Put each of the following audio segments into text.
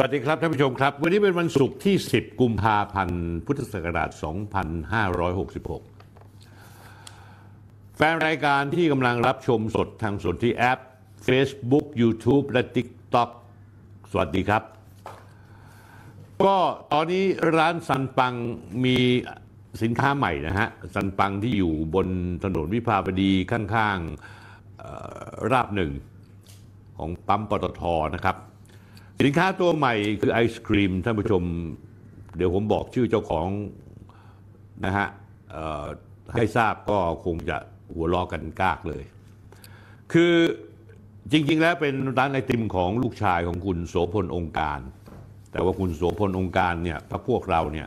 สวัสดีครับท่านผู้ชมครับ วันนี้เป็นวันศุกร์ที่ 10 กุมภาพันธ์พุทธศักราช 2566 แฟนรายการที่กำลังรับชมสดทางสดที่แอป Facebook YouTube และ TikTok สวัสดีครับ ก็ตอนนี้ร้านซันปังมีสินค้าใหม่นะฮะซันปังที่อยู่บนถนนวิภาวดีข้างๆเอ่อราบหนึ่งของปั๊มปตทนะครับ สินค้าตัวใหม่คือไอศครีมท่านผู้ชม เดี๋ยวผมบอกชื่อเจ้าของนะฮะให้ทราบก็คงจะหัวล้อกันกากเลย คือจริง ๆ แล้วเป็นร้านไอติมของลูกชายของคุณโสพลองค์การ แต่ว่าคุณโสพลองค์การเนี่ยพรรพวกเราเนี่ย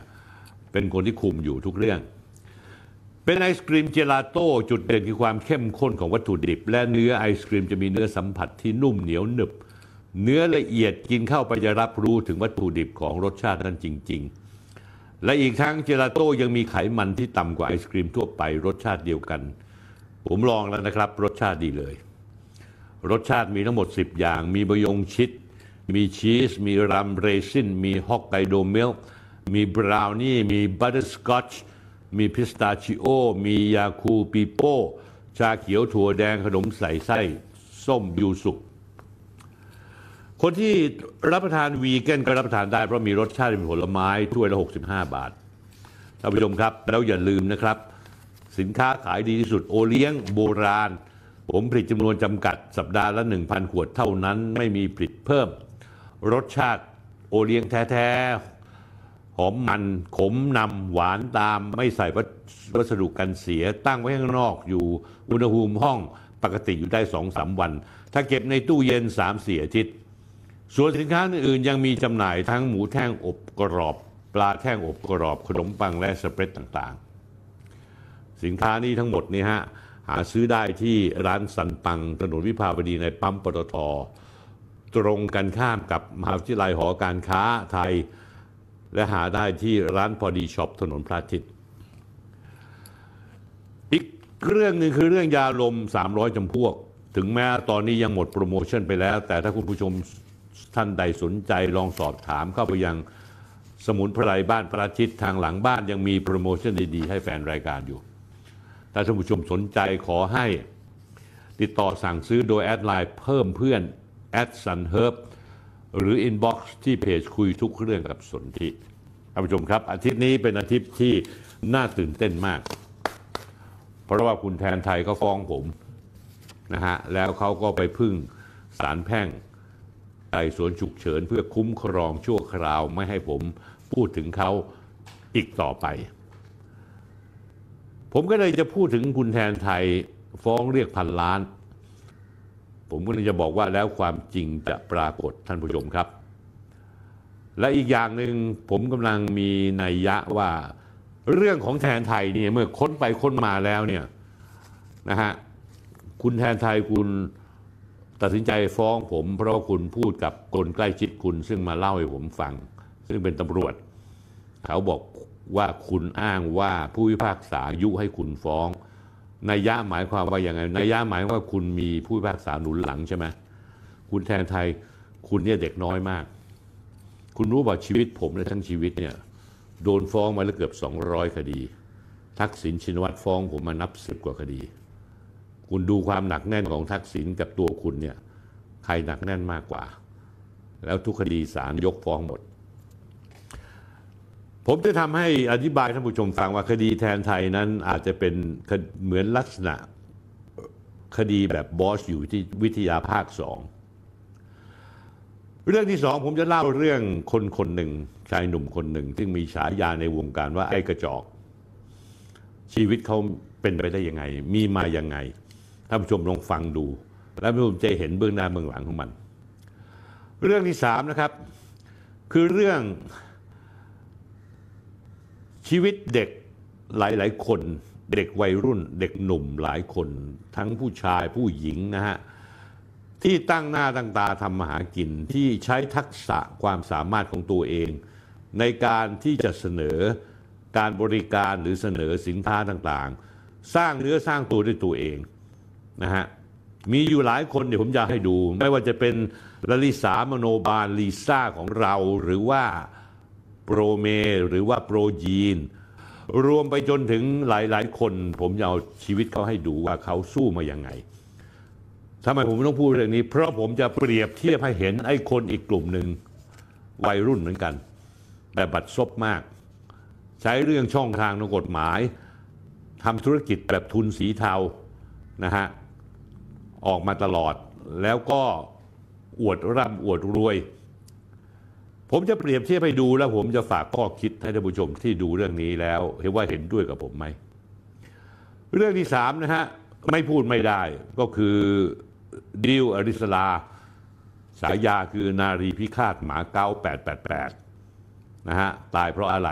เป็นคนที่คุมอยู่ทุกเรื่อง เป็นไอศกรีมเจลาโต้จุดเด่นคือความเข้มข้นของวัตถุดิบ และเนื้อไอศกรีมจะมีเนื้อสัมผัสที่นุ่มเหนียวหนึบ เนื้อละเอียดกินเข้าไปจะรับรู้ถึงวัตถุดิบของรสชาตินั้นจริง ๆ และอีกทั้งเจลาโต้ยังมีไขมันที่ต่ำกว่าไอศกรีมทั่วไปรสชาติเดียวกัน ผมลองแล้วนะครับ รสชาติดีเลย รสชาติมีทั้งหมด 10 อย่าง มีบะยงชิด มีชีส มีรัมเรซิน มีฮอกไกโดมิลมีบราวนี่ มีบัตเตอร์สกอตช์มีพิสตาชิโอ มียาคูปีโป้ ชาเขียวถั่วแดงขนมใส่ไส้ ส้มยูสุ คนที่รับประทานวีแกนก็รับประทานได้เพราะมีรสชาติเป็นผลไม้ถ้วยละ 65 บาทท่านผู้ชมครับ แล้วอย่าลืมนะครับ สินค้าขายดีที่สุดโอเลี้ยงโบราณ ผมผลิตจำนวนจำกัดสัปดาห์ละ 1,000 ขวดเท่านั้นไม่มีผลิตเพิ่ม รสชาติโอเลี้ยงแท้ๆ หอมมันขมนำหวานตามไม่ใส่วัสดุกันเสียตั้งไว้ข้างนอกอยู่อุณหภูมิห้องปกติอยู่ได้สองสามวัน ถ้าเก็บในตู้เย็น3ามสี่อาทิตย์ ส่วนสินค้าอื่นยังมีจำหน่ายทั้งหมูแท่งอบกรอบ ปลาแท่งอบกรอบ ขนมปังและสเปรดต่างๆ สินค้านี้ทั้งหมดนี่ฮะหาซื้อได้ที่ร้านสันปังถนนวิภาวดีในปั๊มปตทตรงกันข้ามกับมหาวิทยาลัยหอการค้าไทย และหาได้ที่ร้านพอดีช็อปถนนพระอาทิตย์อีกเรื่องหนึ่งคือเรื่องยาลม 300จำพวก ถึงแม้ตอนนี้ยังหมดโปรโมชั่นไปแล้ว แต่ถ้าคุณผู้ชม ท่านใดสนใจลองสอบถามเข้าไปยังสมุนไพรบ้านพระอาทิตย์ทางหลังบ้านยังมีโปรโมชั่นดีๆ ให้แฟนรายการอยู่ ถ้าท่านผู้ชมสนใจขอให้ติดต่อสั่งซื้อโดย add ไลน์เพิ่มเพื่อนแอด Sun Herb หรือ inbox ที่เพจคุยทุกเรื่องกับสนธิท่านผู้ชมครับ อาทิตย์นี้เป็นอาทิตย์ที่น่าตื่นเต้นมาก เพราะว่าคุณแทนไทยก็ฟ้องผมนะฮะแล้วเขาก็ไปพึ่งศาลแพ่ง ไต่สวนฉุกเฉินเพื่อคุ้มครองชั่วคราวไม่ให้ผมพูดถึงเขาอีกต่อไป ผมก็เลยจะพูดถึงคุณแทนไทยฟ้องเรียกพันล้าน ผมก็เลยจะบอกว่าแล้วความจริงจะปรากฏท่านผู้ชมครับ และอีกอย่างหนึ่งผมกำลังมีนัยยะว่าเรื่องของแทนไทยเนี่ยเมื่อค้นไปค้นมาแล้วเนี่ยนะฮะคุณแทนไทยคุณ ตัดสินใจฟ้องผม เพราะว่าคุณพูดกับคนใกล้ชิดคุณซึ่งมาเล่าให้ผมฟัง ซึ่งเป็นตำรวจ เขาบอกว่าคุณอ้างว่าผู้พิพากษายุให้คุณฟ้องนัยยะหมายความว่าอย่างไงนัยยะหมายว่าคุณมีผู้พิพากษาหนุนหลังใช่ไหมคุณแทนไทยคุณเนี่ยเด็กน้อยมาก คุณรู้ว่าชีวิตผมในทั้งชีวิตเนี่ยโดนฟ้องมาแล้วเกือบ 200 คดี ทักษิณชินวัตรฟ้องผมมานับสิบกว่าคดี คุณดูความหนักแน่นของทักษิณกับตัวคุณเนี่ยใครหนักแน่นมากกว่า แล้วทุกคดีศาลยกฟ้องหมด ผมจะทำให้อธิบายท่านผู้ชมฟังว่าคดีแทนไทยนั้นอาจจะเป็นเหมือนลักษณะคดีแบบบอสอยู่ที่วิทยาภาคสองเรื่องที่สองผมจะเล่าเรื่องคนคนหนึ่งชายหนุ่มคนหนึ่ง ซึ่งมีฉายาในวงการว่าไอ้กระจอก ชีวิตเขาเป็นไปได้ยังไง มีมายังไง ท่านผู้ชมลองฟังดู แล้วท่านผู้ชมจะเห็นเบื้องหน้าเบื้องหลังของมัน เรื่องที่สามนะครับ คือเรื่องชีวิตเด็กหลาย ๆ คนเด็กวัยรุ่นเด็กหนุ่มหลายคน ทั้งผู้ชายผู้หญิงนะฮะ ที่ตั้งหน้าตั้งตาทำมาหากินที่ใช้ทักษะความสามารถของตัวเอง ในการที่จะเสนอการบริการหรือเสนอสินค้าต่างๆ สร้างเนื้อสร้างตัวด้วยตัวเอง นะฮะมีอยู่หลายคนเดี๋ยวผมจะให้ดู ไม่ว่าจะเป็นลลิสามโนบาลลีซ่าของเราหรือว่าโปรเมหรือว่าโปรยีน รวมไปจนถึงหลายๆ คน ผมจะเอาชีวิตเขาให้ดูว่าเขาสู้มาอย่างไงทำไมผมต้องพูดเรื่องนี้ เพราะผมจะเปรียบเทียบให้เห็นไอ้คนอีกกลุ่มหนึ่งวัยรุ่นเหมือนกัน แต่บัดซบมาก ใช้เรื่องช่องทางทางกฎหมายทำธุรกิจแบบทุนสีเทานะฮะ ออกมาตลอด แล้วก็อวดร่ำอวดรวย ผมจะเปรียบเทียบให้ดูแล้วผมจะฝากข้อคิดให้ท่านผู้ชมที่ดูเรื่องนี้แล้วเห็นว่าเห็นด้วยกับผมไหม เรื่องที่สามนะฮะ ไม่พูดไม่ได้ก็คือดิวอริสรา ฉายาคือนารีพิฆาตมาเก๊า888นะฮะ ตายเพราะอะไร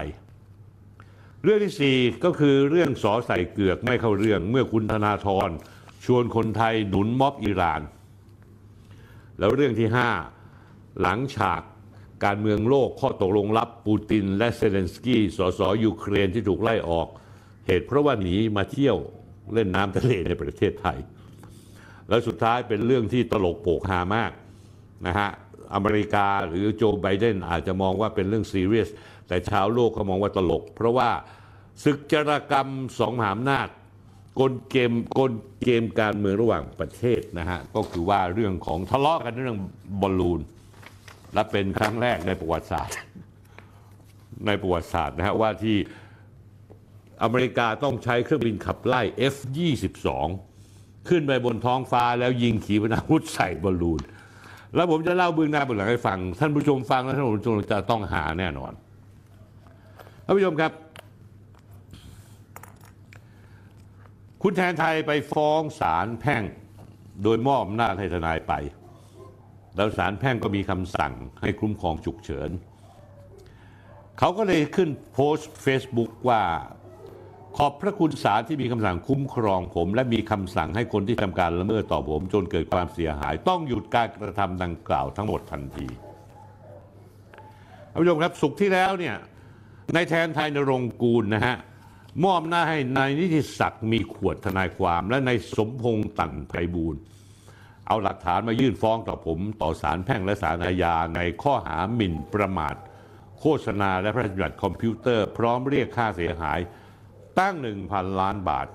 เรื่องที่สี่ก็คือเรื่องสอใส่เกือกไม่เข้าเรื่องเมื่อคุณธนาธร ชวนคนไทยหนุนม็อบอิหร่าน แล้วเรื่องที่ห้าหลังฉากการเมืองโลกข้อตกลงลับปูตินและเซเลนสกี้สสยูเครนที่ถูกไล่ออก เหตุเพราะว่าหนีมาเที่ยวเล่นน้ำทะเลในประเทศไทย แล้วสุดท้ายเป็นเรื่องที่ตลกโปกฮามากนะฮะอเมริกาหรือโจไบเดนอาจจะมองว่าเป็นเรื่องซีเรียส แต่ชาวโลกเขามองว่าตลก เพราะว่าศึกจรกรรมสองมหาอำนาจ กลเกมกลเกมการเมืองระหว่างประเทศนะฮะ ก็คือว่าเรื่องของทะเลาะกันเรื่องบอลลูน และเป็นครั้งแรกในประวัติศาสตร์ ในประวัติศาสตร์นะฮะ ว่าที่อเมริกาต้องใช้เครื่องบินขับไล่ F-22 ขึ้นไปบนท้องฟ้าแล้วยิงขีปนาวุธใส่บอลลูน แล้วผมจะเล่าเบื้องหน้าเบื้องหลังให้ฟัง ท่านผู้ชมฟังแล้วท่านผู้ชมจะต้องหาแน่นอนท่านผู้ชมครับ คุณแทนไทยไปฟ้องศาลแพ่ง โดยมอบอำนาจให้ทนายไป แล้วศาลแพ่งก็มีคำสั่งให้คุ้มครองฉุกเฉิน เขาก็เลยขึ้นโพสต์ Facebook ว่าขอบพระคุณศาลที่มีคำสั่งคุ้มครองผม และมีคำสั่งให้คนที่ทำการละเมิดต่อผม จนเกิดความเสียหาย ต้องหยุดการกระทำดังกล่าวทั้งหมดทันทีท่านผู้ชมครับสุขที่แล้วเนี่ยในแทนไทยนรงกูลนะฮะ มอบหน้าให้นายนิติศักดิ์มีขวดทนายความและนายสมพงษ์ตันไพบูลเอาหลักฐานมายื่นฟ้องต่อผม ต่อศาลแพ่งและศาลอาญาในข้อหาหมิ่นประมาท โฆษณาและพระราชบัญญัติคอมพิวเตอร์พร้อมเรียกค่าเสียหาย ตั้งหนึ่งพันล้านบาท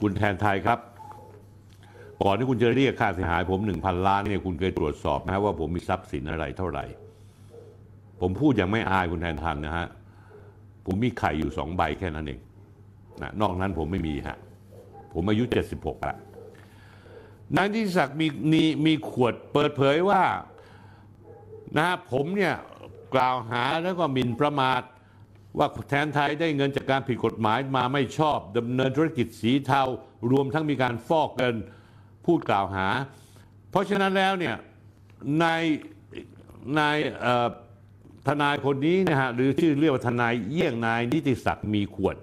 คุณแทนไทยครับ ก่อนที่คุณจะเรียกค่าเสียหายผมหนึ่งพันล้านเนี่ยคุณเคยตรวจสอบไหมว่าผมมีทรัพย์สินอะไรเท่าไหร่ ผมพูดอย่างไม่อายคุณแทนทันนะฮะ ผมมีไข่อยู่สองใบแค่นั้นเองนะนอกนั้นผมไม่มีฮะ ผมอายุ 76ละนายนิติศักดิ์มีมีมีขวดเปิดเผยว่านะฮะผมเนี่ยกล่าวหาแล้วก็หมิ่นประมาท ว่าแทนไทยได้เงินจากการผิดกฎหมายมาไม่ชอบดำเนินธุรกิจสีเทา รวมทั้งมีการฟอกเงินพูดกล่าวหา เพราะฉะนั้นแล้วเนี่ยนายนายเอ่อ ทนายคนนี้นะฮะหรือชื่อเรียกว่าทนายเยี่ยงนายนิติศักดิ์มีขวด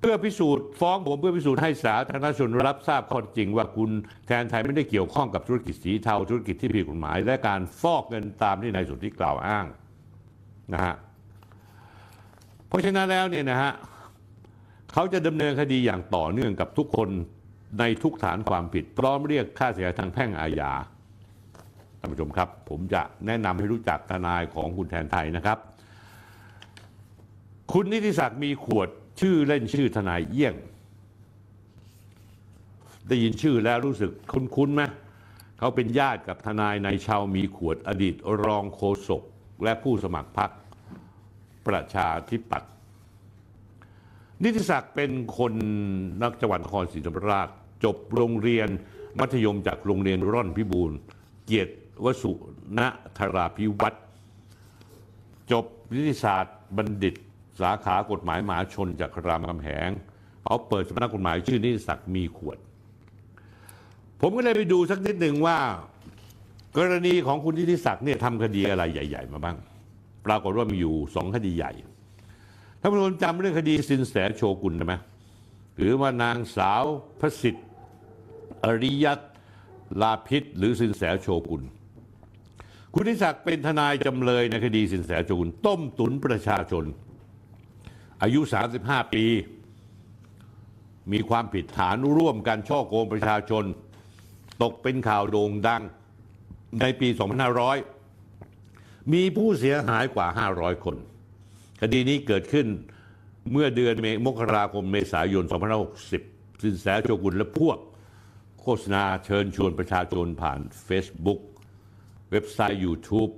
เพื่อพิสูจน์ฟ้องผมเพื่อพิสูจน์ให้สาธารณชนรับทราบข้อจริง ว่าคุณแทนไทยไม่ได้เกี่ยวข้องกับธุรกิจสีเทาธุรกิจที่ผิดกฎหมาย และการฟอกเงินตามที่นายสุทธิกล่าวอ้างนะฮะเพราะฉะนั้นแล้วเนี่ยนะฮะเขาจะดำเนินคดีอย่างต่อเนื่องกับทุกคนในทุกฐานความผิดพร้อมเรียกค่าเสียหายทางแพ่งอาญาานผู้ชมครับ ผมจะแนะนำให้รู้จักทนายของคุณแทนไทยนะครับ คุณนิติศักดิ์มีขวดชื่อเล่นชื่อทนายเยี่ยง ได้ยินชื่อแล้วรู้สึกคุ้นๆไหมเขาเป็นญาติกับทนายนายชาวมีขวดอดีตรองโฆษกและผู้สมัครพรรคประชาธิปัตย์นิติศักดิ์เป็นคนนักจังหวัดนครศรีธรรมราช จบโรงเรียนมัธยมจากโรงเรียนร่อนพิบูลเกียรติ วสุณธราพิวัตรจบนิติศาสตร์บัณฑิต สาขากฎหมายมหาชนจากรามคำแหงเขาเปิดสำนักกฎหมายชื่อนิติศักดิ์มีขวด ผมก็เลยไปดูสักนิดหนึ่งว่า กรณีของคุณทิติศักดิ์เนี่ยทำคดีอะไรใหญ่ ๆ มาบ้าง ปรากฏว่ามีอยู่สองคดีใหญ่ท่านผู้ชมจำเรื่องคดีสินแสโชกุนได้ไหมหรือว่านางสาวพระสิทธิ์อริยัตลาพิษหรือสินแสโชกุน คุณทิศักดิ์เป็นทนายจำเลยในคดีสินแสโชกุนต้มตุนประชาชน อายุ 35 ปี มีความผิดฐานร่วมกันช่อโกงประชาชน ตกเป็นข่าวโด่งดังในปี 2500 มีผู้เสียหายกว่า 500 คน คดีนี้เกิดขึ้นเมื่อเดือนเมกราคมเมษายน 2560 สินแสโชกุนและพวกโฆษณาเชิญชวนประชาชนผ่าน Facebook เว็บไซต์ YouTube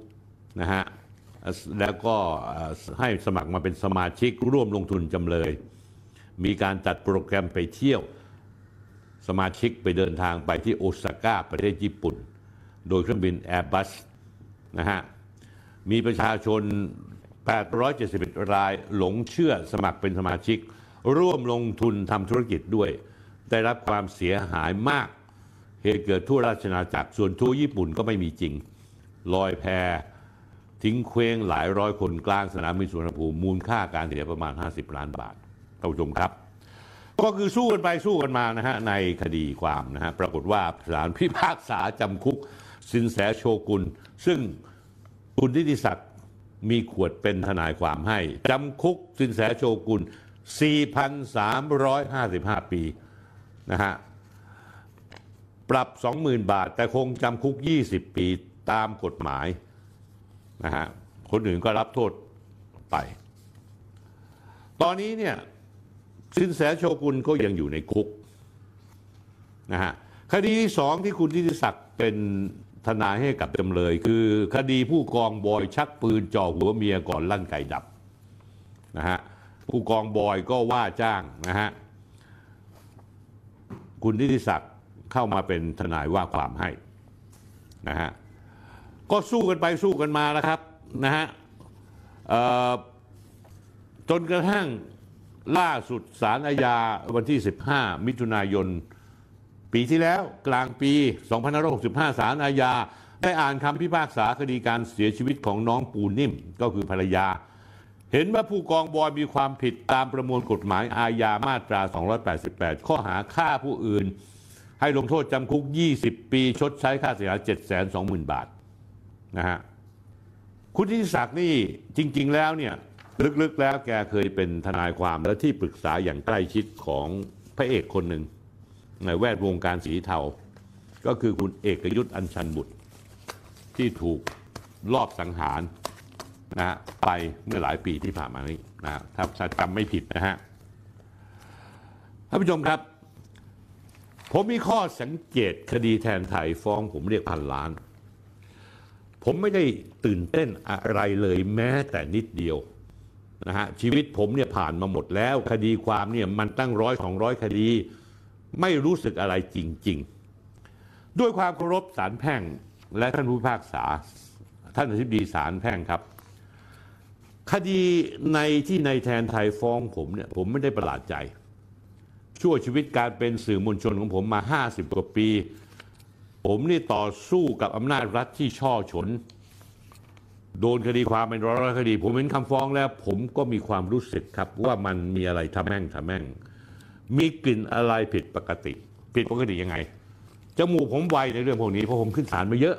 นะฮะแล้วก็ให้สมัครมาเป็นสมาชิกร่วมลงทุนจำเลย มีการจัดโปรแกรมไปเที่ยว สมาชิกไปเดินทางไปที่โอซาก้าประเทศญี่ปุ่น โดยเครื่องบิน Airbus นะฮะมีประชาชน 871 รายหลงเชื่อสมัครเป็นสมาชิก ร่วมลงทุนทำธุรกิจด้วย ได้รับความเสียหายมาก เหตุเกิดทั่วราชอาณาจักรส่วนทั่วญี่ปุ่นก็ไม่มีจริง ลอยแพทิ้งเคว้งหลายร้อยคนกลางสนามบินสุวรรณภูมิมูลค่าการเสียประมาณ 50 ล้านบาทท่านผู้ชมครับ ก็คือสู้กันไปสู้กันมานะฮะในคดีความนะฮะปรากฏว่าศาลพิพากษาจำคุก สินแสโชกุล ซึ่งคุณทิติศักดิ์มีขวดเป็นทนายความให้จำคุกสินแสโชกุล 4,355 ปีนะฮะปรับ 20,000 บาท แต่คงจำคุก 20 ปี ตามกฎหมายนะฮะคนอื่นก็รับโทษไป ตอนนี้เนี่ยสินแสโชกุลก็ยังอยู่ในคุกนะฮะคดีที่สองที่คุณทิติศักดิ์เป็นทนายให้กับจำเลย คือคดีผู้กองบอยชักปืนจ่อหัวเมียก่อนลั่นไก่ดับนะฮะผู้กองบอยก็ว่าจ้างนะฮะคุณทิติศักดิ์เข้ามาเป็นทนายว่าความให้นะฮะ ก็สู้กันไปสู้กันมาแล้วครับนะฮะจนกระทั่งล่าสุดสารอาญาวันที่ 15 มิถุนายน ปีที่แล้วกลางปี 2565 สารอาญาได้อ่านคำพิพากษาคดีการเสียชีวิตของน้องปูนิ่ม ก็คือภรรยา เห็นว่าผู้กองบอยมีความผิดตามประมวลกฎหมายอาญามาตรา 288 ข้อหาฆ่าผู้อื่น ให้ลงโทษจำคุก 20 ปีชดใช้ค่าเสียหาย720,000 บาท นะฮะคุณทิศักดิ์นี่จริง ๆ แล้วเนี่ยลึกๆแล้วแกเคยเป็นทนายความและที่ปรึกษาอย่างใกล้ชิดของพระเอกคนหนึ่งในแวดวงการสีเทา ก็คือคุณเอกยุทธ์อัญชันบุตร ที่ถูกลอบสังหารนะไปเมื่อหลายปีที่ผ่านมานี้นะถ้าจำไม่ผิดนะฮะท่านผู้ชมครับ ผมมีข้อสังเกตคดีแทนไทยฟ้องผมเรียกพันล้าน ผมไม่ได้ตื่นเต้นอะไรเลยแม้แต่นิดเดียวนะฮะชีวิตผมเนี่ยผ่านมาหมดแล้ว คดีความเนี่ยมันตั้งร้อยสองร้อยคดี ไม่รู้สึกอะไรจริง ๆ ด้วยความเคารพศาลแพ่งและท่านผู้พิพากษา ท่านอธิบดีศาลแพ่งครับ คดีในที่ในแทนไทยฟ้องผมเนี่ยผมไม่ได้ประหลาดใจ ชั่วชีวิตการเป็นสื่อมวลชนของผมมา 50 กว่าปี ผมนี่ต่อสู้กับอำนาจรัฐที่ช่อฉน โดนคดีความเป็นร้อยคดี ผมเห็นคำฟ้องแล้ว ผมก็มีความรู้สึกครับว่ามันมีอะไรทำแม่งทำแม่ง มีกลิ่นอะไรผิดปกติ ผิดปกติยังไงจมูกผมไวในเรื่องพวกนี้เพราะผมขึ้นศาลมาเยอะ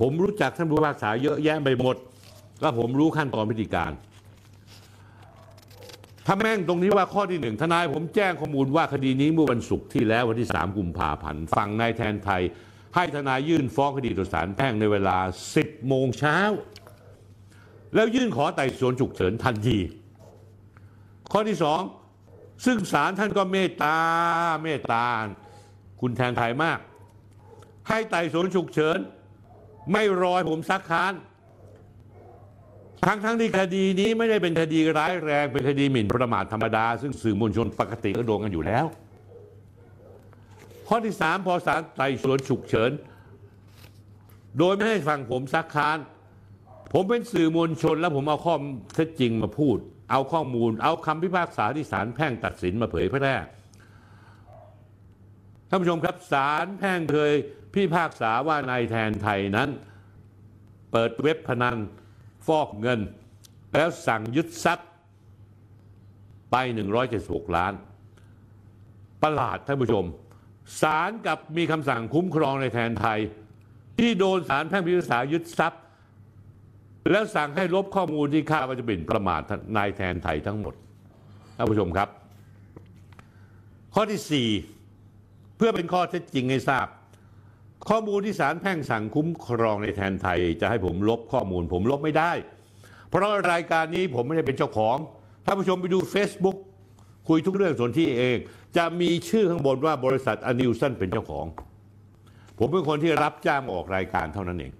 ผมรู้จักท่านผู้พิพากษาเยอะแยะไปหมดแล้วผมรู้ขั้นตอนพิธีการถ้าแม่งตรงนี้ว่าข้อที่หนึ่งทนายผมแจ้งข้อมูลว่าคดีนี้เมื่อวันศุกร์ที่แล้ววันที่สามกุมภาพันธ์ฝั่งนายแทนไทย ให้ทนายยื่นฟ้องคดีต่อศาลแพ่งในเวลา 10 โมงเช้า แล้วยื่นขอไต่สวนฉุกเฉินทันที ข้อที่สองซึ่งศาลท่านก็เมตตาเมตตา คุณแทนไทยมาก ให้ไต่สวนฉุกเฉิน ไม่รอยผมซักค้านทั้งทั้งที่คดีนี้ไม่ได้เป็นคดีร้ายแรงเป็นคดีหมิ่นประมาทธรรมดา ซึ่งสื่อมวลชนปกติก็โดนกันอยู่แล้ว ข้อที่สามพอศาลไต่สวนฉุกเฉิน โดยไม่ให้ฟังผมซักค้าน ผมเป็นสื่อมวลชน แล้วผมเอาข้อเท็จจริงมาพูด เอาข้อมูล เอาคำพิพากษาที่ศาลแพ่งตัดสินมาเผยแพร่ท่านานผู้ชมครับศาลแพ่งเคยพิพากษาว่านายแทนไทยนั้น เปิดเว็บพนันฟอกเงิน แล้วสั่งยึดทรัพย์ไป 176 ล้าน ประหลาดท่านผู้ชม ศาลกับมีคำสั่งคุ้มครองในแทนไทย ที่โดนศาลแพ่งพิพากษายึดทรัพย์ แล้วสั่งให้ลบข้อมูลที่ข้าว่าจะเป็นประมาทนายแทนไทยทั้งหมดท่านผู้ชมครับ ข้อที่ 4 เพื่อเป็นข้อเท็จจริงให้ทราบ ข้อมูลที่ศาลแพ่งสั่งคุ้มครองในแทนไทย จะให้ผมลบข้อมูล ผมลบไม่ได้ เพราะรายการนี้ผมไม่ได้เป็นเจ้าของท่านผู้ชมไปดู Facebook คุยทุกเรื่องส่วนที่เอง จะมีชื่อข้างบนว่าบริษัทอนิวสันเป็นเจ้าของ ผมเป็นคนที่รับจ้างออกรายการเท่านั้นเอง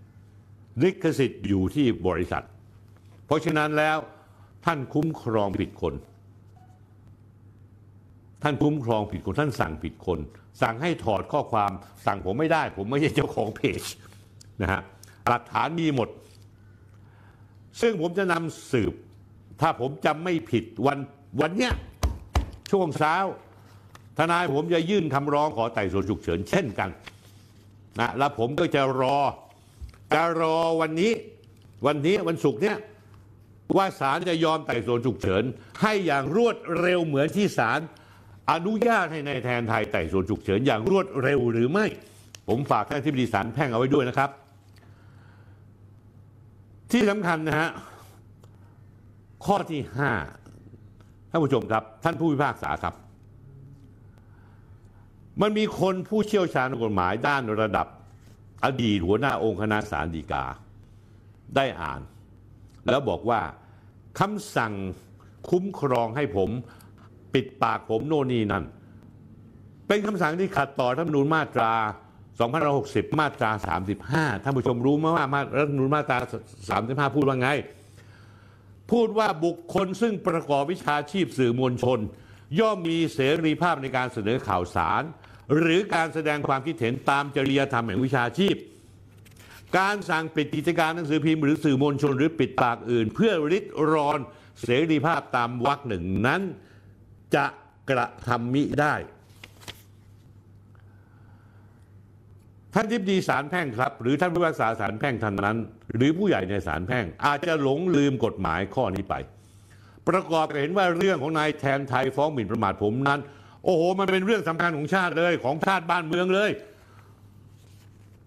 ลิขสิทธิ์อยู่ที่บริษัท เพราะฉะนั้นแล้วท่านคุ้มครองผิดคน ท่านคุ้มครองผิดคนท่านสั่งผิดคน สั่งให้ถอดข้อความสั่งผมไม่ได้ ผมไม่ใช่เจ้าของเพจนะฮะหลักฐานมีหมด ซึ่งผมจะนำสืบ ถ้าผมจำไม่ผิดวันวันเนี้ยช่วงเช้า ทนายผมจะยื่นคำร้องขอไต่สวนฉุกเฉินเช่นกันนะแล้วผมก็จะรอจะรอวันนี้ วันนี้วันศุกร์เนี่ยว่าศาลจะยอมไต่สวนฉุกเฉิน ให้อย่างรวดเร็วเหมือนที่ศาลอนุญาตให้ในายแทนไทยไต่สวนฉุกเฉินอย่างรวดเร็วหรือไม่ ผมฝากท่านที่บดีศาลแพ่งเอาไว้ด้วยนะครับ ที่สำคัญนะฮะข้อที่ห้าท่านผู้ชมครับ ท่านผู้พิพากษาครับ มันมีคนผู้เชี่ยวชาญกฎหมายด้านระดับอดีตหัวหน้าองค์คณะศาลฎีกา ได้อ่าน แล้วบอกว่าคำสั่งคุ้มครองให้ผมปิดปากผมโน่นนี่นั่น เป็นคำสั่งที่ขัดต่อรัฐธรรมนูญมาตรา 2560 มาตรา 35 ท่านผู้ชมรู้ไหมว่ามารัฐธรรมนูญมาตรา 35 พูดว่าไง พูดว่าบุคคลซึ่งประกอบวิชาชีพสื่อมวลชน ย่อมมีเสรีภาพในการเสนอข่าวสาร หรือการแสดงความคิดเห็นตามจริยธรรมแห่งวิชาชีพ การสั่งปิดกิจการหนังสือพิมพ์หรือสื่อมวลชนหรือปิดปากอื่น เพื่อริดรอนเสรีภาพตามวรรคหนึ่งนั้น จะกระทำมิได้ ท่านทิบดีศาลแพ่งครับ หรือท่านผู้พิพากษาศาลแพ่งท่านนั้น หรือผู้ใหญ่ในศาลแพ่ง อาจจะหลงลืมกฎหมายข้อนี้ไป ประกอบกับเห็นว่าเรื่องของนายแทนไทยฟ้องหมิ่นประมาทผมนั้น โอ้โห มันเป็นเรื่องสำคัญของชาติเลย ของชาติบ้านเมืองเลย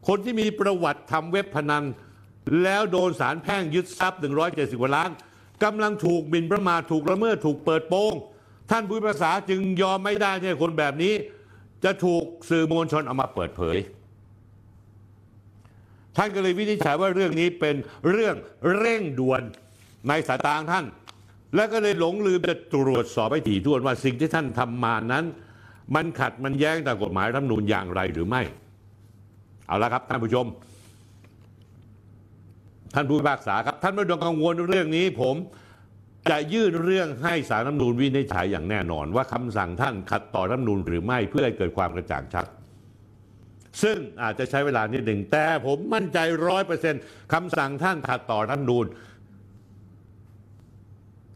คนที่มีประวัติทำเว็บพนัน แล้วโดนศาลแพ่งยึดทรัพย์ 170กว่าล้านกำลังถูกหมิ่นประมาทถูกละเมิดถูกเปิดโปง ท่านผู้พิพากษาจึงยอมไม่ได้ที่คนแบบนี้ จะถูกสื่อมวลชนเอามาเปิดเผย ท่านก็เลยวินิจฉัยว่าเรื่องนี้เป็นเรื่องเร่งด่วนในสายตาของท่าน และก็เลยหลงลืมจะตรวจสอบให้ถี่ถ้วนว่าสิ่งที่ท่านทำมานั้น มันขัดมันแย้งต่อกฎหมายรัฐธรรมนูญอย่างไรหรือไม่ เอาละครับท่านผู้ชม ท่านผู้พิพากษาครับ ท่านไม่ต้องกังวลเรื่องนี้ ผมจะยื่นเรื่องให้สารรัฐธรรมนูญวินิจฉัยอย่างแน่นอน ว่าคำสั่งท่านขัดต่อรัฐธรรมนูญหรือไม่เพื่อให้เกิดความกระจ่างชัดซึ่งอาจจะใช้เวลานิดหนึ่งแต่ผมมั่นใจร้อยเปอร์เซ็นต์คำสั่งท่านขัดต่อรัฐธรรมนูญ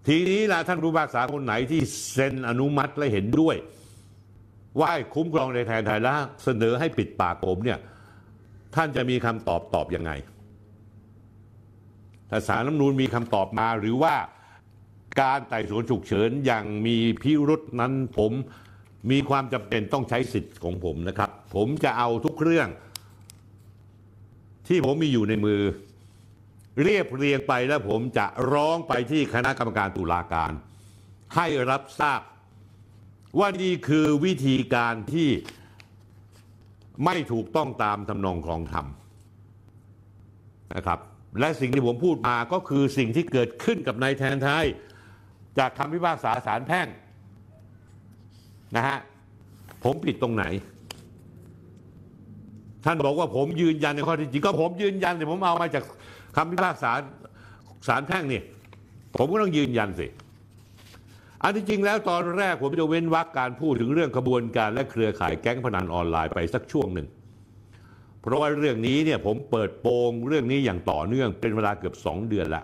ทีนี้ละท่านผู้พิพากษาคนไหนที่เซ็นอนุมัติและเห็นด้วย ว่าให้คุ้มครองในแทนไทยแล้วเสนอให้ปิดปากผมเนี่ย ท่านจะมีคำตอบตอบยังไงถ้าสารรัฐนูญมีคำตอบมาหรือว่าการไต่สวนฉุกเฉินอย่างมีพิรุษนั้นผมมีความจำเป็นต้องใช้สิทธิ์ของผมนะครับ ผมจะเอาทุกเรื่องที่ผมมีอยู่ในมือ เรียบเรียงไปแล้วผมจะร้องไปที่คณะกรรมการตุลาการ ให้รับทราบ ว่านี่คือวิธีการที่ไม่ถูกต้องตามทำนองครองธรรมนะครับ และสิ่งที่ผมพูดมาก็คือสิ่งที่เกิดขึ้นกับนายแทนไทย จากคำพิพากษาศาลแพ่งนะฮะผมผิดตรงไหน ท่านบอกว่าผมยืนยันในข้อที่จริงก็ผมยืนยันแต่ผมเอามาจาก คำพิพากษาศาลแพ่งนี่ผมก็ต้องยืนยันสิ อันที่จริงแล้วตอนแรกผมจะเว้นวรรคการพูดถึงเรื่องขบวนการและเครือข่ายแก๊งพนันออนไลน์ไปสักช่วงหนึ่ง เพราะว่าเรื่องนี้เนี่ยผมเปิดโปงเรื่องนี้อย่างต่อเนื่องเป็นเวลาเกือบสองเดือนละ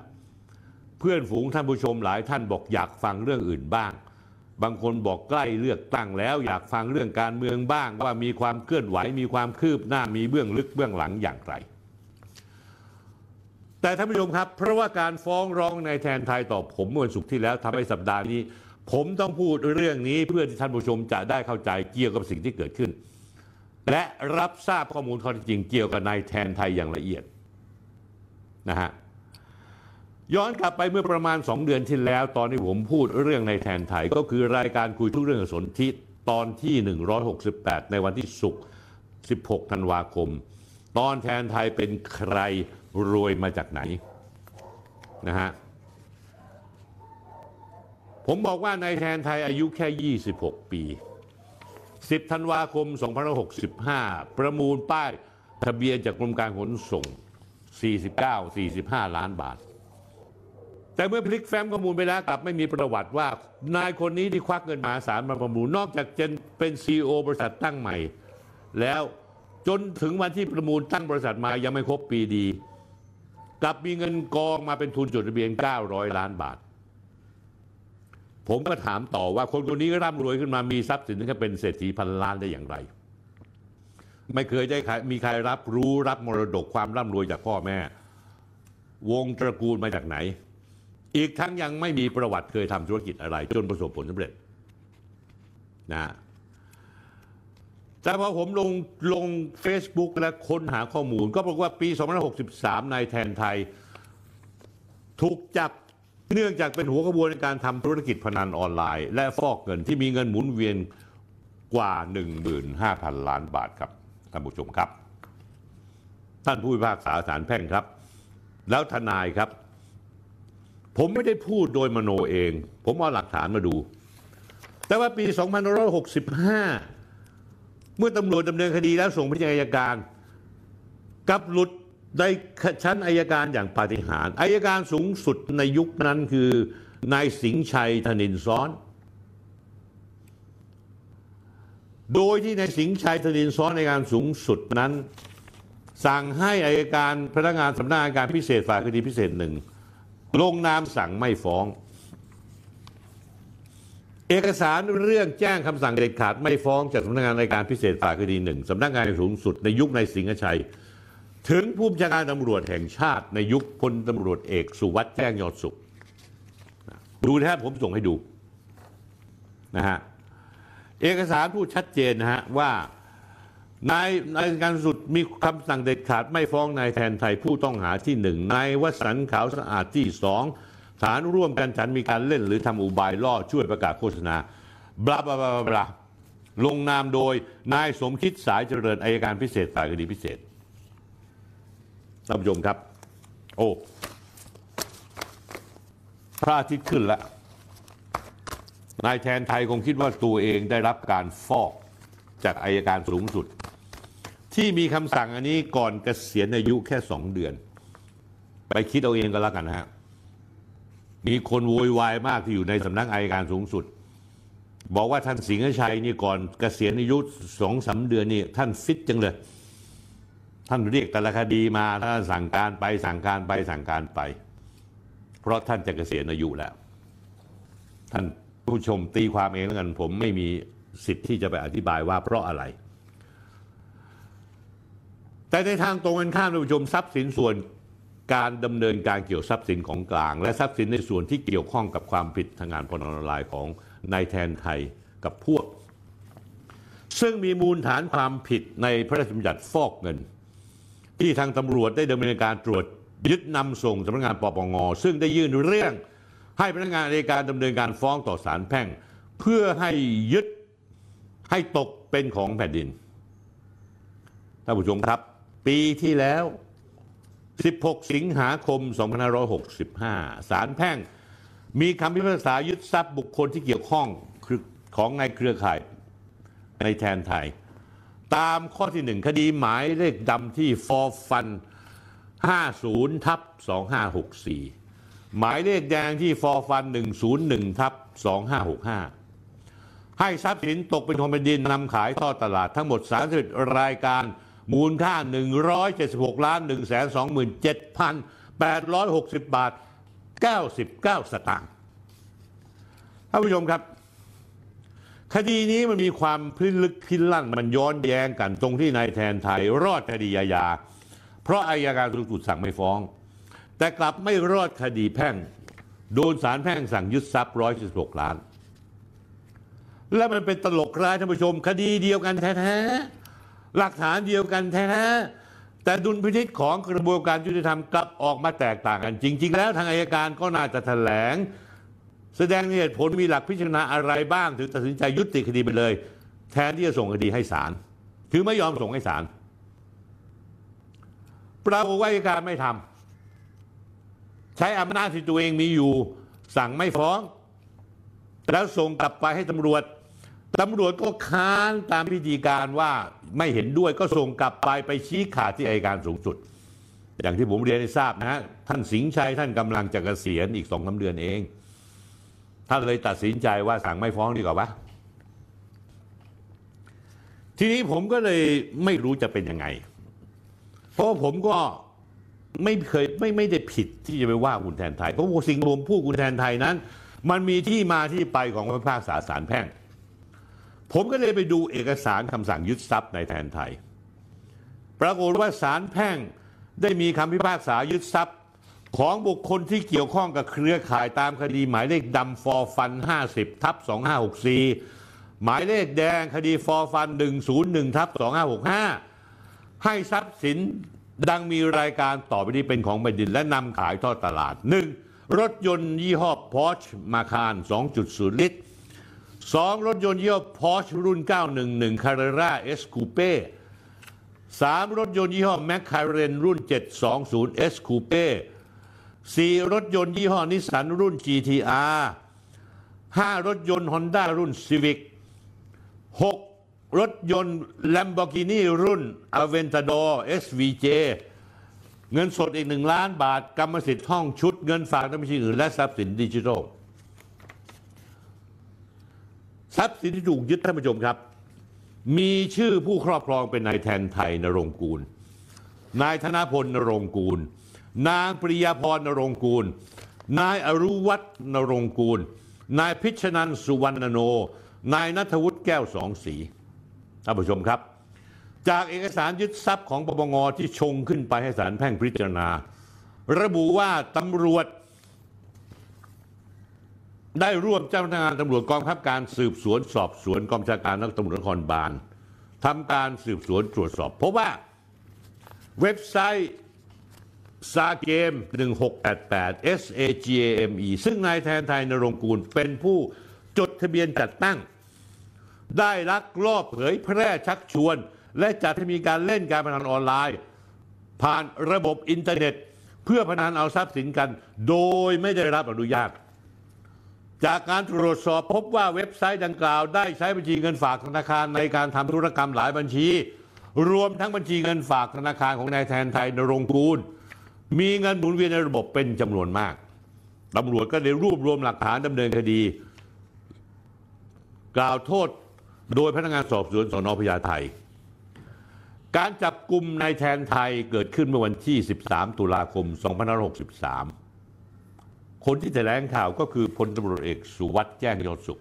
เพื่อนฝูงท่านผู้ชมหลายท่านบอกอยากฟังเรื่องอื่นบ้าง บางคนบอกใกล้เลือกตั้งแล้ว อยากฟังเรื่องการเมืองบ้างว่ามีความเคลื่อนไหวมีความคืบหน้ามีเบื้องลึกเบื้องหลังอย่างไร แต่ท่านผู้ชมครับ เพราะว่าการฟ้องร้องในแทนไทยต่อผมเมื่อวันศุกร์ที่แล้วทำให้สัปดาห์นี้ ผมต้องพูดเรื่องนี้เพื่อที่ท่านผู้ชมจะได้เข้าใจเกี่ยวกับสิ่งที่เกิดขึ้น และรับทราบข้อมูลข้อเท็จจริงเกี่ยวกับนายแทนไทยอย่างละเอียดนะฮะย้อนกลับไปเมื่อประมาณ 2 เดือนที่แล้ว ตอนที่ผมพูดเรื่องในแทนไทย ก็คือรายการคุยทุกเรื่องสนธิตอนที่ 168 ในวันที่ศุกร์16 ธันวาคม ตอนแทนไทยเป็นใคร รวยมาจากไหนนะฮะผมบอกว่านายแทนไทยอายุแค่ 26 ปี 10 ธันวาคม 2565 ประมูลป้ายทะเบียนจากกรมการขนส่ง 49-45 ล้านบาท แต่เมื่อพลิกแฟ้มข้อมูลไปแล้วกลับไม่มีประวัติว่านายคนนี้ที่ควักเงินมหาศาลมาประมูล นอกจากจะเป็นซีอบริษัทตั้งใหม่ แล้วจนถึงวันที่ประมูลตั้งบริษัทมายังไม่ครบปีดี กลับมีเงินกองมาเป็นทุนจดทะเบียน 900 ล้านบาท ผมก็ถามต่อว่าคนคนนี้ร่ำรวยขึ้นมามีทรัพย์สินถึงเป็นเศรษฐีพันล้านได้อย่างไร ไม่เคยได้ใครมีใครรับรู้รับมรดกความร่ำรวยจากพ่อแม่ วงตระกูลมาจากไหน อีกทั้งยังไม่มีประวัติเคยทำธุรกิจอะไร จนประสบผลสำเร็จนะ แต่พอผมลงลง Facebook และค้นหาข้อมูล ก็บอกว่าปี 2563 นายแทนไทย ถูกจับเนื่องจากเป็นหัวขบวนในการทำธุรกิจพนันออนไลน์ และฟอกเงินที่มีเงินหมุนเวียนกว่า 15,000 ล้านบาทครับท่านผู้ชมครับ ท่านผู้พิพากษาศาลแพ่งครับ แล้วทนายครับ ผมไม่ได้พูดโดยมโนเอง ผมเอาหลักฐานมาดู แต่ว่าปี 2565 เมื่อตำรวจดำเนินคดีแล้วส่งไปยังอัยการกับหลุดในชั้นอายการอย่างปาฏิหาริย์อายการสูงสุดในยุคนั้นคือนายสิงห์ชัยธนินซ้อน โดยที่นายสิงห์ชัยธนินซ้อนในการสูงสุดนั้น สั่งให้อายการพนักงานสำนักงานการพิเศษฝ่ายคดีพิเศษหนึ่งลงนามสั่งไม่ฟ้อง เอกสารเรื่องแจ้งคำสั่งเด็ดขาดไม่ฟ้องจากสำนักงานในการพิเศษฝ่ายคดีหนึ่งสำนักงานสูงสุดในยุคนายสิงห์ชัย ถึงผู้บัญชาการตำรวจแห่งชาติในยุคพลตำรวจเอกสุวัสด์แจ้งยอดสุข ดูนะครับผมส่งให้ดูนะฮะเอกสารพูดชัดเจนนะฮะว่านายนายการสุดมีคำสั่งเด็ดขาดไม่ฟ้องนายแทนไทยผู้ต้องหาที่หนึ่งนายวสันต์ขาวสะอาดที่สอง ฐานร่วมกันฉันมีการเล่นหรือทำอุบายล่อช่วยประกาศโฆษณาบลาบลาบลาบลาลงนามโดยนายสมคิดสายเจริญอายการพิเศษฝ่ายคดีพิเศษท่านผู้ชมครับ โอ้พระอาทิตย์ขึ้นแล้ว นายแทนไทยคงคิดว่าตัวเองได้รับการฟอกจากอายการสูงสุด ที่มีคำสั่งอันนี้ก่อนเกษียณอายุแค่สองเดือน ไปคิดเอาเองก็แล้วกันนะฮะ มีคนโวยวายมากที่อยู่ในสำนักอายการสูงสุด บอกว่าท่านสิงห์ชัยนี่ก่อนเกษียณอายุสองสาเดือนนี่ท่านฟิตจังเลย ท่านเรียกแต่ละคดีมาท่านสั่งการไปสั่งการไปสั่งการไป เพราะท่านจะเกษียณอายุแล้ว ท่านผู้ชมตีความเองแล้วกันผมไม่มีสิทธิ์ที่จะไปอธิบายว่าเพราะอะไร แต่ในทางตรงกันข้ามท่านผู้ชมทรัพย์สินส่วน การดำเนินการเกี่ยวทรัพย์สินของกลาง และทรัพย์สินในส่วนที่เกี่ยวข้องกับความผิดทางงานพนันออนไลน์ของนายแทนไทยกับพวก ซึ่งมีมูลฐานความผิดในพระราชบัญญัติฟอกเงิน ที่ทางตำรวจได้ดำเนินการตรวจยึดนำส่งสำนักงานปปงซึ่งได้ยื่นเรื่องให้พนักงานในการดำเนินการฟ้องต่อศาลแพ่ง เพื่อให้ยึดให้ตกเป็นของแผ่นดินท่านผู้ชมครับ ปีที่แล้ว 16 สิงหาคม 2565ศาลแพ่ง มีคำพิพากษายึดทรัพย์บุคคลที่เกี่ยวข้องของในเครือข่ายในแทนไทย ตามข้อที่หนึ่งคดีหมายเลขดำที่ฟอฟัน 50 ทับ 2564 หมายเลขแดงที่ฟอฟัน 101 ทับ 2565 ให้ทรัพย์สินตกเป็นของแผ่นดินนำขายทอดตลาดทั้งหมด 31 รายการ มูลค่า 176ล้าน127,860 บาท 99 สตางค์ท่านผู้ชมครับ คดีนี้มันมีความพิลึกพิลั่นมันย้อนแย้งกันตรงที่นายแทนไทยรอดคดีอาญาเพราะอายการสูงสุดสั่งไม่ฟ้อง แต่กลับไม่รอดคดีแพ่ง โดนศาลแพ่งสั่งยึดทรัพย์ร้อยสิบหกล้าน และมันเป็นตลกร้ายท่านผู้ชม คดีเดียวกันแท้ๆ หลักฐานเดียวกันแท้แต่ดุลพินิจของกระบวนการยุติธรรมกลับออกมาแตกต่างกัน จริง ๆ แล้วทางอายการก็น่าจะแถลง แสดงเหตุผลมีหลักพิจารณาอะไรบ้างถึงตัดสินใจยุติคดีไปเลย แทนที่จะส่งคดีให้ศาลคือไม่ยอมส่งให้ศาลปรากฏว่าอัยการไม่ทำใช้อำนาจที่ตัวเองมีอยู่ สั่งไม่ฟ้อง แล้วส่งกลับไปให้ตำรวจ ตำรวจก็ค้านตามพิธีการว่าไม่เห็นด้วยก็ส่งกลับไปไปชี้ขาดที่อัยการสูงสุด อย่างที่ผมเรียนให้ทราบนะฮะท่านสิงห์ชัยท่านกำลังจะเกษียณอีกสองสาเดือนเอง ท่านเลยตัดสินใจว่าสั่งไม่ฟ้องดีกว่าวะทีนี้ผมก็เลยไม่รู้จะเป็นยังไง เพราะผมก็ไม่เคยไม่ไม่ได้ผิดที่จะไปว่าคุณแทนไทย เพราะสิ่งที่ผมพูดคุณแทนไทยนั้น มันมีที่มาที่ไปของพระภาคษาสารแพ่ง ผมก็เลยไปดูเอกสารคำสั่งยึดทรัพย์ในแทนไทย ปรากฏว่าสารแพ่งได้มีคำพิพากษายึดทรัพย์ ของบุคคลที่เกี่ยวข้องกับเครือข่ายตามคดีหมายเลขดำฟอร์ฟัน 50 ทับ 2564 หมายเลขแดงคดีฟอร์ฟัน 101 ทับ 2565 ให้ทรัพย์สินดังมีรายการต่อไปนี้เป็นของแผ่นดินและนำขายทอดตลาด 1. รถยนต์ยี่ห้อพอชมาคาร2.0 ลิตร 2. รถยนต์ยี่ห้อพอชรุ่น 911 c a r r e r a S Coupe 3. รถยนต์ยี่ห้อแมคคาเรนรุ่น 720 S Coupe 4. รถยนต์ยี่ห้อนิสสันรุ่น GTR 5. รถยนต์ Honda รุ่น Civic 6. รถยนต์ Lamborghini รุ่น Aventador SVJ เงินสดอีก1ล้านบาท กรรมสิทธิ์ห้องชุด เงินฝากในบัญชีอื่นและทรัพย์สินดิจิทัล ทรัพย์สินที่ถูกยึดท่านผู้ชมครับ มีชื่อผู้ครอบครองเป็นนายแทนไทยนรงกูล นายธนพลนรงกูล นางปริยาพรนรงกูล นายอรุวัฒน์นรงกูล นายพิชนันสุวรรณโน นายนัทวุฒิแก้วสองสีท่านผู้ชมครับ จากเอกสารยึดทรัพย์ของปปงที่ชงขึ้นไปให้ศาลแพ่งพิจารณา ระบุว่าตำรวจ ได้ร่วมเจ้าพนักงานตำรวจกองบังคับการสืบสวนสอบสวนกองบัญชาการตำรวจนครบาลทำการสืบสวนตรวจสอบพบว่าเว็บไซต์ SAGAME 1688 SAGAME ซึ่งนายแทนไทยณรงค์กูลเป็นผู้จดทะเบียนจัดตั้ง ได้ลักลอบเผยแพร่ชักชวน และจัดให้มีการเล่นการพนันออนไลน์ ผ่านระบบอินเทอร์เน็ต เพื่อพนันเอาทรัพย์สินกัน โดยไม่ได้รับอนุญาต จากการตรวจสอบพบว่าเว็บไซต์ดังกล่าวได้ใช้บัญชีเงินฝากธนาคารในการทำธุรกรรมหลายบัญชี รวมทั้งบัญชีเงินฝากธนาคารของนายแทนไทยนรงกูล มีเงินหมุนเวียนในระบบเป็นจำนวนมากตำรวจก็ได้รวบรวมหลักฐานดำเนินคดี กล่าวโทษโดยพนักงานสอบสวนสนพญาไทย การจับกลุ่มนายแทนไทยเกิดขึ้นเมื่อวันที่ 13 ตุลาคม 2563 คนที่แถลงข่าวก็คือพลตำรวจเอกสุวัสด์แจ้งยอดสุข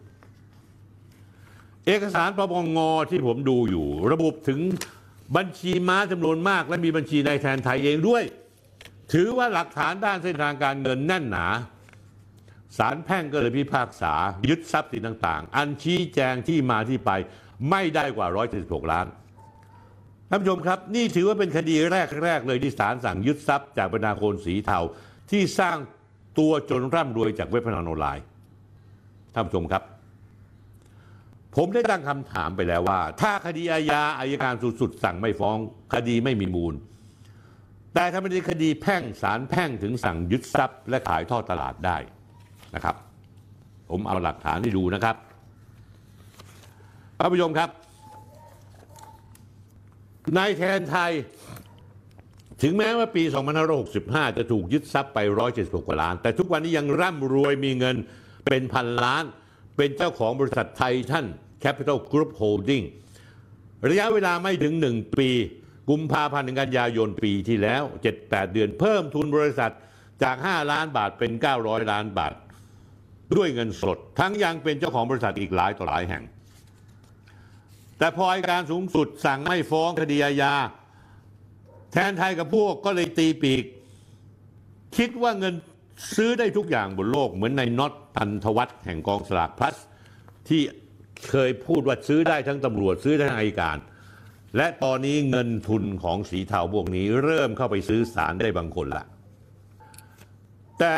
เอกสารปปงงที่ผมดูอยู่ ระบุถึงบัญชีม้าจำนวนมาก และมีบัญชีนายแทนไทยเองด้วย ถือว่าหลักฐานด้านเส้นทางการเงินแน่นหนาศาลแพ่งก็เลยพิพากษา ยึดทรัพย์สินต่าง ๆ อันชี้แจงที่มาที่ไปไม่ได้กว่า 176 ล้านท่านผู้ชมครับ นี่ถือว่าเป็นคดีแรก ๆ เลยที่ศาลสั่งยึดทรัพย์จากบรรดาคนสีเทาที่สร้าง ตัวจนร่ำรวยจากเว็บพนันออนไลน์ท่านผู้ชมครับ ผมได้ตั้งคำถามไปแล้วว่า ถ้าคดีอาญาอายการสูงสุดสั่งไม่ฟ้อง คดีไม่มีมูล แต่ถ้าเป็นคดีแพ่งศาลแพ่งถึงสั่งยึดทรัพย์ และขายทอดตลาดได้นะครับ ผมเอาหลักฐานให้ดูนะครับท่านผู้ชมครับนายแทนไทย ถึงแม้ว่าปี 2565 จะถูกยึดทรัพย์ไป 176 กว่าล้าน แต่ทุกวันนี้ยังร่ำรวยมีเงินเป็นพันล้าน เป็นเจ้าของบริษัทไททันแคปิตอลกรุ๊ปโฮลดิ้งระยะเวลาไม่ถึง 1 ปี กุมภาพันธ์ถึงกันยายนปีที่แล้ว 7-8 เดือนเพิ่มทุนบริษัทจาก 5 ล้านบาทเป็น 900 ล้านบาท ด้วยเงินสด ทั้งยังเป็นเจ้าของบริษัทอีกหลายต่อหลายแห่ง แต่พออัยการสูงสุดสั่งไม่ฟ้องคดีอาญา แทนไทยกับพวกก็เลยตีปีก คิดว่าเงินซื้อได้ทุกอย่างบนโลกเหมือนในน็อตพันธวัฒน์แห่งกองสลากพลัส ที่เคยพูดว่าซื้อได้ทั้งตำรวจซื้อได้ทั้งอัยการ และตอนนี้เงินทุนของสีเทาพวกนี้ เริ่มเข้าไปซื้อสารได้บางคนละแต่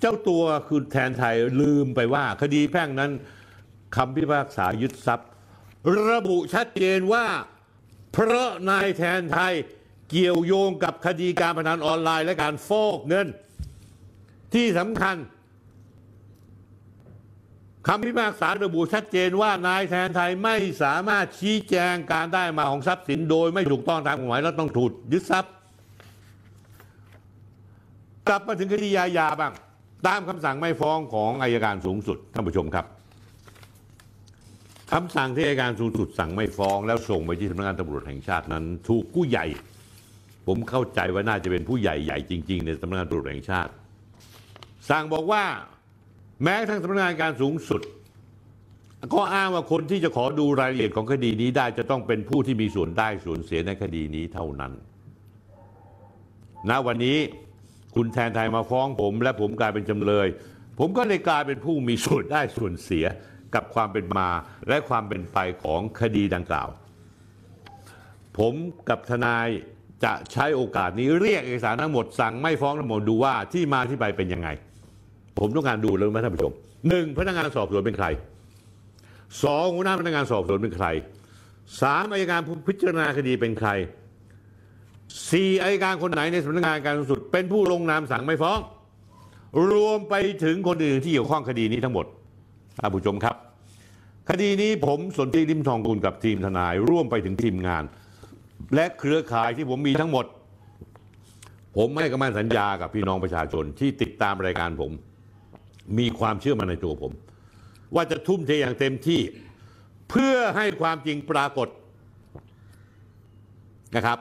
เจ้าตัวคือแทนไทยลืมไปว่า คดีแพ่งนั้นคำพิพากษายึดทรัพย์ ระบุชัดเจนว่า เพราะนายแทนไทย เกี่ยวโยงกับคดีการพนันออนไลน์และการฟอกเงิน ที่สำคัญคำพิพากษาระบุชัดเจนว่านายแทนไทยไม่สามารถชี้แจงการได้มาของทรัพย์สินโดยไม่ถูกต้องตามกฎหมายและต้องถูกยึดทรัพย์กลับมาถึงคดียายาบ้าง ตามคำสั่งไม่ฟ้องของอายการสูงสุดท่านผู้ชมครับคำสั่งที่อายการสูงสุดสั่งไม่ฟ้องแล้วส่งไปที่สำนักงานตำรวจแห่งชาตินั้น ถูกผู้ใหญ่ ผมเข้าใจว่าน่าจะเป็นผู้ใหญ่ใหญ่จริง ๆ ในสำนักงานตำรวจแห่งชาติ สั่งบอกว่าแม้ทั้งสำนักงานการสูงสุด ก็อ้างว่าคนที่จะขอดูรายละเอียดของคดีนี้ได้จะต้องเป็นผู้ที่มีส่วนได้ส่วนเสียในคดีนี้เท่านั้นณวันนี้คุณแทนไทยมาฟ้องผม และผมกลายเป็นจำเลย ผมก็เลยกลายเป็นผู้มีส่วนได้ส่วนเสียกับความเป็นมาและความเป็นไปของคดีดังกล่าว ผมกับทนาย จะใช้โอกาสนี้เรียกเอกสารทั้งหมดสั่งไม่ฟ้องทั้งหมดดูว่าที่มาที่ไปเป็นยังไง ผมต้องการดูเลยไหมท่านผู้ชมหนึ่งพนักงานสอบสวนเป็นใครสองหัวหน้าพนักงานสอบสวนเป็นใครสามอัยการผู้พิจารณาคดีเป็นใครสี่อัยการคนไหนในสำนักงานการสูงสุด เป็นผู้ลงนามสั่งไม่ฟ้อง รวมไปถึงคนอื่นที่เกี่ยวข้องคดีนี้ทั้งหมดท่านผู้ชมครับ คดีนี้ผมสนธิริมทองกุลกับทีมทนายร่วมไปถึงทีมงาน และเครือข่ายที่ผมมีทั้งหมด ผมให้กำมันสัญญากับพี่น้องประชาชนที่ติดตามรายการผม มีความเชื่อมั่นในตัวผม ว่าจะทุ่มเทอย่างเต็มที่เพื่อให้ความจริงปรากฏนะครับ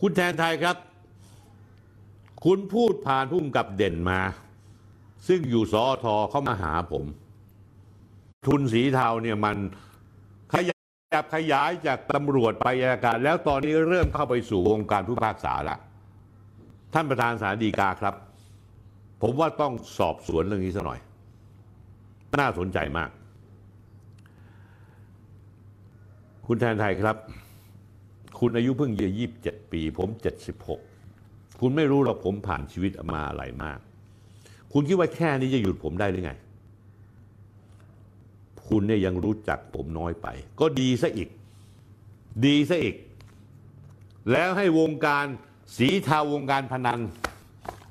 คุณแทนไทยครับ คุณพูดผ่านพุ่มกับเด่นมา ซึ่งอยู่สอทอเข้ามาหาผม ทุนสีเทาเนี่ยมัน ยับขยายจากตำรวจไปอัยการ แล้วตอนนี้เริ่มเข้าไปสู่วงการผู้พิพากษาละท่านประธานศาลฎีกาครับ ผมว่าต้องสอบสวนเรื่องนี้สักหน่อย น่าสนใจมาก คุณแทนไทยครับ คุณอายุเพิ่งจะยี่สิบเจ็ดปี ผมเจ็ดสิบหกคุณไม่รู้หรอกผมผ่านชีวิตมาอะไรมาก คุณคิดว่าแค่นี้จะหยุดผมได้หรือไง คุณเนี่ยยังรู้จักผมน้อยไป ก็ดีซะอีก ดีซะอีก แล้วให้วงการสีเทาวงการพนัน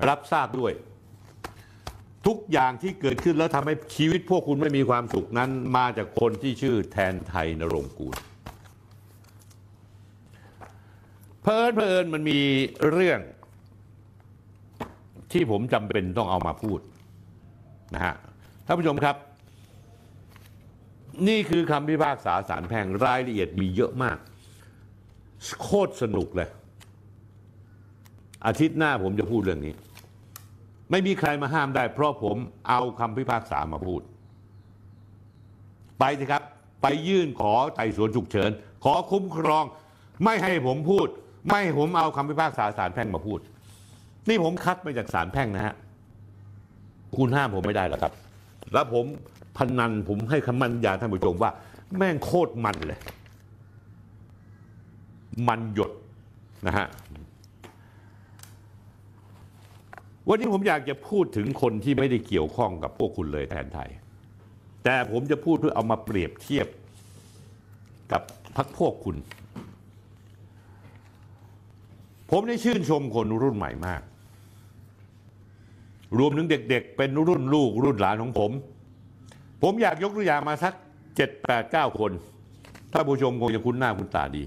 รับทราบด้วย ทุกอย่างที่เกิดขึ้นแล้วทำให้ชีวิตพวกคุณไม่มีความสุขนั้นมาจากคนที่ชื่อแทนไทยนรงค์กูลเพลินเพลินมันมีเรื่องที่ผมจำเป็นต้องเอามาพูดนะฮะท่านผู้ชมครับ นี่คือคำพิพากษาสารแพ่งรายละเอียดมีเยอะมาก โคตรสนุกเลย อาทิตย์หน้าผมจะพูดเรื่องนี้ ไม่มีใครมาห้ามได้ เพราะผมเอาคำพิพากษามาพูด ไปสิครับ ไปยื่นขอไต่สวนฉุกเฉิน ขอคุ้มครอง ไม่ให้ผมพูด ไม่ให้ผมเอาคำพิพากษาสารแพ่งมาพูด นี่ผมคัดมาจากสารแพ่งนะฮะ คุณห้ามผมไม่ได้หรอกครับ แล้วผม พนันผมให้คำมั่นยาท่านผู้ชมว่า แม่งโคตรมันเลย มันหยดนะฮะวันนี้ผมอยากจะพูดถึงคนที่ไม่ได้เกี่ยวข้องกับพวกคุณเลยแทนไทย แต่ผมจะพูดเพื่อเอามาเปรียบเทียบกับพักพวกคุณ ผมได้ชื่นชมคนรุ่นใหม่มาก รวมถึงเด็กๆ เป็นรุ่นลูกรุ่นหลานของผม ผมอยากยกตัวอย่างมาสักเจ็ดแปดเก้าคนถ้าผู้ชมคงจะคุ้นหน้าคุ้นตาดี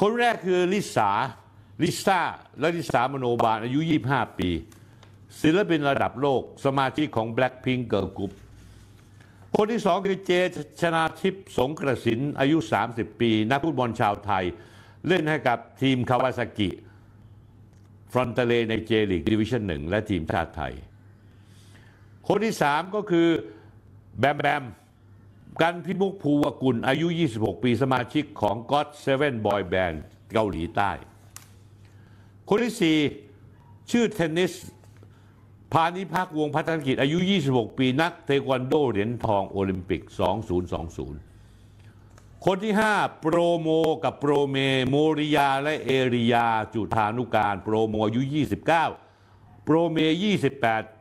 คนแรกคือลิสาลิซ่าและลิสามโนบาลอายุ 25 ปี ศิลปินระดับโลก สมาชิกของ Blackpink Girl Group คนที่สองคือเจชนาธิปสรงกระสินธ์อายุ 30 ปี นักฟุตบอลชาวไทย เล่นให้กับทีมคาวาซากิ ฟรอนตาเล่ในเจลีกดิวิชั่นหนึ่งและทีมชาติไทย คนที่สามก็คือแบมแบมกันพิมุกภูวกุลอายุ 26 ปีสมาชิกของ GOT7 Boy Band เกาหลีใต้ คนที่4ชื่อเทนนิสพานิพักวงพัฒนกิจอายุ 26 ปีนักเทควันโดเหรียญทองโอลิมปิก 2020 คนที่ 5 โปรโมกับโปรเมโมริยาและเอริยาจุธานุการ โปรโมอายุ 29 โปรเม 28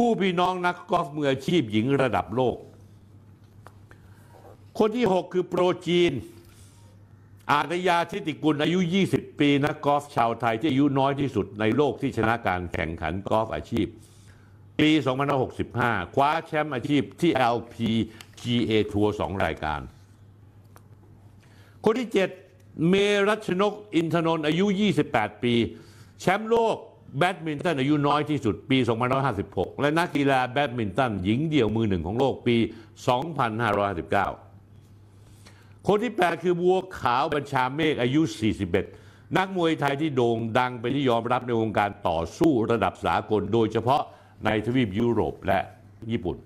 คู่พี่น้องนักกอล์ฟมืออาชีพหญิงระดับโลก คนที่ 6 คือโปรจีน อาฒยาฐิติกุลอายุ 20 ปีนักกอล์ฟชาวไทยที่อายุน้อยที่สุดในโลกที่ชนะการแข่งขันกอล์ฟอาชีพ ปี 2565 คว้าแชมป์อาชีพที่ LPGA ทัวร์2รายการ คนที่ 7 เมย์รัชนกอินทนนท์อายุ 28 ปี แชมป์โลก แบดมินตันอายุน้อยที่สุดปี 2556 และนักกีฬาแบดมินตันหญิงเดี่ยวมือหนึ่งของโลกปี 2559 คนที่ 8 คือบัวขาวบัญชาเมฆอายุ 41 นักมวยไทยที่โด่งดังเป็นที่ยอมรับในวงการต่อสู้ระดับสากล โดยเฉพาะในทวีปยุโรปและญี่ปุ่น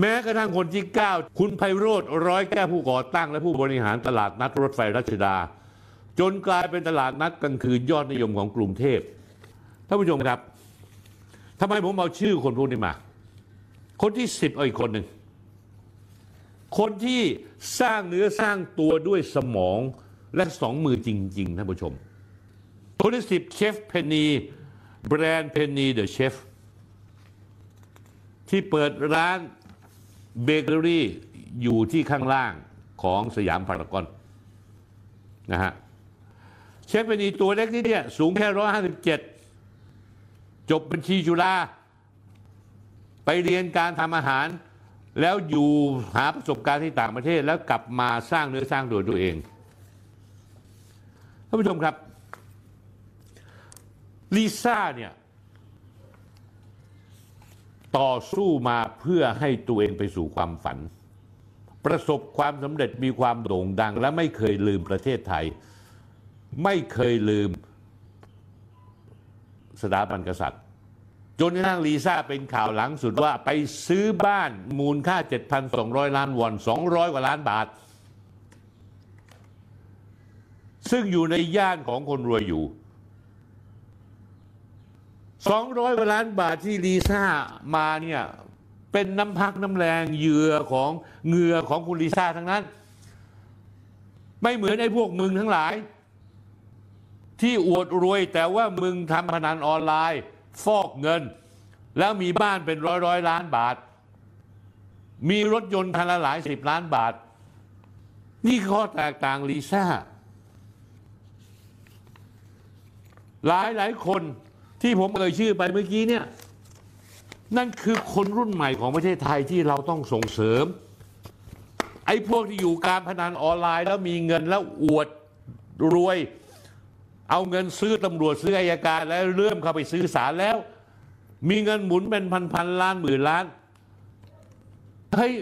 แม้กระทั่งคนที่ 9 คุณไพโรธร้อยแก้วผู้ก่อตั้ง และผู้บริหารตลาดนัดรถไฟรัชดา จนกลายเป็นตลาดนัดกลางคืนยอดนิยมของกรุงเทพ ท่านผู้ชมครับทำไมผมเอาชื่อคนพวกนี้มา คนที่10เอาอีกคนหนึ่ง คนที่สร้างเนื้อสร้างตัวด้วยสมองและสองมือจริง ๆ ท่านผู้ชม คนที่สิบเชฟเพนนีแบรนด์เพนนีเดอะเชฟที่เปิดร้านเบเกอรี่อยู่ที่ข้างล่างของสยามพารากอนนะฮะเชฟเพนนีตัวเล็กนิดเนี่ยสูงแค่ร้อยห้าสิบเจ็ด จบบัญชีจุฬาไปเรียนการทำอาหาร แล้วอยู่หาประสบการณ์ที่ต่างประเทศ แล้วกลับมาสร้างเนื้อสร้างตัวตัวเองท่านผู้ชมครับลิซ่าเนี่ยต่อสู้มาเพื่อให้ตัวเองไปสู่ความฝัน ประสบความสำเร็จมีความโด่งดัง และไม่เคยลืมประเทศไทย ไม่เคยลืม สถาบันกษัตริย์ จนกระทั่งลีซ่าเป็นข่าวหลังสุดว่าไปซื้อบ้านมูลค่า 7,200 ล้านวอน 200 กว่าล้านบาท ซึ่งอยู่ในย่านของคนรวยอยู่ 200กว่าล้านบาทที่ลีซ่ามาเนี่ยเป็นน้ำพักน้ำแรงเหยื่อของเหงื่อของคุณลีซ่าทั้งนั้น ไม่เหมือนไอ้พวกมึงทั้งหลาย ที่อวดรวยแต่ว่ามึงทำพนันออนไลน์ ฟอกเงิน แล้วมีบ้านเป็นร้อยร้อยล้านบาท มีรถยนต์คันละหลายสิบล้านบาท นี่ข้อแตกต่างลีซ่า หลายหลายคนที่ผมเอ่ยชื่อไปเมื่อกี้เนี่ย นั่นคือคนรุ่นใหม่ของประเทศไทยที่เราต้องส่งเสริม ไอ้พวกที่อยู่การพนันออนไลน์แล้วมีเงินแล้วอวดรวย เอาเงินซื้อตำรวจซื้ออายการแล้วเริ่มเข้าไปซื้อศาลแล้ว มีเงินหมุนเป็นพันพันล้านหมื่นล้านเฮ้ย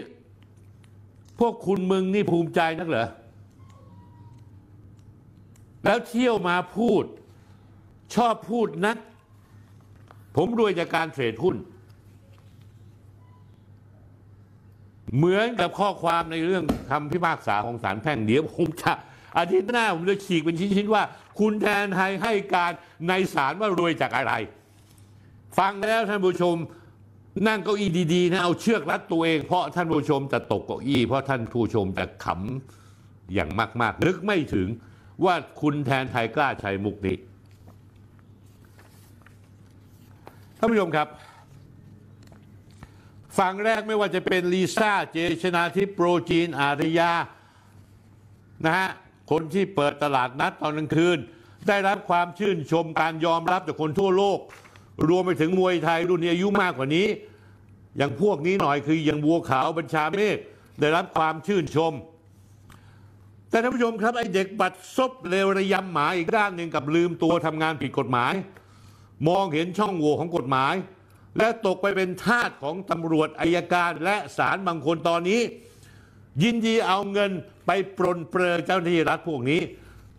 พวกคุณมึงนี่ภูมิใจนักเหรอ แล้วเที่ยวมาพูด ชอบพูดนัก ผมรวยจากการเทรดหุ้น เหมือนกับข้อความในเรื่องคำพิพากษาของศาลแพ่งเดี๋ยวผมจะ อาทิตย์หน้าผมจะฉีกเป็นชิ้นๆว่า คุณแทนไทยให้การในศาลว่ารวยจากอะไร ฟังแล้วท่านผู้ชมนั่งเก้าอี้ดีๆนะเอาเชือกรัดตัวเอง เพราะท่านผู้ชมจะตกเก้าอี้ เพราะท่านผู้ชมจะขำอย่างมาก ๆ นึกไม่ถึงว่าคุณแทนไทยกล้าใช้มุกนี้ท่านผู้ชมครับฝั่งแรกไม่ว่าจะเป็นลีซ่าเจชนาทิพย์โปรจีนอารยานะฮะ คนที่เปิดตลาดนัดตอนกลางคืน ได้รับความชื่นชมการยอมรับจากคนทั่วโลก รวมไปถึงมวยไทยรุ่นนี้อายุมากกว่านี้ อย่างพวกนี้หน่อยคืออย่างบัวขาวบัญชาเมฆได้รับความชื่นชม แต่ท่านผู้ชมครับไอ้เด็กบัดซบเลวระยำหมาอีกด้านหนึ่งกับลืมตัวทำงานผิดกฎหมาย มองเห็นช่องโหว่ของกฎหมาย และตกไปเป็นทาสของตำรวจอายการและศาลบางคนตอนนี้ ยินดีเอาเงินไปปรนเปรอเจ้าหน้าที่รัฐพวกนี้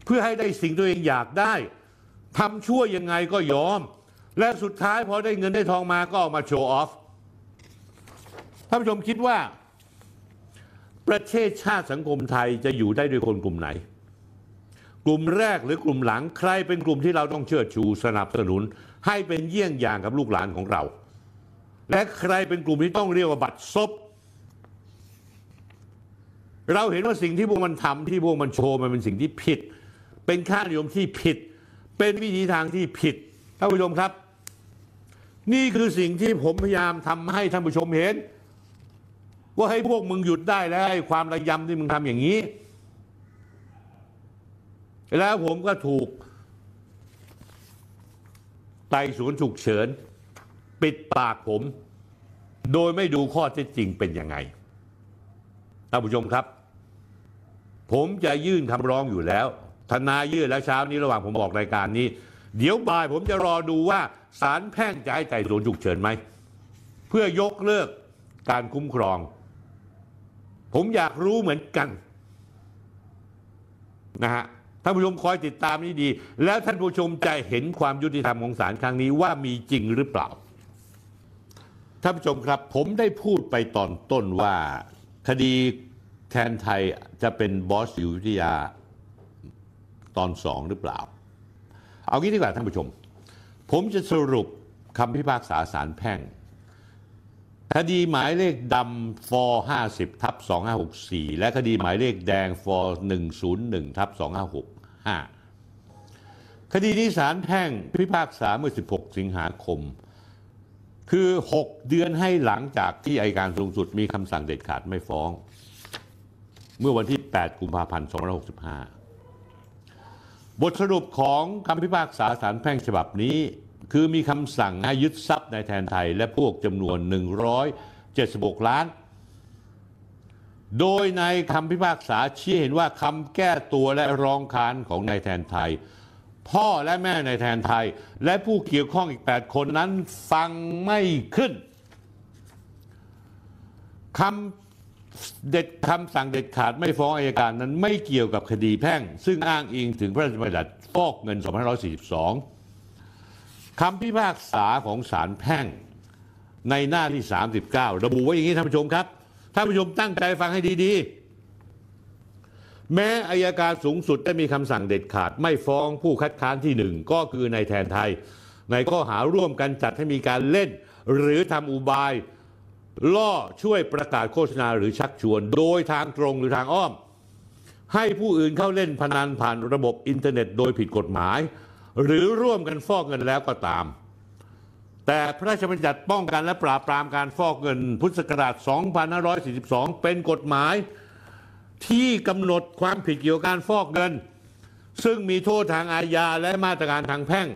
เพื่อให้ได้สิ่งตัวเองอยากได้ทำชั่วยังไงก็ยอม และสุดท้ายพอได้เงินได้ทองมาก็เอามาโชว์ออฟท่านผู้ชมคิดว่า ประเทศชาติสังคมไทยจะอยู่ได้ด้วยคนกลุ่มไหน กลุ่มแรกหรือกลุ่มหลังใครเป็นกลุ่มที่เราต้องเชิดชูสนับสนุน ให้เป็นเยี่ยงอย่างกับลูกหลานของเรา และใครเป็นกลุ่มที่ต้องเรียกว่าบัตรซบ เราเห็นว่าสิ่งที่พวกมันทำที่พวกมันโชว์มันเป็นสิ่งที่ผิด เป็นค่านิยมที่ผิด เป็นวิธีทางที่ผิดท่านผู้ชมครับ นี่คือสิ่งที่ผมพยายามทำให้ท่านผู้ชมเห็น ว่าให้พวกมึงหยุดได้แล้วไอ้ความระยำที่มึงทำอย่างนี้ แล้วผมก็ถูกไต่สวนฉุกเฉิน ปิดปากผม โดยไม่ดูข้อเท็จจริงเป็นยังไงท่านผู้ชมครับ ผมจะยื่นคำร้องอยู่แล้ว ทนายยื่นแล้วเช้านี้ระหว่างผมออกรายการนี้ เดี๋ยวบ่ายผมจะรอดูว่าศาลแพ่งจะให้ไต่สวนฉุกเฉินไหม เพื่อยกเลิกการคุ้มครอง ผมอยากรู้เหมือนกันนะฮะท่านผู้ชมคอยติดตามนี้ดี แล้วท่านผู้ชมจะเห็นความยุติธรรมของศาลครั้งนี้ว่ามีจริงหรือเปล่าท่านผู้ชมครับ ผมได้พูดไปตอนต้นว่าคดี แทนไทยจะเป็นบอสอยู่วิทยาตอนสองหรือเปล่า เอางี้ดีกว่าท่านผู้ชม ผมจะสรุปคำพิพากษาศาลแพ่งคดีหมายเลขดำฟอ50ทับ2564 และคดีหมายเลขแดงฟอ101ทับ2565 คดีนี้ศาลแพ่งพิพากษาเมื่อ 16 สิงหาคม คือ 6 เดือนให้หลังจากที่อัยการสูงสุดมีคำสั่งเด็ดขาดไม่ฟ้อง เมื่อวันที่ 8 กุมภาพันธ์ 2565 บทสรุปของคำพิพากษาศาลแพ่งฉบับนี้ คือมีคำสั่งให้ยึดทรัพย์ในแทนไทย และพวกจำนวน 176 ล้าน โดยในคำพิพากษาชี้เห็นว่าคำแก้ตัวและร้องค้านของนายแทนไทย พ่อและแม่นายแทนไทย และผู้เกี่ยวข้องอีก 8 คนนั้นฟังไม่ขึ้นคำ เด็ดคำสั่งเด็ดขาดไม่ฟ้องอายการนั้นไม่เกี่ยวกับคดีแพ่ง ซึ่งอ้างอิงถึงพระราชบัญญัติฟอกเงิน 2542 คำพิพากษาของศาลแพ่งในหน้าที่ 39 ระบุไว้อย่างนี้ท่านผู้ชมครับ ท่านผู้ชมตั้งใจฟังให้ดีๆ แม้อายการสูงสุดได้มีคำสั่งเด็ดขาด ไม่ฟ้องผู้คัดค้านที่หนึ่งก็คือนายแทนไทย ในข้อหาร่วมกันจัดให้มีการเล่น หรือทำอุบาย ล่อช่วยประกาศโฆษณาหรือชักชวน โดยทางตรงหรือทางอ้อม ให้ผู้อื่นเข้าเล่นพนันผ่านระบบอินเทอร์เน็ตโดยผิดกฎหมาย หรือร่วมกันฟอกเงินแล้วก็ตาม แต่พระราชบัญญัติป้องกันและปราบปรามการฟอกเงินพุทธศักราช 2542 เป็นกฎหมายที่กำหนดความผิดเกี่ยวกับการฟอกเงิน ซึ่งมีโทษทางอาญาและมาตรการทางแพ่ง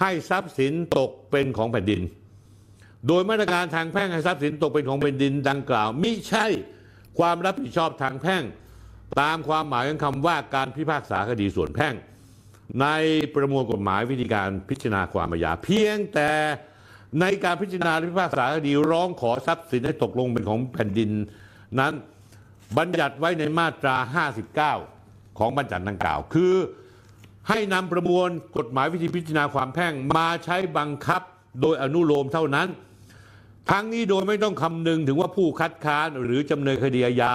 ให้ทรัพย์สินตกเป็นของแผ่นดิน โดยมาตรการทางแพ่งให้ทรัพย์สินตกเป็นของแผ่นดินดังกล่าวมิใช่ความรับผิดชอบทางแพ่ง ตามความหมายของคำว่าการพิพากษาคดีส่วนแพ่ง ในประมวลกฎหมายวิธีการพิจารณาความอาญาเพียงแต่ในการพิจารณาพิพากษาคดีร้องขอทรัพย์สินให้ตกลงเป็นของแผ่นดินนั้นบัญญัติไว้ในมาตรา 59 ของบัญญัติดังกล่าว คือให้นำประมวลกฎหมายวิธีพิจารณาความแพ่งมาใช้บังคับโดยอนุโลมเท่านั้น ทั้งนี้โดยไม่ต้องคำนึงถึงว่าผู้คัดค้านหรือจำเลยคดีอาญา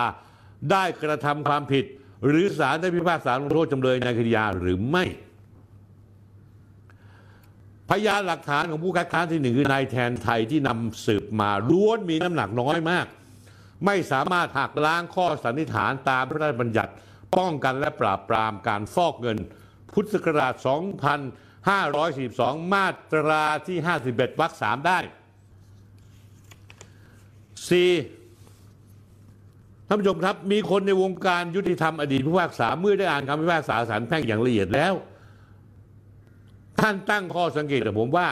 ได้กระทำความผิด หรือศาลได้พิพากษาลงโทษจำเลยในคดีอาญาหรือไม่ พยานหลักฐานของผู้คัดค้านที่หนึ่งคือนายแทนไทยที่นำสืบมาล้วนมีน้ำหนักน้อยมาก ไม่สามารถหักล้างข้อสันนิษฐานตามพระราชบัญญัติป้องกันและปราบปรามการฟอกเงิน พุทธศักราช 2542 มาตราที่ 51วรรค 3 ได้ 4. ท่านผู้ชมครับ มีคนในวงการยุติธรรมอดีตผู้พิพากษาเมื่อได้อ่านคำพิพากษาศาลแพ่งอย่างละเอียดแล้ว ท่านตั้งข้อสังเกตกับผมว่า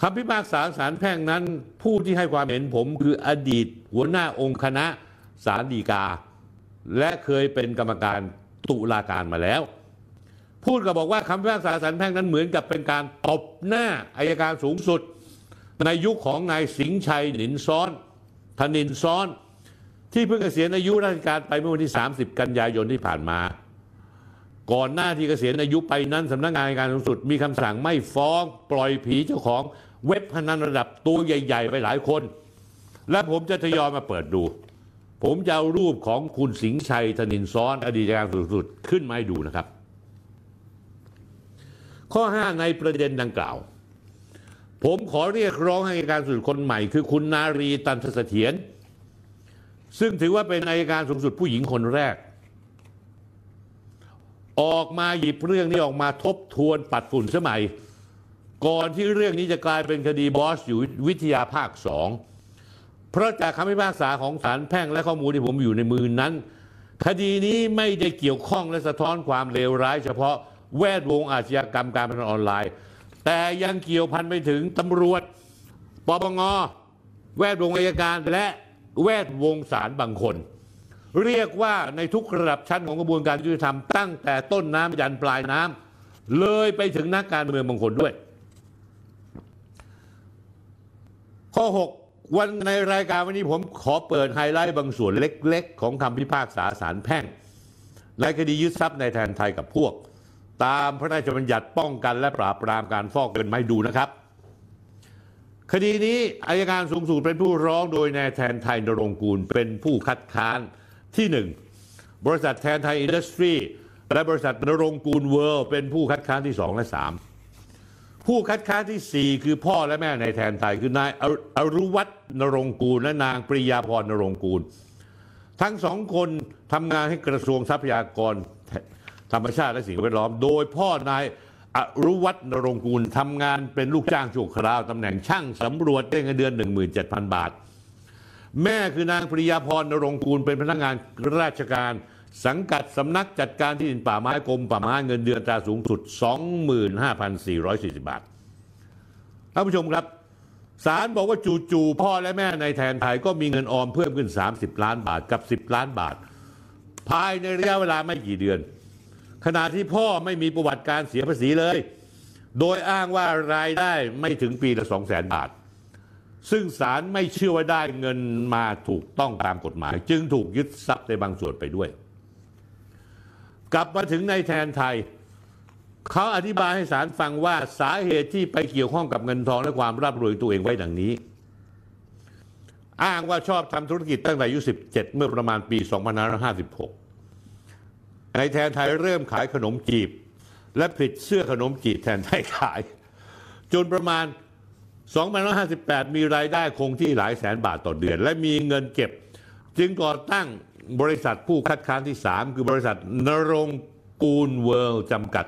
คำพิพากษาศาลแพ่งนั้น ผู้ที่ให้ความเห็นผมคืออดีต หัวหน้าองค์คณะศาลฎีกา และเคยเป็นกรรมการตุลาการมาแล้ว พูดก็บอกว่าคำพิพากษาศาลแพ่งนั้นเหมือนกับเป็นการตบหน้าอายการสูงสุด ในยุคของนายสิงห์ชัยหนินซ้อนธนินซ้อน ที่เพิ่งเกษียณอายุราชการไปเมื่อวันที่ 30 กันยายนที่ผ่านมา ก่อนหน้าที่เกษียณอายุไปนั้นสำนักงานการสูงสุดมีคำสั่งไม่ฟ้องปล่อยผีเจ้าของเว็บพนันระดับตัวใหญ่ ๆ ไปหลายคน และผมจะทยอยมาเปิดดู ผมจะเอารูปของคุณสิงห์ชัยธนินซ้อนอดีตการสูงสุดขึ้นมาให้ดูนะครับ ข้อ 5 ในประเด็นดังกล่าว ผมขอเรียกร้องให้อัยการสูงสุดคนใหม่คือคุณนารีตันทเสถียรซึ่งถือว่าเป็นอัยการสูงสุดผู้หญิงคนแรก ออกมาหยิบเรื่องนี้ออกมาทบทวนปัดฝุ่นสมัย ก่อนที่เรื่องนี้จะกลายเป็นคดีบอสอยู่วิทยาภาคสองเพราะจากคำพิพากษาของศาลแพ่งและข้อมูลที่ผมอยู่ในมือนั้น คดีนี้ไม่ได้เกี่ยวข้องและสะท้อนความเลวร้าย เฉพาะแวดวงอาชญากรรมการพนันออนไลน์ แต่ยังเกี่ยวพันไปถึงตำรวจปปงแวดวงอายการและแวดวงศาลบางคน เรียกว่าในทุกระดับชั้นของกระบวนการยุติธรรมตั้งแต่ต้นน้ำยันปลายน้ำเลยไปถึงนักการเมืองบางคนด้วย ข้อ 6 วันในรายการวันนี้ผมขอเปิดไฮไลท์บางส่วนเล็ก ๆ ของคำพิพากษาศาลแพ่งในคดียึดทรัพย์ในแทนไทยกับพวก ตามพระราชบัญญัติป้องกันและปราบปรามการฟอกเงินไม่ดูนะครับ คดีนี้อายการสูงสุดเป็นผู้ร้องโดยนายแทนไทยนรงค์กูล เป็นผู้คัดค้านที่หนึ่งบริษัทแทนไทยอินดัสทรีและบริษัทนรงค์กูลเวิลด์เป็นผู้คัดค้านที่สองและสามผู้คัดค้านที่สี่คือพ่อและแม่นายแทนไทยคือนายอรุอรุวัฒน์นรงค์กูล และนางปริยาพรนรงค์กูล ทั้งสองคนทำงานให้กระทรวงทรัพยากร ธรรมชาติและสิ่งแวดล้อม โดยพ่อนายอรุวัฒน์นรงค์กูลทำงานเป็นลูกจ้างชั่วคราวตำแหน่งช่างสำรวจได้เงินเดือน 17,000 บาท แม่คือนางปริยาพรนรงค์กูลเป็นพนักงานราชการ สังกัดสำนักจัดการที่ดินป่าไม้กรมป่าไม้เงินเดือนตราสูงสุด 25,440 บาทท่านผู้ชมครับศาลบอกว่าจู่ๆพ่อและแม่ในแทนไทยก็มีเงินออมเพิ่มขึ้น 30 ล้านบาทกับ 10 ล้านบาท ภายในระยะเวลาไม่กี่เดือน ขณะที่พ่อไม่มีประวัติการเสียภาษีเลย โดยอ้างว่ารายได้ไม่ถึงปีละ2 0 0 0 0 0บาท ซึ่งศาลไม่เชื่อว่าได้เงินมาถูกต้องตามกฎหมาย จึงถูกยึดทรัพย์ในบางส่วนไปด้วย กลับมาถึงในแทนไทย เขาอธิบายให้ศาลฟังว่าสาเหตุที่ไปเกี่ยวข้องกับเงินทองและความร่ำรวยตัวเองไว้ดังนี้ อ้างว่าชอบทำธุรกิจตั้งแต่อายุ17 เมื่อประมาณปี2556 ในแทนไทยเริ่มขายขนมจีบ และผลิตเสื้อขนมจีบแทนไทยขาย จนประมาณ2558 มีรายได้คงที่หลายแสนบาทต่อเดือน และมีเงินเก็บ จึงก่อตั้งบริษัทผู้คัดค้านที่ 3 คือบริษัทนรงค์กูลเวิลด์จำกัด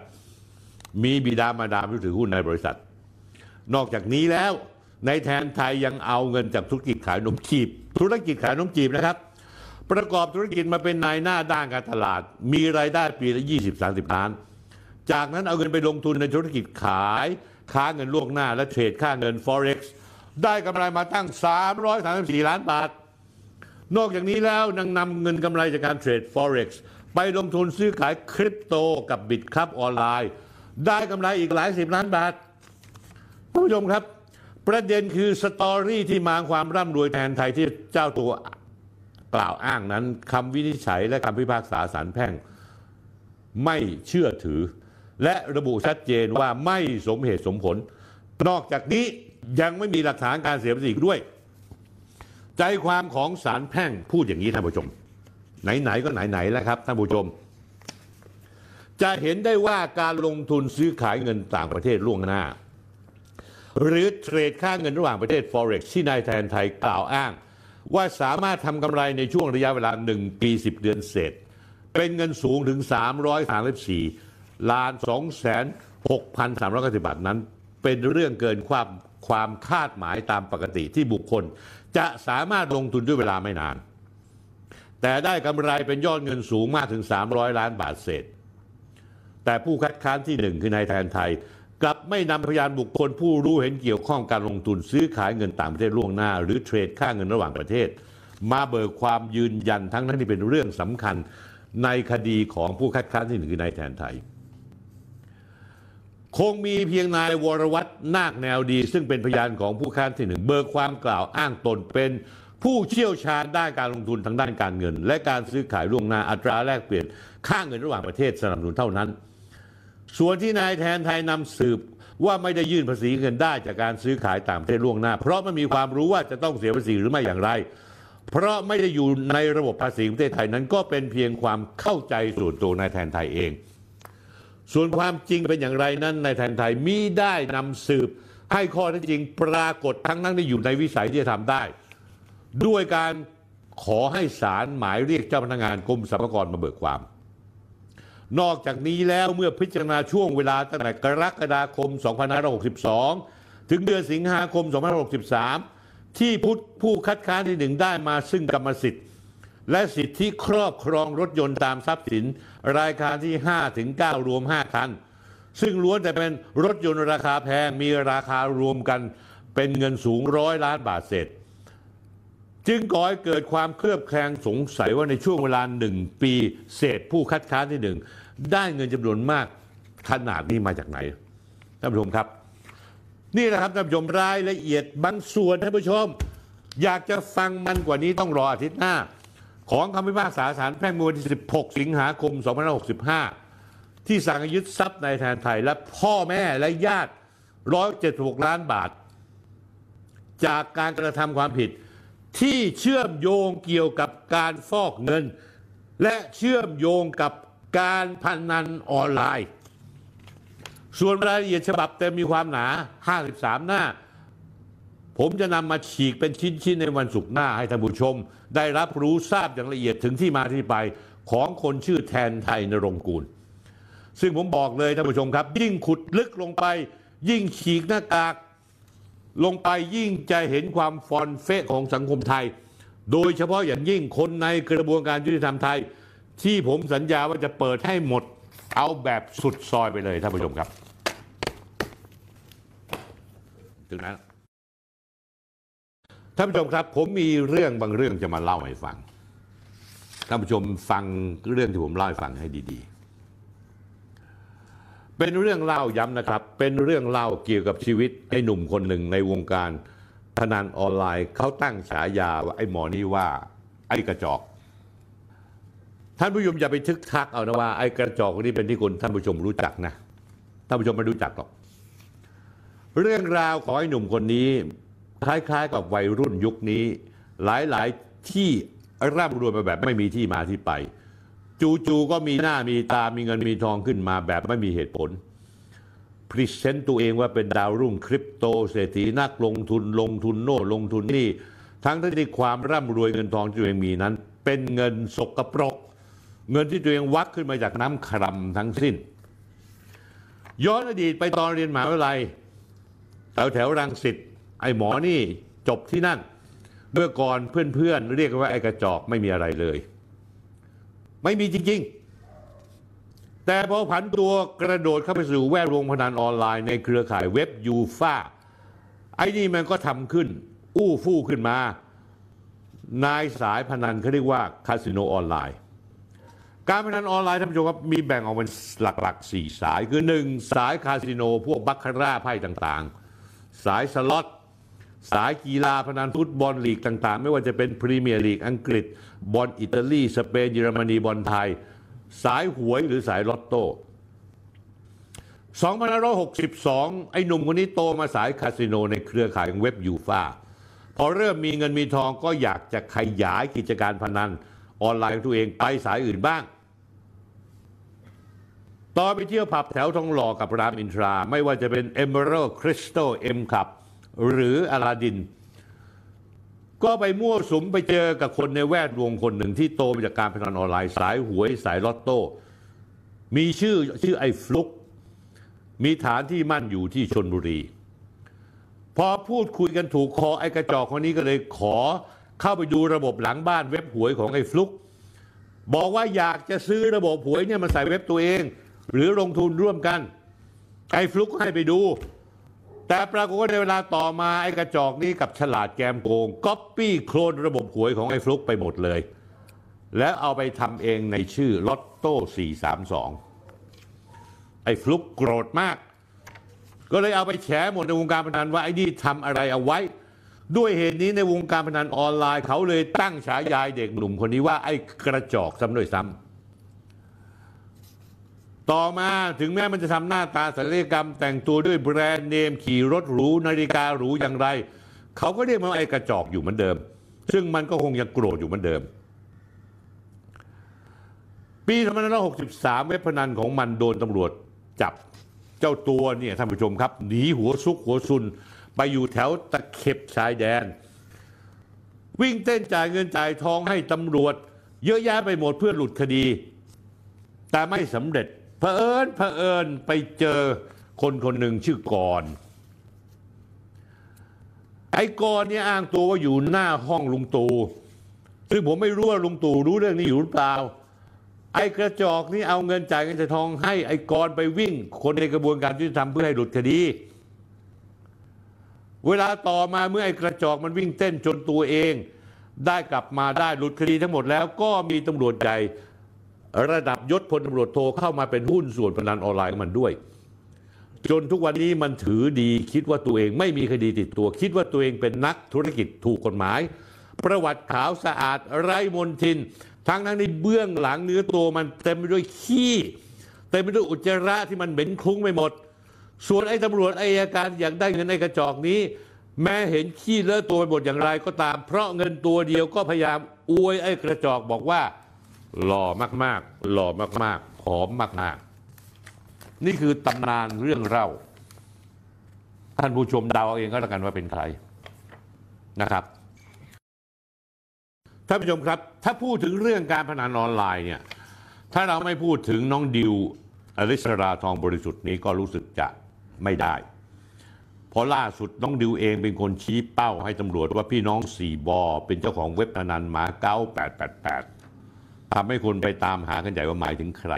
มีบิดามารดาผู้ถือหุ้นในบริษัท นอกจากนี้แล้วในแทนไทยยังเอาเงินจากธุรกิจขายนมจีบ ธุรกิจขายนมจีบนะครับ ประกอบธุรกิจมาเป็นนายหน้าด้านการตลาด มีรายได้ปีละ 20-30 ล้าน จากนั้นเอาเงินไปลงทุนในธุรกิจขาย ค้าเงินล่วงหน้าและเทรดค่าเงิน Forex ได้กำไรมาตั้ง 334 ล้านบาท นอกจากนี้แล้วนังนำเงินกำไรจากการเทรด Forex ไปลงทุนซื้อขายคริปโตกับบิตครับออนไลน์ ได้กำไรอีกหลายสิบล้านบาทท่านผู้ชมครับ ประเด็นคือสตอรี่ที่มาความร่ำรวยแทนไทยที่เจ้าตัว กล่าวอ้างนั้นคำวินิจฉัยและคำพิพากษาศาลแพ่ง ไม่เชื่อถือ และระบุชัดเจนว่าไม่สมเหตุสมผล นอกจากนี้ยังไม่มีหลักฐานการเสียภาษีด้วย ใจความของศาลแพ่งพูดอย่างนี้ท่านผู้ชม ไหน ๆ ก็ไหน ๆ แล้วครับท่านผู้ชม จะเห็นได้ว่าการลงทุนซื้อขายเงินต่างประเทศล่วงหน้า หรือเทรดค่าเงินระหว่างประเทศ Forex ที่นายแทนไทยกล่าวอ้าง ว่าสามารถทำกำไรในช่วงระยะเวลา 1 ปี 10 เดือนเศษ เป็นเงินสูงถึง 334ล้าน2แสน6,390บาทนั้น เป็นเรื่องเกินความความคาดหมายตามปกติที่บุคคล จะสามารถลงทุนด้วยเวลาไม่นาน แต่ได้กำไรเป็นยอดเงินสูงมากถึง 300 ล้านบาทเศษ แต่ผู้คัดค้านที่หนึ่งคือนายแทนไทย กลับไม่นำพยานบุคคลผู้รู้เห็นเกี่ยวข้องการลงทุนซื้อขายเงินต่างประเทศล่วงหน้า หรือเทรดค่าเงินระหว่างประเทศ มาเบิกความยืนยันทั้งนั้นที่เป็นเรื่องสำคัญในคดีของผู้คัดค้านที่หนึ่งคือนายแทนไทย คงมีเพียงนายวรวัตรนาคแนวดี ซึ่งเป็นพยานของผู้ค้านที่หนึ่งเบิกความกล่าวอ้างตนเป็นผู้เชี่ยวชาญด้านการลงทุนทางด้านการเงิน และการซื้อขายล่วงหน้าอัตราแลกเปลี่ยนค่าเงินระหว่างประเทศสนับสนุนเท่านั้น ส่วนที่นายแทนไทยนำสืบว่าไม่ได้ยื่นภาษีเงินได้จากการซื้อขายต่างประเทศล่วงหน้า เพราะไม่มีความรู้ว่าจะต้องเสียภาษีหรือไม่อย่างไร เพราะไม่ได้อยู่ในระบบภาษีประเทศไทยนั้นก็เป็นเพียงความเข้าใจส่วนตัวนายแทนไทยเอง ส่วนความจริงเป็นอย่างไรนั้นนายแทนไทยมิได้นำสืบ ให้ข้อเท็จจริงปรากฏทั้งนั้นที่อยู่ในวิสัยที่จะทำได้ ด้วยการขอให้ศาลหมายเรียกเจ้าพนักงานกรมสรรพากรมาเบิกความ นอกจากนี้แล้วเมื่อพิจารณาช่วงเวลาตั้งแต่กรกฎาคม 2562 ถึงเดือนสิงหาคม 2563 ที่ผู้ผู้คัดค้านที่หนึ่งได้มาซึ่งกรรมสิทธิ์ และสิทธิครอบครองรถยนต์ตามทรัพย์สิน รายการที่ 5 ถึง 9 รวม 5 คัน ซึ่งล้วนแต่เป็นรถยนต์ราคาแพงมีราคารวมกันเป็นเงินสูงร้อยล้านบาทเศษ จึงก่อให้เกิดความเคลือบแคลงสงสัยว่าในช่วงเวลาหนึ่งปีเศษผู้คัดค้านที่หนึ่งได้เงินจำนวนมากขนาดนี้มาจากไหนท่านผู้ชมครับ นี่แหละครับท่านผู้ชมรายละเอียดบางส่วนท่านผู้ชม อยากจะฟังมันกว่านี้ต้องรออาทิตย์หน้า ของคำพิพากษาศาลแพ่งเมื่อวันที่ 16 สิงหาคม 2565 ที่สั่งยึดทรัพย์ในแทนไทย และพ่อแม่และญาติ 176 ล้านบาท จากการกระทำความผิด ที่เชื่อมโยงเกี่ยวกับการฟอกเงิน และเชื่อมโยงกับการพนนันออนไลน์ ส่วนรายละเอียดฉบับเต็มมีความหนา 53 หน้า ผมจะนำมาฉีกเป็นชิ้น ๆ ในวันศุกร์หน้าให้ท่านผู้ชม ได้รับรู้ทราบอย่างละเอียดถึงที่มาที่ไปของคนชื่อแทนไทยนรงค์กูล ซึ่งผมบอกเลยท่านผู้ชมครับ ยิ่งขุดลึกลงไป ยิ่งฉีกหน้ากาก ลงไปยิ่งจะเห็นความฟอนเฟะของสังคมไทย โดยเฉพาะอย่างยิ่งคนในกระบวนการยุติธรรมไทย ที่ผมสัญญาว่าจะเปิดให้หมด เอาแบบสุดซอยไปเลยท่านผู้ชมครับ ถึงนั้นท่านผู้ชมครับ ผมมีเรื่องบางเรื่องจะมาเล่าให้ฟังท่านผู้ชมฟังเรื่องที่ผมเล่าให้ฟังให้ดี ๆ เป็นเรื่องเล่าย้ำนะครับ เป็นเรื่องเล่าเกี่ยวกับชีวิตไอ้หนุ่มคนหนึ่งในวงการพนันออนไลน์เขาตั้งฉายาว่าไอ้หมอนี่ว่า ไอ้กระจอก ท่านผู้ชมอย่าไปทึกทักเอานะว่าไอ้กระจอกคนนี้เป็นที่คนท่านผู้ชมรู้จักนะท่านผู้ชมไม่รู้จักหรอก เรื่องราวของไอ้หนุ่มคนนี้ คล้ายๆ กับวัยรุ่นยุคนี้ หลายๆที่ร่ำรวยมาแบบไม่มีที่มาที่ไป จู่ๆก็มีหน้ามีตามีเงินมีทองขึ้นมาแบบไม่มีเหตุผล พรีเซนต์ตัวเองว่าเป็นดาวรุ่งคริปโตเศรษฐีนักลงทุนลงทุนโน่ลงทุนนี่ ทั้งที่ความร่ำรวยเงินทองที่ตัวเองมีนั้น เป็นเงินสกปรก เงินที่ตัวเองวักขึ้นมาจากน้ำครัมทั้งสิ้น ย้อนอดีตไปตอนเรียนมหาวิทยาลัยแถวแถวรังสิตไอ้หมอนี่จบที่นั่น เมื่อก่อนเพื่อนๆเรียกว่าไอ้กระจอกไม่มีอะไรเลย ไม่มีจริง ๆ แต่พอผันตัวกระโดดเข้าไปสู่แวดวงพนันออนไลน์ในเครือข่ายเว็บยูฟาไอ้นี่มันก็ทำขึ้น อู้ฟู่ขึ้นมา ในสายพนันเขาเรียกว่าคาสิโนออนไลน์ การพนันออนไลน์ท่านผู้ชมครับมีแบ่งออกเป็นหลักๆ4สายคือ1สายคาสิโนพวกบาคาร่าไพ่ต่างๆ สายสล็อตสายกีฬาพนันฟุตบอลลีกต่างๆ ไม่ว่าจะเป็นพรีเมียร์ลีกอังกฤษ บอลอิตาลี สเปนเยอรมนีบอลไทย สายหวยหรือสายลอตโต้2562 ไอ้หนุ่มคนนี้โตมาสายคาสิโนในเครือข่ายของเว็บยูฟาพอเริ่มมีเงินมีทองก็อยากจะขยายกิจการพนัน ออนไลน์ของตัวเองไปสายอื่นบ้าง ตอนไปเที่ยวผับแถวทองหล่อกับรามอินทรา ไม่ว่าจะเป็น Emerald Crystal M Club หรืออลาดิน ก็ไปมั่วสุมไปเจอกับคนในแวดวงคนหนึ่งที่โตมาจากการพนันออนไลน์สายหวยสายลอตโต้ มีชื่อชื่อไอ้ฟลุก มีฐานที่มั่นอยู่ที่ชนบุรี พอพูดคุยกันถูกคอไอ้กระจอกคนนี้ก็เลยขอเข้าไปดูระบบหลังบ้านเว็บหวยของไอ้ฟลุก บอกว่าอยากจะซื้อระบบหวยเนี่ยมาใส่เว็บตัวเอง หรือลงทุนร่วมกัน ไอ้ฟลุกให้ไปดู แต่ปรากฏว่าในเวลาต่อมาไอ้กระจอกนี้กับฉลาดแกมโกงก๊อปปี้โคลนระบบหวยของไอ้ฟลุกไปหมดเลย แล้วเอาไปทำเองในชื่อลอตโต้432 ไอ้ฟลุกโกรธมาก ก็เลยเอาไปแฉหมดในวงการพนันว่าไอ้นี่ทำอะไรเอาไว้ ด้วยเหตุนี้ในวงการพนันออนไลน์ เขาเลยตั้งฉายายเด็กหนุ่มคนนี้ว่าไอ้กระจอกซ้ำด้วยซ้ำ ต่อมาถึงแม้มันจะทำหน้าตาศัลยกรรม แต่งตัวด้วยแบรนด์เนมขี่รถหรูนาฬิกาหรูอย่างไร เขาก็เรียกมันว่าไอ้กระจอกอยู่เหมือนเดิม ซึ่งมันก็คงยังโกรธอยู่เหมือนเดิม ปี2563 เว็บพนันของมันโดนตำรวจจับเจ้าตัวเนี่ยท่านผู้ชมครับหนีหัวซุกหัวซุน ไปอยู่แถวตะเข็บชายแดน วิ่งเต้นจ่ายเงินจ่ายทองให้ตำรวจ เยอะแยะไปหมดเพื่อหลุดคดี แต่ไม่สำเร็จ ผอิญเผอิญไปเจอคนคนหนึ่งชื่อกรไอ้กรเนี่ยอ้างตัวว่าอยู่หน้าห้องลุงตู่ซึ่งผมไม่รู้ว่าลุงตู่รู้เรื่องนี้อยู่หรือเปล่า ไอ้กระจอกนี่เอาเงินจ่ายเงินจ่ายทองให้ไอ้กรไปวิ่ง คนในกระบวนการยุติธรรมเพื่อให้หลุดคดี เวลาต่อมาเมื่อไอ้กระจอกมันวิ่งเต้นจนตัวเอง ได้กลับมาได้หลุดคดีทั้งหมดแล้วก็มีตำรวจใหญ่ ระดับยศพลตำรวจโทเข้ามาเป็นหุ้นส่วนพนันออนไลน์มันด้วย จนทุกวันนี้มันถือดีคิดว่าตัวเองไม่มีคดีติดตัว คิดว่าตัวเองเป็นนักธุรกิจถูกกฎหมาย ประวัติขาวสะอาดไร้มนทิน ทั้งนั้นในเบื้องหลังเนื้อตัวมันเต็มไปด้วยขี้เต็มไปด้วยอุจจาระที่มันเหม็นคลุ้งไปหมด ส่วนไอ้ตำรวจไอ้อัยการอยากได้เงินในกระจอกนี้ แม้เห็นขี้เลอะตัวไปหมดอย่างไรก็ตาม เพราะเงินตัวเดียวก็พยายามอวยไอ้กระจอกบอกว่า หล่อมากๆ หล่อมากๆผอมมากๆ นี่คือตำนานเรื่องเล่า ท่านผู้ชมเดาเอาเองก็แล้วกันว่าเป็นใครนะครับท่านผู้ชมครับ ถ้าพูดถึงเรื่องการพนันออนไลน์เนี่ย ถ้าเราไม่พูดถึงน้องดิวอริสราทองบริสุทธิ์นี้ก็รู้สึกจะไม่ได้ เพราะล่าสุดน้องดิวเองเป็นคนชี้เป้าให้ตำรวจว่าพี่น้องสี่บอเป็นเจ้าของเว็บพนันหมาเก้า888ทำ ให้คนไปตามหากันใหญ่ว่าหมายถึงใคร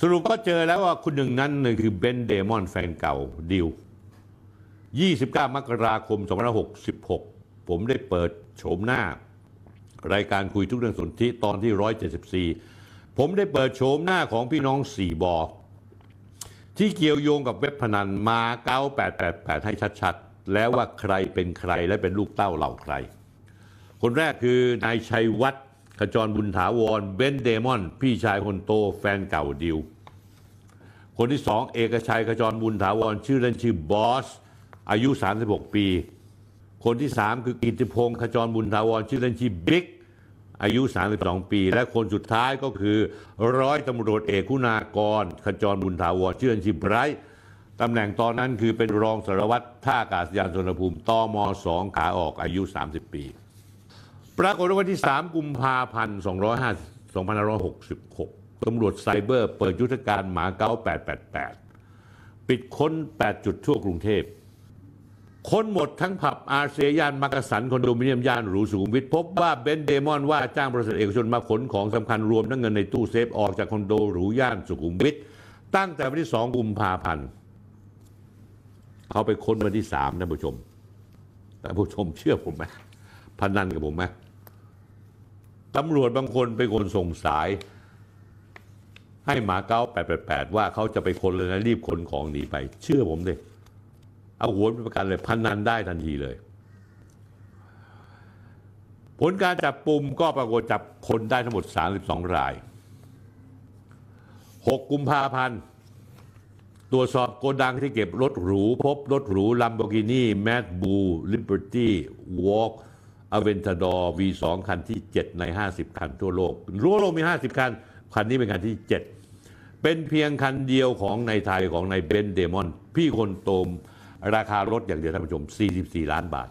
สรุปก็เจอแล้วว่าคุณหนึ่งนั้นคือเบนเดมอนแฟนเก่าดิว 29 มกราคม 2566 ผมได้เปิดโฉมหน้า รายการคุยทุกเรื่องสนธิตอนที่ 174 ผมได้เปิดโฉมหน้าของพี่น้องสี่บอที่เกี่ยวโยงกับเว็บพนันมาเก้า888ให้ชัดๆ แล้วว่าใครเป็นใครและเป็นลูกเต้าเหล่าใคร คนแรกคือนายชัยวัฒน์ ขจรบุญถาวรเบนเดมอน พี่ชายคนโตแฟนเก่าดิว คนที่สองเอกชัยขจรบุญถาวรชื่อเล่นชื่อบอส อายุ 36 ปี คนที่สามคือกิติพงศ์ขจรบุญถาวรชื่อเล่นชื่อบิ๊กอายุ 32 ปี และคนสุดท้ายก็คือร้อยตำรวจเอกคุณากร ขจรบุญถาวรชื่อเล่นชื่อไบรท์ตำแหน่งตอนนั้นคือเป็นรองสารวัตรท่าอากาศยานสุวรรณภูมิตม2ขาออกอายุ 30 ปี ปรากฏว่าวันที่ 3 กุมภาพันธ์2566 ตำรวจไซเบอร์เปิดยุทธการมาเก๊า 888 ปิดค้น 8 จุดทั่วกรุงเทพ ค้นหมดทั้งผับอาเซียย่านมักกะสันคอนโดมิเนียมย่านหรูสุขุมวิทพบว่าเบนซ์เดม่อนว่าจ้างบริษัทเอกชนมาขนของสำคัญรวมทั้งเงินในตู้เซฟออกจากคอนโดหรูย่านสุขุมวิทตั้งแต่วันที่ 2 กุมภาพันธ์เอาไปค้นวันที่3ท่านผู้ชมท่านผู้ชมเชื่อผมไหมพนันกับผมไหม ตำรวจบางคนเป็นคนส่งสาย ให้หมาเก้า888 ว่าเขาจะไปคนเลยนะรีบขนของหนีไป เชื่อผมเลยเอาหัวเป็นประกันเลยพันนันได้ทันทีเลย ผลการจับปุ่มก็ปรากฏจับคนได้ทั้งหมด 32 ราย 6 กุมภาพันธ์ตรวจสอบโกดังที่เก็บรถหรู พบรถหรู Lamborghini Mad Blue Liberty Walk Aventador V2 คันที่ 7 ใน 50 คันทั่วโลกรั้วโลกมี 50 คัน คันนี้เป็นคันที่ 7 เป็นเพียงคันเดียวของในไทยของในเบนเดมอน พี่คนโตมราคารถอย่างเดียวท่านผู้ชม 44 ล้านบาท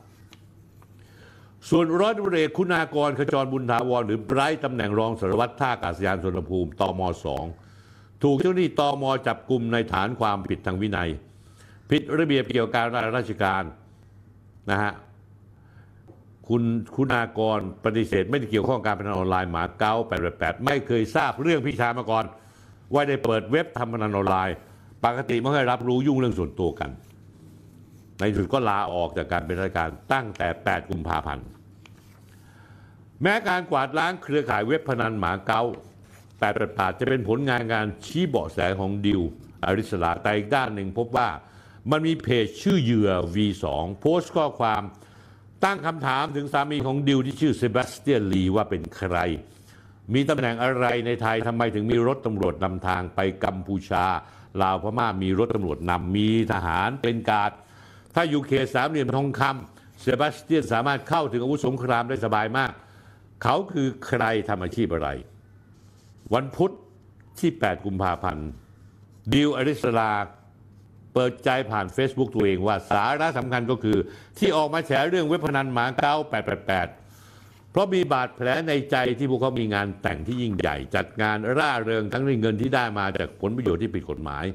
ส่วนร้อยตำรวจเอกคุณากรขจรบุญถาวร หรือไบรท์ตำแหน่งรองสารวัตรท่าอากาศยานสุวรรณภูมิตมสองถูกเจ้าหน้าที่ตมจับกลุ่มในฐานความผิดทางวินัย ผิดระเบียบเกี่ยวกับการราชการนะฮะ คุณคุณากรปฏิเสธ ไม่ได้เกี่ยวข้องการพนันออนไลน์หมาเก้า888ไม่เคยทราบเรื่องพี่ชายมาก่อน ว่าได้เปิดเว็บทำพนันออนไลน์ ปกติไม่เคยรับรู้ยุ่งเรื่องส่วนตัวกัน ในที่สุดก็ลาออกจากการเป็นราชการตั้งแต่ 8 กุมภาพันธ์แม้การกวาดล้างเครือข่ายเว็บพนันหมาเก้า888จะเป็นผลงานการชี้เบาะแสของดิวอริสราแต่อีกด้านหนึ่งพบว่ามันมีเพจชื่อเหยื่อ V2 โพสต์ข้อความ ตั้งคำถามถึงสามีของดิวที่ชื่อเซบาสเตียนลีว่าเป็นใคร มีตำแหน่งอะไรในไทยทำไมถึงมีรถตำรวจนำทางไปกัมพูชา ลาวพม่ามีรถตำรวจนำมีทหารเป็นการ์ดถ้าอยู่เขตสามเหลี่ยมทองคำเซบาสเตียนสามารถเข้าถึงอาวุธสงครามได้สบายมาก เขาคือใครทำอาชีพอะไร วันพุธที่ 8 กุมภาพันธ์ดิวอริสลา เปิดใจผ่าน Facebook ตัวเองว่าสาระสำคัญก็คือ ที่ออกมาแฉเรื่องเว็บพนันหมาเก้า888 เพราะมีบาดแผลในใจที่พวกเขามีงานแต่งที่ยิ่งใหญ่ จัดงานร่าเริงทั้งในเงินที่ได้มาจากผลประโยชน์ที่ผิดกฎหมาย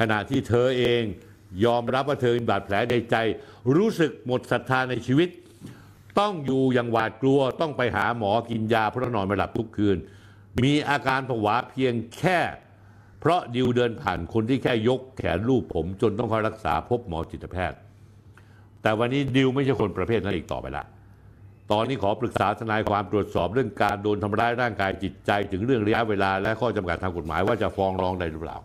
ขณะที่เธอเองยอมรับว่าเธอมีบาดแผลในใจ รู้สึกหมดศรัทธาในชีวิต ต้องอยู่อย่างหวาดกลัวต้องไปหาหมอกินยาเพราะนอนไม่หลับทุกคืน มีอาการผวาเพียงแค่ เพราะดิวเดินผ่านคนที่แค่ยกแขนรูปผม จนต้องคอยรักษาพบหมอจิตแพทย์ แต่วันนี้ดิวไม่ใช่คนประเภทนั้นอีกต่อไปละตอนนี้ขอปรึกษาทนายความตรวจสอบเรื่องการโดนทำร้ายร่างกายจิตใจ ถึงเรื่องระยะเวลา และข้อจำกัดทางกฎหมายว่าจะฟ้องร้องได้หรือเปล่า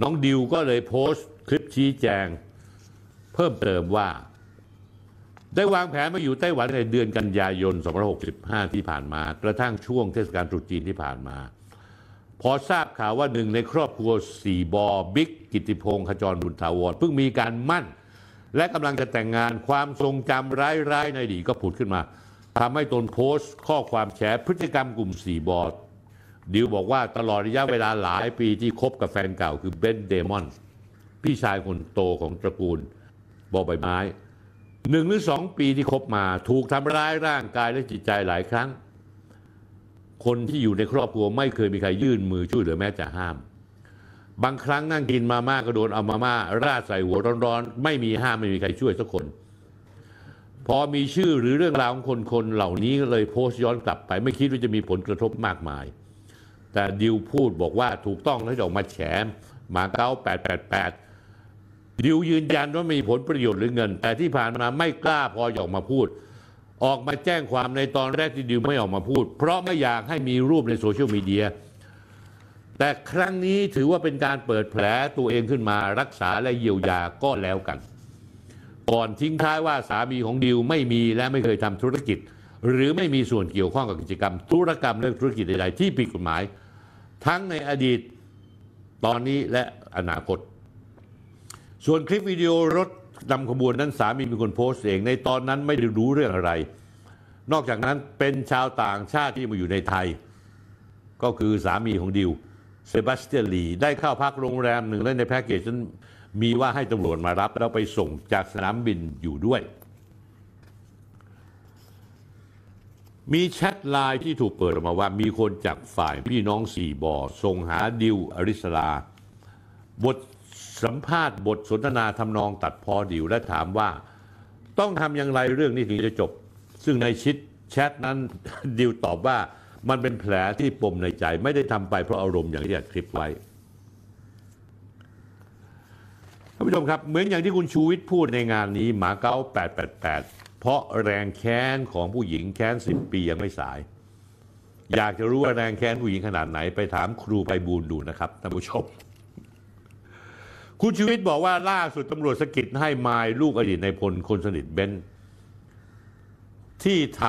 น้องดิวก็เลยโพสต์คลิปชี้แจง เพิ่มเติมว่า ได้วางแผนมาอยู่ไต้หวันในเดือนกันยายน 2565 ที่ผ่านมา กระทั่งช่วงเทศกาลตรุษจีนที่ผ่านมา พอทราบข่าวว่าหนึ่งในครอบครัวสี่บอบิ๊กกิติพงศ์ขจรบุญถาวรเพิ่งมีการมั่น และกำลังจะแต่งงานความทรงจำร้ายๆในอดีตก็ผุดขึ้นมาทำให้ตนโพสต์ข้อความแฉพฤติกรรมกลุ่มสี่บอดิวบอกว่าตลอดระยะเวลาหลายปีที่คบกับแฟนเก่าคือเบนเดมอนพี่ชายคนโตของตระกูลบอใบไม้หนึ่งหรือสองปีที่คบมาถูกทำร้ายร่างกายและจิตใจหลายครั้ง คนที่อยู่ในครอบครัวไม่เคยมีใครยื่นมือช่วยเหลือแม้แต่ห้าม บางครั้งนั่งกินมาม่าก็โดนเอามาม่าราดใส่หัวร้อนๆ ไม่มีห้ามไม่มีใครช่วยสักคน พอมีชื่อหรือเรื่องราวของคนคนเหล่านี้ก็เลยโพสต์ย้อนกลับไป ไม่คิดว่าจะมีผลกระทบมากมาย แต่ดิวพูดบอกว่าถูกต้องแล้วจะออกมาแฉมาเก้า888ดิวยืนยันว่าไม่มีผลประโยชน์หรือเงิน แต่ที่ผ่านมาไม่กล้าพอออกมาพูด ออกมาแจ้งความในตอนแรกที่ดิวไม่ออกมาพูด เพราะไม่อยากให้มีรูปในโซเชียลมีเดียแต่ครั้งนี้ถือว่าเป็นการเปิดแผลตัวเองขึ้นมารักษาและเยียวยาก็แล้วกัน ก่อนทิ้งท้ายว่าสามีของดิวไม่มีและไม่เคยทำธุรกิจ หรือไม่มีส่วนเกี่ยวข้องกับกิจกรรม ธุรกรรมเรื่องธุรกิจใดๆที่ผิดกฎหมาย ทั้งในอดีตตอนนี้และอนาคต ส่วนคลิปวิดีโอรถ นำขบวนนั้นสามีเป็นคนโพสต์เองในตอนนั้นไม่ได้รู้เรื่องอะไร นอกจากนั้นเป็นชาวต่างชาติที่มาอยู่ในไทย ก็คือสามีของดิวเซบาสเตียนลีได้เข้าพักโรงแรมหนึ่งและในแพ็กเกจนั้นมีว่าให้ตำรวจมารับ แล้วไปส่งจากสนามบินอยู่ด้วย มีแชทไลน์ที่ถูกเปิดออกมาว่ามีคนจากฝ่ายพี่น้องสี่บอส่งหาดิวอริสลาบท สัมภาษณ์บทสนทนาทำนองตัดพอดิวและถามว่า ต้องทำอย่างไรเรื่องนี้ถึงจะจบ ซึ่งในชิดแชทนั้นดิวตอบว่ามันเป็นแผลที่ปมในใจไม่ได้ทำไปเพราะอารมณ์อย่างที่อัดคลิปไว้ท่านผู้ชมครับ เหมือนอย่างที่คุณชูวิทย์พูดในงานนี้หมาเก้า 888 เพราะแรงแค้นของผู้หญิงแค้นสิบปียังไม่สาย อยากจะรู้ว่าแรงแค้นผู้หญิงขนาดไหนไปถามครูไปบูลดูนะครับท่านผู้ชม คุณชูวิทย์บอกว่าล่าสุดตำรวจสกิดให้มายลูกอดีตในพลคนสนิทเบนที่ท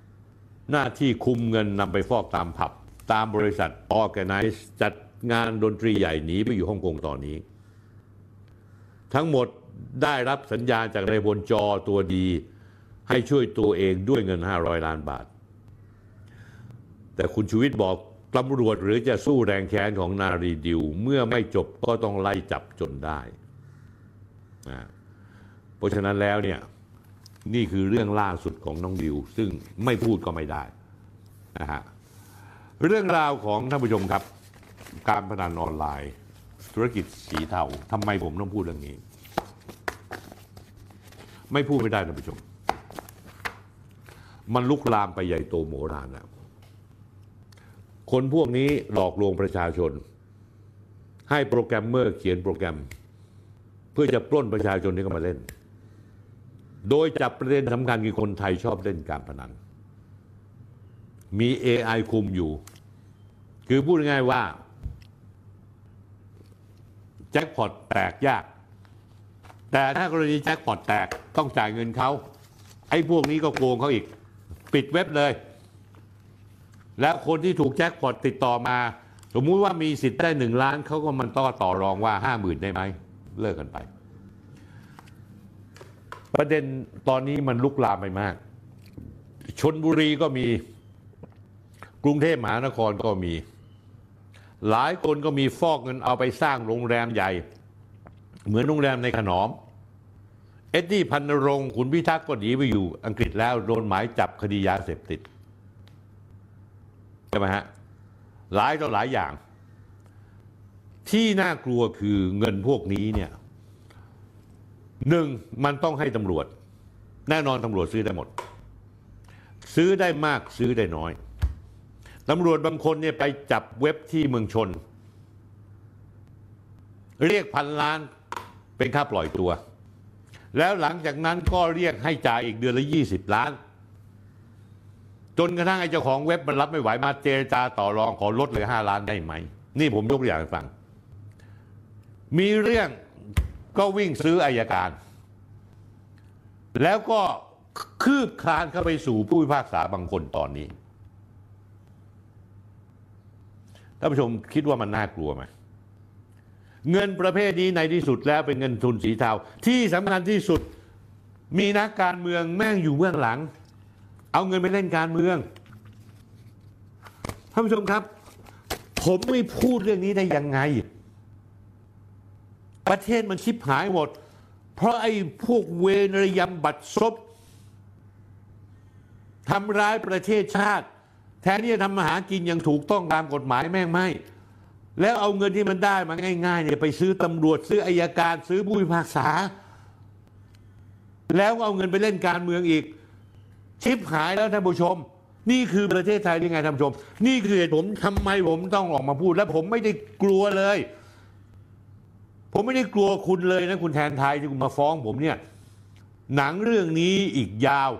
ำหน้าที่คุมเงินนำไปฟอกตามผับ ตามบริษัทออแกไนซ์จัดงานดนตรีใหญ่หนีไปอยู่ฮ่องกงตอนนี้ ทั้งหมดได้รับสัญญาจากนายพลจอตัวดี ให้ช่วยตัวเองด้วยเงิน 500 ล้านบาท แต่คุณชูวิทย์บอก ตำรวจหรือจะสู้แรงแค้นของนารีดิว เมื่อไม่จบก็ต้องไล่จับจนได้นะเพราะฉะนั้นแล้วเนี่ยนี่คือเรื่องล่าสุดของน้องดิว ซึ่งไม่พูดก็ไม่ได้นะฮะเรื่องราวของท่านผู้ชมครับ การพนันออนไลน์ ธุรกิจสีเทาทำไมผมต้องพูดเรื่องนี้ ไม่พูดไม่ได้ท่านผู้ชม มันลุกลามไปใหญ่โตโมรานแล้ว คนพวกนี้หลอกลวงประชาชน ให้โปรแกรมเมอร์เขียนโปรแกรม เพื่อจะปล้นประชาชนที่เข้ามาเล่น โดยจับประเด็นสำคัญคือคนไทยชอบเล่นการพนัน มี AI คุมอยู่ คือพูดง่ายๆว่า แจ็คพอตแตกยาก แต่ถ้ากรณีแจ็คพอตแตกต้องจ่ายเงินเขาไอ้พวกนี้ก็โกงเขาอีก ปิดเว็บเลย แล้วคนที่ถูกแจ็คพอตติดต่อมา สมมุติว่ามีสิทธิ์ได้หนึ่งล้านเขาก็มันต่อต่อรองว่าห้าหมื่นได้ไหมเลิกกันไป ประเด็นตอนนี้มันลุกลามไปมากชนบุรีก็มีกรุงเทพมหานครก็มี หลายคนก็มีฟอกเงินเอาไปสร้างโรงแรมใหญ่ เหมือนโรงแรมในขนอม เอ็ดดี้พันนรงค์ขุนพิทักษ์ก็หนีไปอยู่อังกฤษแล้วโดนหมายจับคดียาเสพติด ใช่ไหมฮะหลายต่อหลายอย่าง ที่น่ากลัวคือเงินพวกนี้เนี่ยหนึ่งมันต้องให้ตำรวจ แน่นอนตำรวจซื้อได้หมด ซื้อได้มากซื้อได้น้อยตำรวจบางคนเนี่ยไปจับเว็บที่เมืองชน เรียกพันล้านเป็นค่าปล่อยตัว แล้วหลังจากนั้นก็เรียกให้จ่ายอีกเดือนละ 20 ล้าน จนกระทั่งไอ้เจ้าของเว็บมันรับไม่ไหวมาเจรจาต่อรองขอลดเหลือ5ล้านได้ไหม นี่ผมยกตัวอย่างฟัง มีเรื่องก็วิ่งซื้ออายการ แล้วก็คืบคลานเข้าไปสู่ผู้พิพากษาบางคนตอนนี้ท่านผู้ชมคิดว่ามันน่ากลัวไหมเงินประเภทนี้ในที่สุดแล้วเป็นเงินทุนสีเทาที่สำคัญที่สุดมีนักการเมืองแม่งอยู่เบื้องหลัง เอาเงินไปเล่นการเมืองท่านผู้ชมครับ ผมไม่พูดเรื่องนี้ได้ยังไง ประเทศมันชิบหายหมด เพราะไอ้พวกเวนรยำบัตรซบทำร้ายประเทศชาติ แทนที่จะทำมาหากินอย่างถูกต้องตามกฎหมายแม่งไม่ แล้วเอาเงินที่มันได้มาง่ายๆเนี่ยไปซื้อตำรวจซื้ออายการซื้อผู้พิพากษา แล้วเอาเงินไปเล่นการเมืองอีก ชิบหายแล้วท่านผู้ชม นี่คือประเทศไทยยังไงท่านผู้ชม นี่คือเหตุผมทำไมผมต้องออกมาพูด และผมไม่ได้กลัวเลย ผมไม่ได้กลัวคุณเลยนะคุณแทนไทยที่คุณมาฟ้องผมเนี่ย หนังเรื่องนี้อีกยาว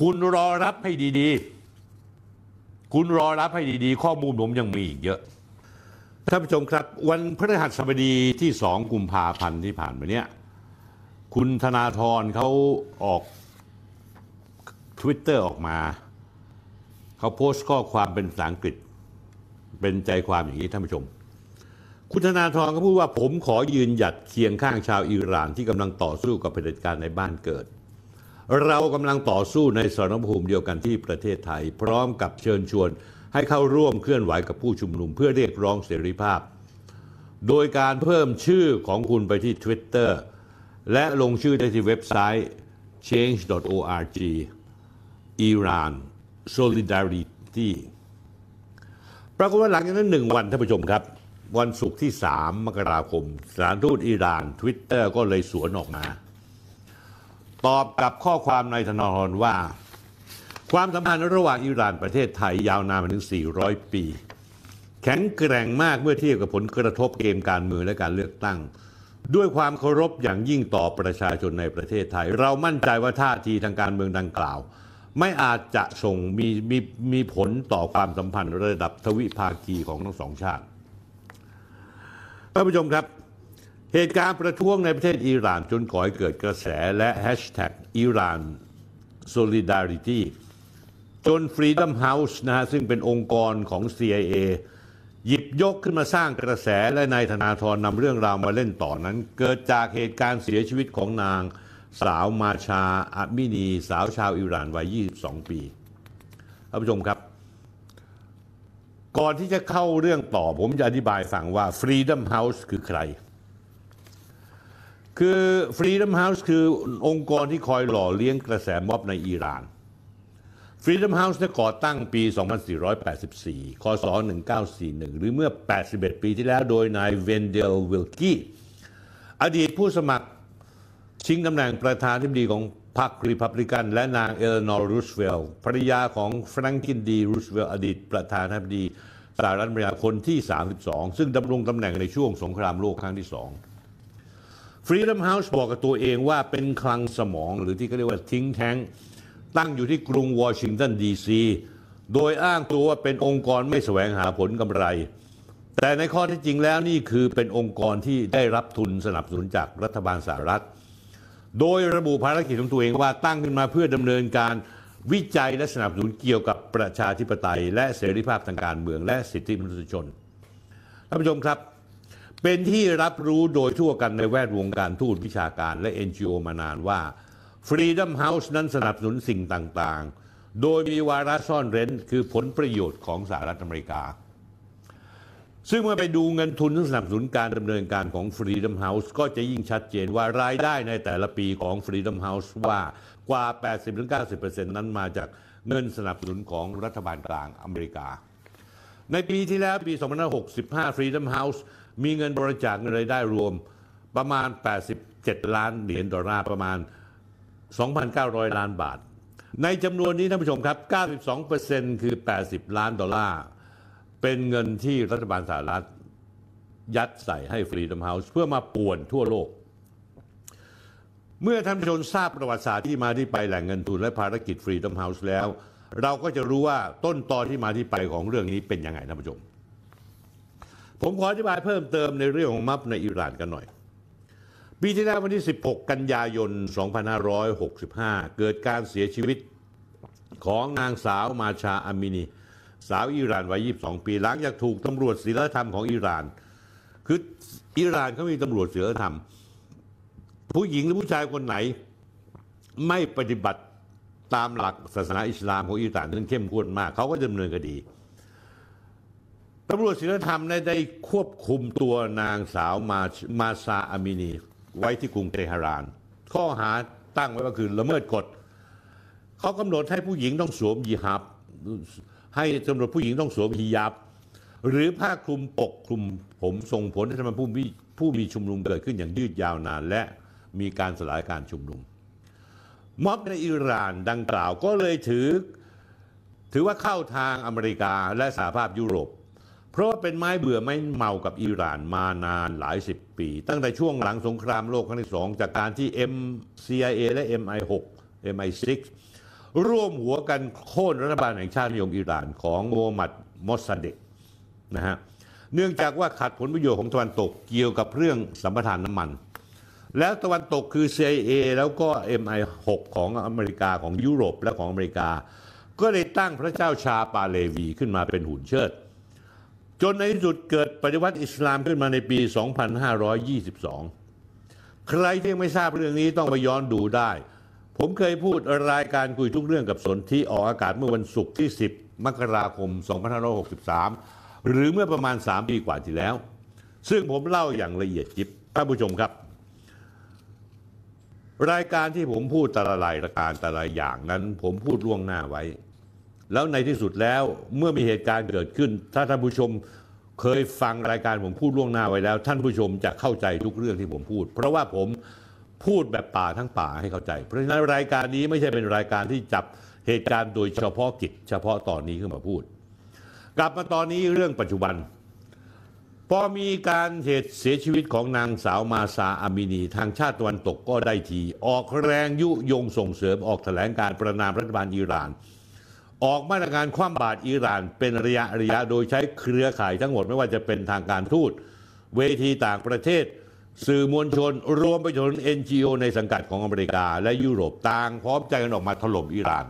คุณรอรับให้ดีๆ คุณรอรับให้ดีๆ ข้อมูลผมยังมีอีกเยอะท่านผู้ชมครับ วันพฤหัสบดีที่สองกุมภาพันธ์ที่ผ่านมาเนี่ย คุณธนาธรเขาออก Twitter ออกมา เขาโพสต์ข้อความเป็นภาษาอังกฤษ เป็นใจความอย่างนี้ท่านผู้ชม คุณธนาธรก็พูดว่าผมขอยืนหยัดเคียงข้างชาวอิหร่านที่กำลังต่อสู้กับเผด็จการในบ้านเกิด เรากำลังต่อสู้ในสรภูมิเดียวกันที่ประเทศไทย พร้อมกับเชิญชวนให้เข้าร่วมเคลื่อนไหวกับผู้ชุมนุมเพื่อเรียกร้องเสรีภาพ โดยการเพิ่มชื่อของคุณไปที่ Twitter และลงชื่อได้ที่เว็บไซต์ change.org Iran Solidarity ปรากฏว่าหลังจากนั้นหนึ่งวันท่านผู้ชมครับ วันศุกร์ที่ 3 มกราคมสถานทูตอิหร่าน Twitter ก็เลยสวนออกมา ตอบกับข้อความในธนาธรว่า ความสัมพันธ์ระหว่างอิหร่านประเทศไทยยาวนานมาถึง 400 ปี แข็งแกร่งมากเมื่อเทียบกับผลกระทบเกมการเมืองและการเลือกตั้งด้วยความเคารพอย่างยิ่งต่อประชาชนในประเทศไทย เรามั่นใจว่าท่าทีทางการเมืองดังกล่าว ไม่อาจจะส่งมีมีมีผลต่อความสัมพันธ์ระดับทวิภาคีของทั้งสองชาติท่านผู้ชมครับ เหตุการณ์ประท้วงในประเทศอิหร่านจนก่อให้เกิดกระแสและแฮชแท็กอิหร่าน solidarity จน Freedom House นะฮะซึ่งเป็นองค์กรของ CIA หยิบยกขึ้นมาสร้างกระแสและนายธนาธรนำเรื่องราวมาเล่นต่อนนั้น เกิดจากเหตุการณ์เสียชีวิตของนาง สาวมาชาอามินี สาวชาวอิหร่านวัย 22 ปีท่านผู้ชมครับ ก่อนที่จะเข้าเรื่องต่อผมจะอธิบายฟังว่า Freedom House คือใคร คือ Freedom House คือองค์กรที่คอยหล่อเลี้ยงกระแสม็อบในอิหร่าน Freedom House ได้ก่อตั้งปี 2484 คศ 1941 หรือเมื่อ 81 ปีที่แล้วโดยนายเวนเดลวิลกี้อดีตผู้สมัคร ชิงตำแหน่งประธานาธิบดีของพรรครีพับลิกัน และนางเอเลนอร์รูสเวลล์ภรรยาของแฟรงกินดีรูสเวลล์อดีตประธานาธิบดีสหรัฐอเมริกาคนที่ 32 ซึ่งดำรงตำแหน่งในช่วงสงครามโลกครั้งที่สอง Freedom House บอกกับตัวเองว่าเป็นคลังสมองหรือที่เขาเรียกว่าทิ้งแท้งตั้งอยู่ที่กรุงวอชิงตันดีซีโดยอ้างตัวว่าเป็นองค์กรไม่แสวงหาผลกำไร แต่ในข้อที่จริงแล้วนี่คือเป็นองค์กรที่ได้รับทุนสนับสนุนจากรัฐบาลสหรัฐ โดยระบุภารกิจของตัวเองว่าตั้งขึ้นมาเพื่อดำเนินการวิจัยและสนับสนุนเกี่ยวกับประชาธิปไตย และเสรีภาพทางการเมือง และสิทธิมนุษยชนท่านผู้ชมครับ เป็นที่รับรู้โดยทั่วกันในแวดวงการทูตวิชาการและ NGO มานานว่า Freedom House นั้นสนับสนุนสิ่งต่างๆ โดยมีวาระซ่อนเร้นคือผลประโยชน์ของสหรัฐอเมริกา ซึ่งเมื่อไปดูเงินทุนที่สนับสนุนการดำเนินการของ Freedom House ก็จะยิ่งชัดเจนว่ารายได้ในแต่ละปีของ Freedom House ว่ากว่า 80-90%นั้นมาจากเงินสนับสนุนของรัฐบาลกลางอเมริกา ในปีที่แล้วปี 2565 Freedom House มีเงินบริจาคเงินรายได้รวมประมาณ 87 ล้านเหรียญดอลลาร์ประมาณ 2,900 ล้านบาท ในจำนวนนี้ท่านผู้ชมครับ 92%คือ 80 ล้านดอลลาร์ เป็นเงินที่รัฐบาลสหรัฐ ยัดใส่ให้ Freedom House เพื่อมาป่วนทั่วโลก เมื่อท่านผู้ชมทราบประวัติศาสตร์ที่มาที่ไปแหล่งเงินทุนและภารกิจ Freedom House แล้ว เราก็จะรู้ว่าต้นตอที่มาที่ไปของเรื่องนี้เป็นยังไงท่านผู้ชม ผมขออธิบายเพิ่มเติมในเรื่องของมัฟในอิหร่านกันหน่อยปีที่แล้ววันที่ 16 กันยายน 2565 เกิดการเสียชีวิตของนางสาวมาชาอามินี สาวอิหร่านวัย 22 ปีหลังจากถูกตำรวจศีลธรรมของอิหร่าน คืออิหร่านเขามีตำรวจศีลธรรม ผู้หญิงหรือผู้ชายคนไหน ไม่ปฏิบัติตามหลักศาสนาอิสลามของอิหร่านนั้นเข้มข้นมาก เขาก็ดำเนินคดีตำรวจศีลธรรมได้ควบคุมตัวนางสาวมามาซาอามินี ไว้ที่กรุงเตหะราน ข้อหาตั้งไว้ก็คือละเมิดกฎเขากำหนดให้ผู้หญิงต้องสวมยีฮับ ให้กำหนดผู้หญิงต้องสวมฮิญาบ หรือผ้าคลุมปกคลุมผมส่งผลให้ทำให้ผู้มีผู้มีชุมนุมเกิดขึ้นอย่างยืดยาวนาน และมีการสลายการชุมนุม ม็อบในอิหร่านดังกล่าวก็เลยถือ ถือว่าเข้าทางอเมริกาและสหภาพยุโรป เพราะว่าเป็นไม้เบื่อไม่เมากับอิหร่านมานานหลายสิบปี ตั้งแต่ช่วงหลังสงครามโลกครั้งที่สองจากการที่ MCIA และ MI6 MI6 ร่วมหัวกันโค่นรัฐบาลแห่งชาตินิยมอิหร่านของโมฮัมหมัดมอสซาเดกนะฮะเนื่องจากว่าขัดผลประโยชน์ของตะวันตกเกี่ยวกับเรื่องสัมปทานน้ำมัน แล้วตะวันตกคือ CIA แล้วก็ MI6 ของอเมริกาของยุโรปและของอเมริกา ก็เลยตั้งพระเจ้าชาปาเลวีขึ้นมาเป็นหุ่นเชิด จนในที่สุดเกิดปฏิวัติอิสลามขึ้นมาในปี 2522 ใครที่ยังไม่ทราบเรื่องนี้ต้องไปย้อนดูได้ ผมเคยพูดรายการคุยทุกเรื่องกับสนที่ออกอากาศเมื่อวันศุกร์ที่ 10 มกราคม 2563 หรือเมื่อประมาณ 3 ปีกว่าที่แล้ว ซึ่งผมเล่าอย่างละเอียดยิบท่านผู้ชมครับ รายการที่ผมพูดแต่ละรายการแต่ละอย่างนั้น ผมพูดล่วงหน้าไว้ แล้วในที่สุดแล้วเมื่อมีเหตุการณ์เกิดขึ้น ถ้าท่านผู้ชมเคยฟังรายการผมพูดล่วงหน้าไว้แล้ว ท่านผู้ชมจะเข้าใจทุกเรื่องที่ผมพูด เพราะว่าผม พูดแบบป่าทั้งป่าให้เข้าใจ เพราะฉะนั้นรายการนี้ไม่ใช่เป็นรายการที่จับเหตุการณ์โดยเฉพาะกิจ เฉพาะตอนนี้ขึ้นมาพูด กลับมาตอนนี้เรื่องปัจจุบันพอมีการเหตุเสียชีวิตของนางสาวมาซาอามินี ทางชาติตะวันตกก็ได้ที ออกแรงยุยงส่งเสริมออกแถลงการประนามรัฐบาลอิหร่าน ออกมาตรการคว่ำบาตรอิหร่านเป็นระยะระยะโดยใช้เครือข่ายทั้งหมดไม่ว่าจะเป็นทางการทูต เวทีต่างประเทศ สื่อมวลชนรวมไปจน NGO ในสังกัดของอเมริกา และยุโรปต่างพร้อมใจกันออกมาถล่มอิหร่าน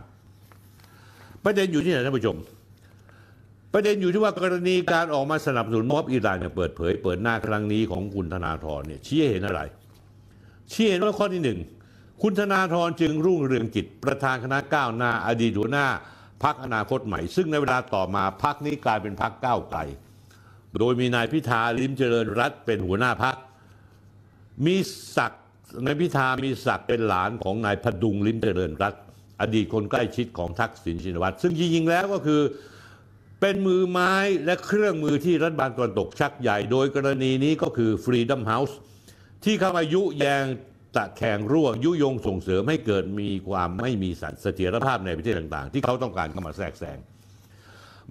ประเด็นอยู่ที่ไหนท่านผู้ชม ประเด็นอยู่ที่ว่ากรณีการออกมาสนับสนุนม็อบอิหร่านอย่างเปิดเผย เปิดหน้าครั้งนี้ของคุณธนาธรเนี่ยชี้เห็นอะไรชี้เห็นว่าข้อที่หนึ่งคุณธนาธรจึงรุ่งเรืองกิจประธานคณะก้าวหน้าอดีตหัวหน้าพักอนาคตใหม่ ซึ่งในเวลาต่อมาพักนี้กลายเป็นพักก้าวไกล โดยมีนายพิธาลิมเจริญรัตเป็นหัวหน้าพัก มีศักดิ์นายพิธามีศักดิ์เป็นหลานของนายพดุงลิมเจริญรัตน์อดีตคนใกล้ชิดของทักษิณชินวัตรซึ่งจริงๆแล้วก็คือเป็นมือไม้และเครื่องมือที่รัฐบาลตะวันตกชักใหญ่ โดยกรณีนี้ก็คือ Freedom House ที่เข้ามายุแยงตะแข่งรั่วยุยงส่งเสริมให้เกิดมีความไม่มีสันเสถียรภาพในประเทศต่างๆ ที่เขาต้องการเข้ามาแทรกแซง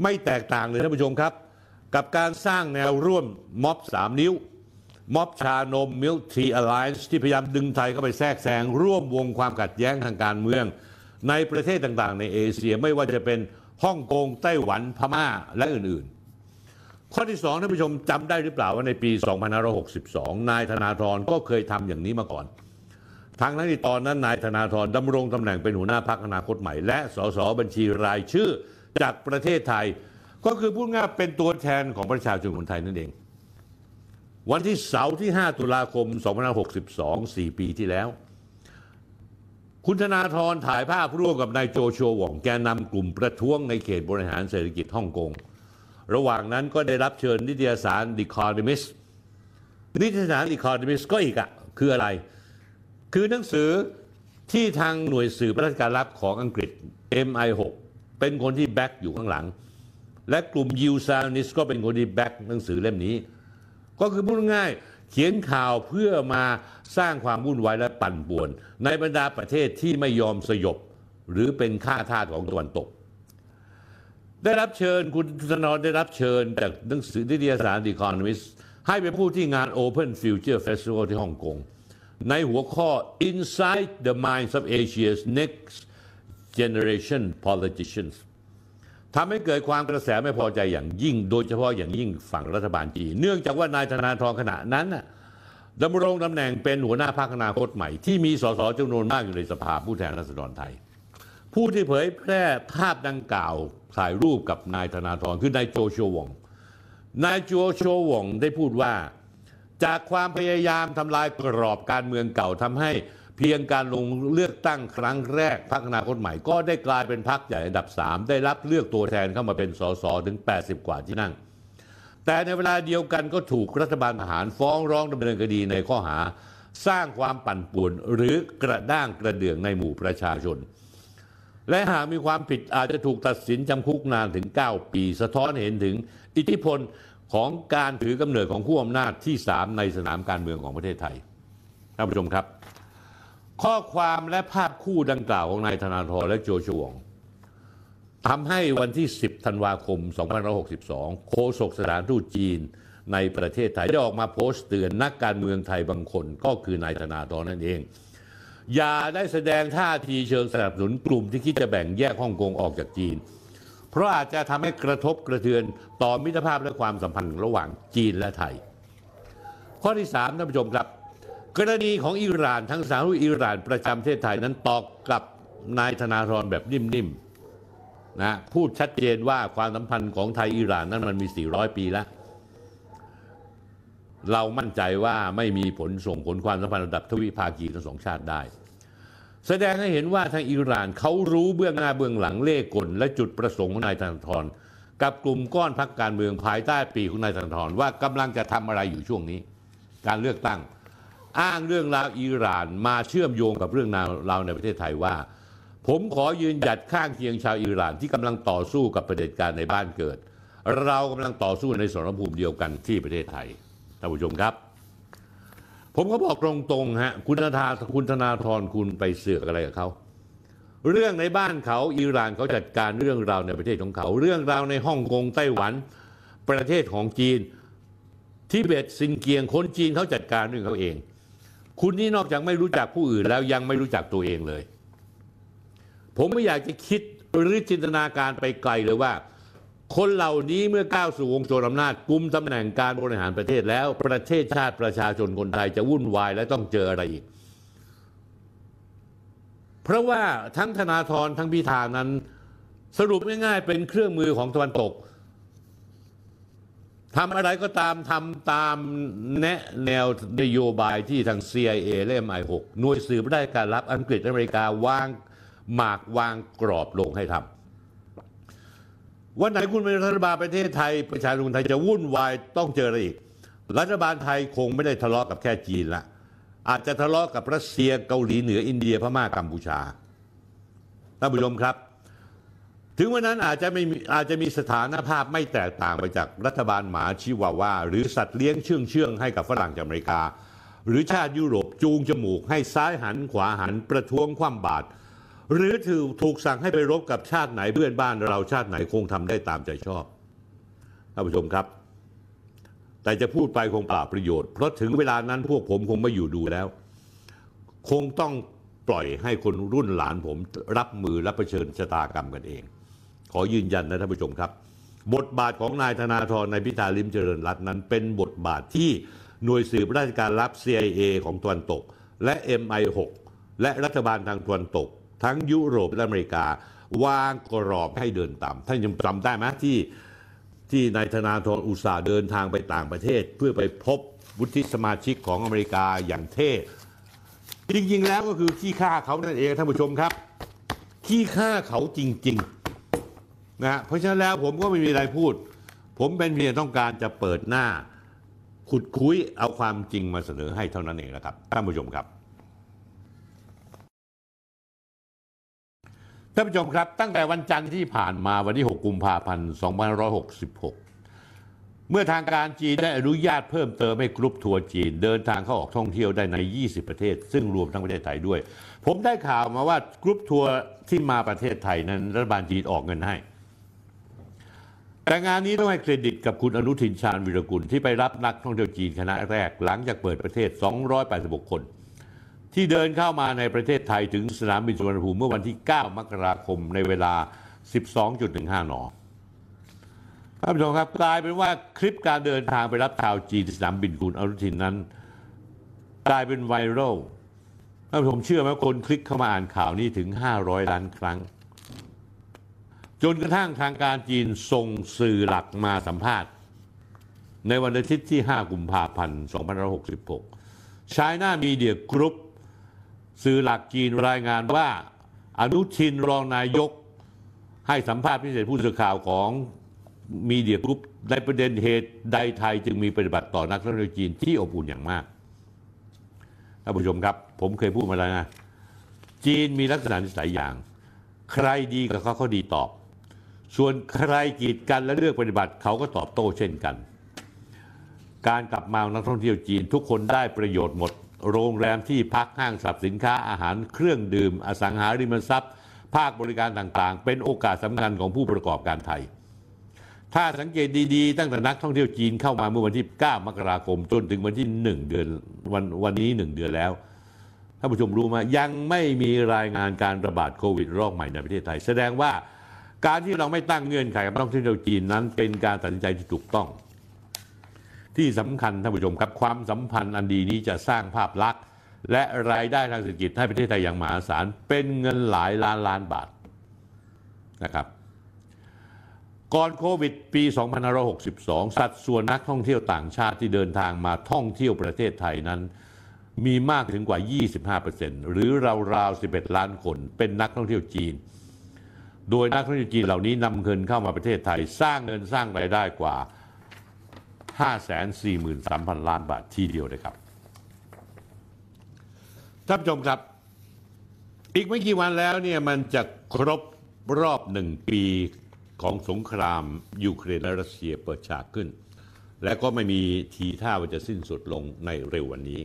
ไม่แตกต่างเลยท่านผู้ชมครับ กับการสร้างแนวร่วมม็อบสามนิ้ว ม็อบชานมมิลทีอ l ไลน์ที่พยายามดึงไทยเข้าไปแทรกแซงร่วมวงความขัดแย้งทางการเมือง ในประเทศต่างๆ ในเอเชียไม่ว่าจะเป็นฮ่องกงไต้หวันพม่าและอื่นๆ ข้อที่สองท่านผู้ชมจำได้หรือเปล่าว่าในปี 2562 นายธนาธรก็เคยทำอย่างนี้มาก่อนทั้งนั้นที่ตอนนั้นนายธนาธรดำรงตำแหน่งเป็นหัวหน้าพักอนาคตใหม่ และสสบัญชีรายชื่อจากประเทศไทย ก็คือพูดง่ายเป็นตัวแทนของประชาชนคนไทยนั่นเอง วันที่เสาร์ที่ 5 ตุลาคม 2562 4 ปีที่แล้ว คุณธนาธรถ่ายภาพร่วมกับนายโจโชหว่องแกนนำกลุ่มประท้วงในเขตบริหารเศรษฐกิจฮ่องกง ระหว่างนั้นก็ได้รับเชิญนิตยสาร The Economist นิตยสาร The Economist ก็อีกอะคืออะไร คือหนังสือที่ทางหน่วยสืบราชการลับของอังกฤษ MI6 เป็นคนที่แบ็กอยู่ข้างหลัง และกลุ่มยูซานิสก็เป็นคนที่แบ็กหนังสือเล่มนี้ ก็คือพูดง่ายเขียนข่าวเพื่อมาสร้างความวุ่นวายและปั่นป่วน ในบรรดาประเทศที่ไม่ยอมสยบ หรือเป็นข้าทาสของตะวันตก ได้รับเชิญคุณธนรได้รับเชิญจากหนังสือนิตยสาร The Economist ให้ไปพูดที่งาน Open Future Festival ที่ฮ่องกงในหัวข้อ Inside the Minds of Asia's Next Generation Politicians ทำให้เกิดความกระแสไม่พอใจอย่างยิ่ง โดยเฉพาะอย่างยิ่งฝั่งรัฐบาลจีนเนื่องจากว่านายธนาธรขณะนั้นดำรงตำแหน่งเป็นหัวหน้าพรรคอนาคตใหม่ ที่มีสสจำนวนมากอยู่ในสภาผู้แทนราษฎรไทย ผู้ที่เผยแพร่ภาพดังกล่าวถ่ายรูปกับนายธนาธรคือนายโจโชวงนายโจโชวงได้พูดว่า จากความพยายามทำลายกรอบการเมืองเก่าทำให้ เพียงการลงเลือกตั้งครั้งแรกพรรคอนาคตใหม่ก็ได้กลายเป็นพรรคใหญ่อันดับ 3 ได้รับเลือกตัวแทนเข้ามาเป็นสสถึง 80 กว่าที่นั่ง แต่ในเวลาเดียวกันก็ถูกรัฐบาลทหารฟ้องร้องดำเนินคดีในข้อหา สร้างความปั่นป่วนหรือกระด้างกระเดื่องในหมู่ประชาชน และหากมีความผิดอาจจะถูกตัดสินจำคุกนานถึง 9 ปี สะท้อนเห็นถึงอิทธิพลของการถือกำเนิดของผู้อำนาจที่ 3 ในสนามการเมืองของประเทศไทยท่านผู้ชมครับ ข้อความและภาพคู่ดังกล่าวของนายธนาธรและโจชวงทำให้วันที่ 10 ธันวาคม 2562โฆษกสถานทูตจีนในประเทศไทย ได้ออกมาโพสต์เตือนนักการเมืองไทยบางคนก็คือนายธนาธรนั่นเอง อย่าได้แสดงท่าทีเชิงสนับสนุนกลุ่มที่คิดจะแบ่งแยกฮ่องกงออกจากจีน เพราะอาจจะทำให้กระทบกระเทือนต่อมิตรภาพและความสัมพันธ์ระหว่างจีนและไทย ข้อที่สามท่านผู้ชมครับ กรณีของอิหร่านทั้งสารทูตอิหร่านประจำประเทศไทยนั้นตอบกับนายธนาธรแบบนิ่มๆนะพูดชัดเจนว่าความสัมพันธ์ของไทยอิหร่านนั้นมันมี 400 ปีแล้ว เรามั่นใจว่าไม่มีผลส่งผลความสัมพันธ์ระดับทวิภาคีทั้งสองชาติได้ แสดงให้เห็นว่าทางอิหร่านเขารู้เบื้องหน้าเบื้องหลังเล่กล และจุดประสงค์ของนายธนาธรกับกลุ่มก้อนพักการเมืองภายใต้ปีของนายธนาธรว่ากำลังจะทำอะไรอยู่ช่วงนี้ การเลือกตั้ง อ้างเรื่องราวอิหร่านมาเชื่อมโยงกับเรื่องราวในประเทศไทยว่า ผมขอยืนหยัดข้างเคียงชาวอิหร่านที่กำลังต่อสู้กับประเผด็จการในบ้านเกิด เรากำลังต่อสู้ในสรภูมิเดียวกันที่ประเทศไทยท่านผู้ชมครับ ผมก็บอกตรงๆฮะคุณธนาคุณธนาธรคุณไปเสือกอะไรกับเขาเรื่องในบ้านเขาอิหร่านเขาจัดการเรื่องราวในประเทศของเขา เรื่องราวในฮ่องกงไต้หวันประเทศของจีนทิเบตซินเกียงคนจีนเขาจัดการเรื่องเขาเอง คุณนี่นอกจากไม่รู้จักผู้อื่นแล้วยังไม่รู้จักตัวเองเลย ผมไม่อยากจะคิดหรือจินตนาการไปไกลเลยว่า คนเหล่านี้เมื่อก้าวสู่วงโจรอำนาจกุมตำแหน่งการบริหารประเทศแล้ว ประเทศชาติประชาชนคนไทยจะวุ่นวายและต้องเจออะไรอีก เพราะว่าทั้งธนาธรทั้งพิธานั้น สรุปง่ายๆเป็นเครื่องมือของตะวันตก ทำอะไรก็ตามทำตามแนะแนวนโยบายที่ทาง CIA และ MI6 หน่วยสืบได้การรับอังกฤษอเมริกาวางหมากวางกรอบลงให้ทำวันไหนคุณเป็นรัฐบาลประเทศไทย ประชาชนไทยจะวุ่นวายต้องเจออะไรอีก รัฐบาลไทยคงไม่ได้ทะเลาะกับแค่จีนละอาจจะทะเลาะกับรัสเซียเกาหลีเหนืออินเดียพม่ากัมพูชาท่านผู้ชมครับ ถึงวันนั้นอาจจะไม่มีอาจจะมีสถานภาพไม่แตกต่างไปจากรัฐบาลหมาชิวาว่า หรือสัตว์เลี้ยงเชื่องเชื่องให้กับฝรั่งจากอเมริกา หรือชาติยุโรปจูงจมูกให้ซ้ายหันขวาหันประท้วงคว่ำบาตรหรือถูกถูกสั่งให้ไปรบกับชาติไหนเพื่อนบ้านเราชาติไหนคงทำได้ตามใจชอบท่านผู้ชมครับ แต่จะพูดไปคงเปล่าประโยชน์ เพราะถึงเวลานั้นพวกผมคงไม่อยู่ดูแล้ว คงต้องปล่อยให้คนรุ่นหลานผมรับมือและเผชิญชะตากรรมกันเอง ขอยืนยันนะท่านผู้ชมครับ บทบาทของนายธนาธรในพิธาลิมเจริญรัตน์นั้น เป็นบทบาทที่หน่วยสืบราชการลับ CIA ของตะวันตก และ MI6 และรัฐบาลทางตะวันตก ทั้งยุโรปและอเมริกาวางกรอบให้เดินตามท่านยังจำได้ไหมที่ที่นายธนาธรอุตสาห์เดินทางไปต่างประเทศ เพื่อไปพบวุฒิสมาชิกของอเมริกาอย่างเท่จริงๆแล้วก็คือขี้ข้าเขานั่นเองท่านผู้ชมครับ ขี้ข้าเขาจริง ๆ นะฮะเพราะฉะนั้นแล้วผมก็ไม่มีอะไรพูด ผมเป็นเพียงต้องการจะเปิดหน้า ขุดคุยเอาความจริงมาเสนอให้เท่านั้นเองนะครับท่านผู้ชมครับท่านผู้ชมครับ ตั้งแต่วันจันทร์ที่ผ่านมาวันที่ 6 กุมภาพันธ์ 2566 เมื่อทางการจีนได้อนุญาตเพิ่มเติมให้กรุ๊ปทัวร์จีน เดินทางเข้าออกท่องเที่ยวได้ใน 20 ประเทศ ซึ่งรวมทั้งประเทศไทยด้วย ผมได้ข่าวมาว่ากรุ๊ปทัวร์ที่มาประเทศไทยนั้นรัฐบาลจีนออกเงินให้ แต่งานนี้ต้องให้เครดิตกับคุณอนุทินชาญวีรกูลที่ไปรับนักท่องเที่ยวจีนคณะแรกหลังจากเปิดประเทศ 286 คน ที่เดินเข้ามาในประเทศไทยถึงสนามบินสุวรรณภูมิเมื่อวันที่ 9 มกราคมในเวลา 12.15 นท่านผู้ชมครับกลายเป็นว่าคลิปการเดินทางไปรับชาวจีนสนามบินคุณอนุทินนั้น กลายเป็นไวรัลท่านผู้ชมเชื่อไหมคนคลิกเข้ามาอ่านข่าวนี้ถึง 500 ล้านครั้ง จนกระทั่งทางการจีนส่งสื่อหลักมาสัมภาษณ์ ในวันอาทิตย์ที่ 5 กุมภาพันธ์2566 China Media Group สื่อหลักจีนรายงานว่า อนุทินรองนายก ให้สัมภาษณ์พิเศษผู้สื่อข่าวของมีเดียกรุ๊ปในประเด็นเหตุใดไทยจึงมีปฏิบัติต่อนักท่องเที่ยวจีนที่อบอุ่นอย่างมากท่านผู้ชมครับ ผมเคยพูดมาแล้วนะ จีนมีลักษณะนิสัยอย่าง ใครดีกับเขาเขาดีตอบ ส่วนใครกีดกันและเลือกปฏิบัติเขาก็ตอบโต้เช่นกัน การกลับมาของนักท่องเที่ยวจีนทุกคนได้ประโยชน์หมด โรงแรมที่พักห้างสรรพสินค้าอาหารเครื่องดื่ม อสังหาริมทรัพย์ ภาคบริการต่างๆ เป็นโอกาสสำคัญของผู้ประกอบการไทย ถ้าสังเกตดีๆ ตั้งแต่นักท่องเที่ยวจีนเข้ามาเมื่อวันที่ 9 มกราคมจนถึงวันที่ 1 เดือนวันวันนี้ 1 เดือนแล้วท่านผู้ชมรู้ไหมยังไม่มีรายงานการระบาดโควิดรอบใหม่ในประเทศไทย แสดงว่า การที่เราไม่ตั้งเงื่อนไขกับนักท่องเที่ยวจีนนั้น เป็นการตัดสินใจที่ถูกต้อง ที่สำคัญท่านผู้ชมครับความสัมพันธ์อันดีนี้จะสร้างภาพลักษณ์ และรายได้ทางเศรษฐกิจให้ประเทศไทยอย่างมหาศาลเป็นเงินหลายล้านล้านบาทนะครับก่อนโควิดปี 2562 สัดส่วนนักท่องเที่ยวต่างชาติที่เดินทางมาท่องเที่ยวประเทศไทยนั้น มีมากถึงกว่า 25%หรือราวๆ 11 ล้านคนเป็นนักท่องเที่ยวจีน โดยนักท่องเที่ยวจีนเหล่านี้นำเงินเข้ามาประเทศไทย สร้างเงินสร้างรายได้กว่า 543,000 ล้านบาททีเดียวเลยครับท่านผู้ชมครับ อีกไม่กี่วันแล้วเนี่ยมันจะครบรอบหนึ่งปีของสงครามยูเครนและรัสเซียเปิดฉากขึ้น และก็ไม่มีทีท่าว่าจะสิ้นสุดลงในเร็ววันนี้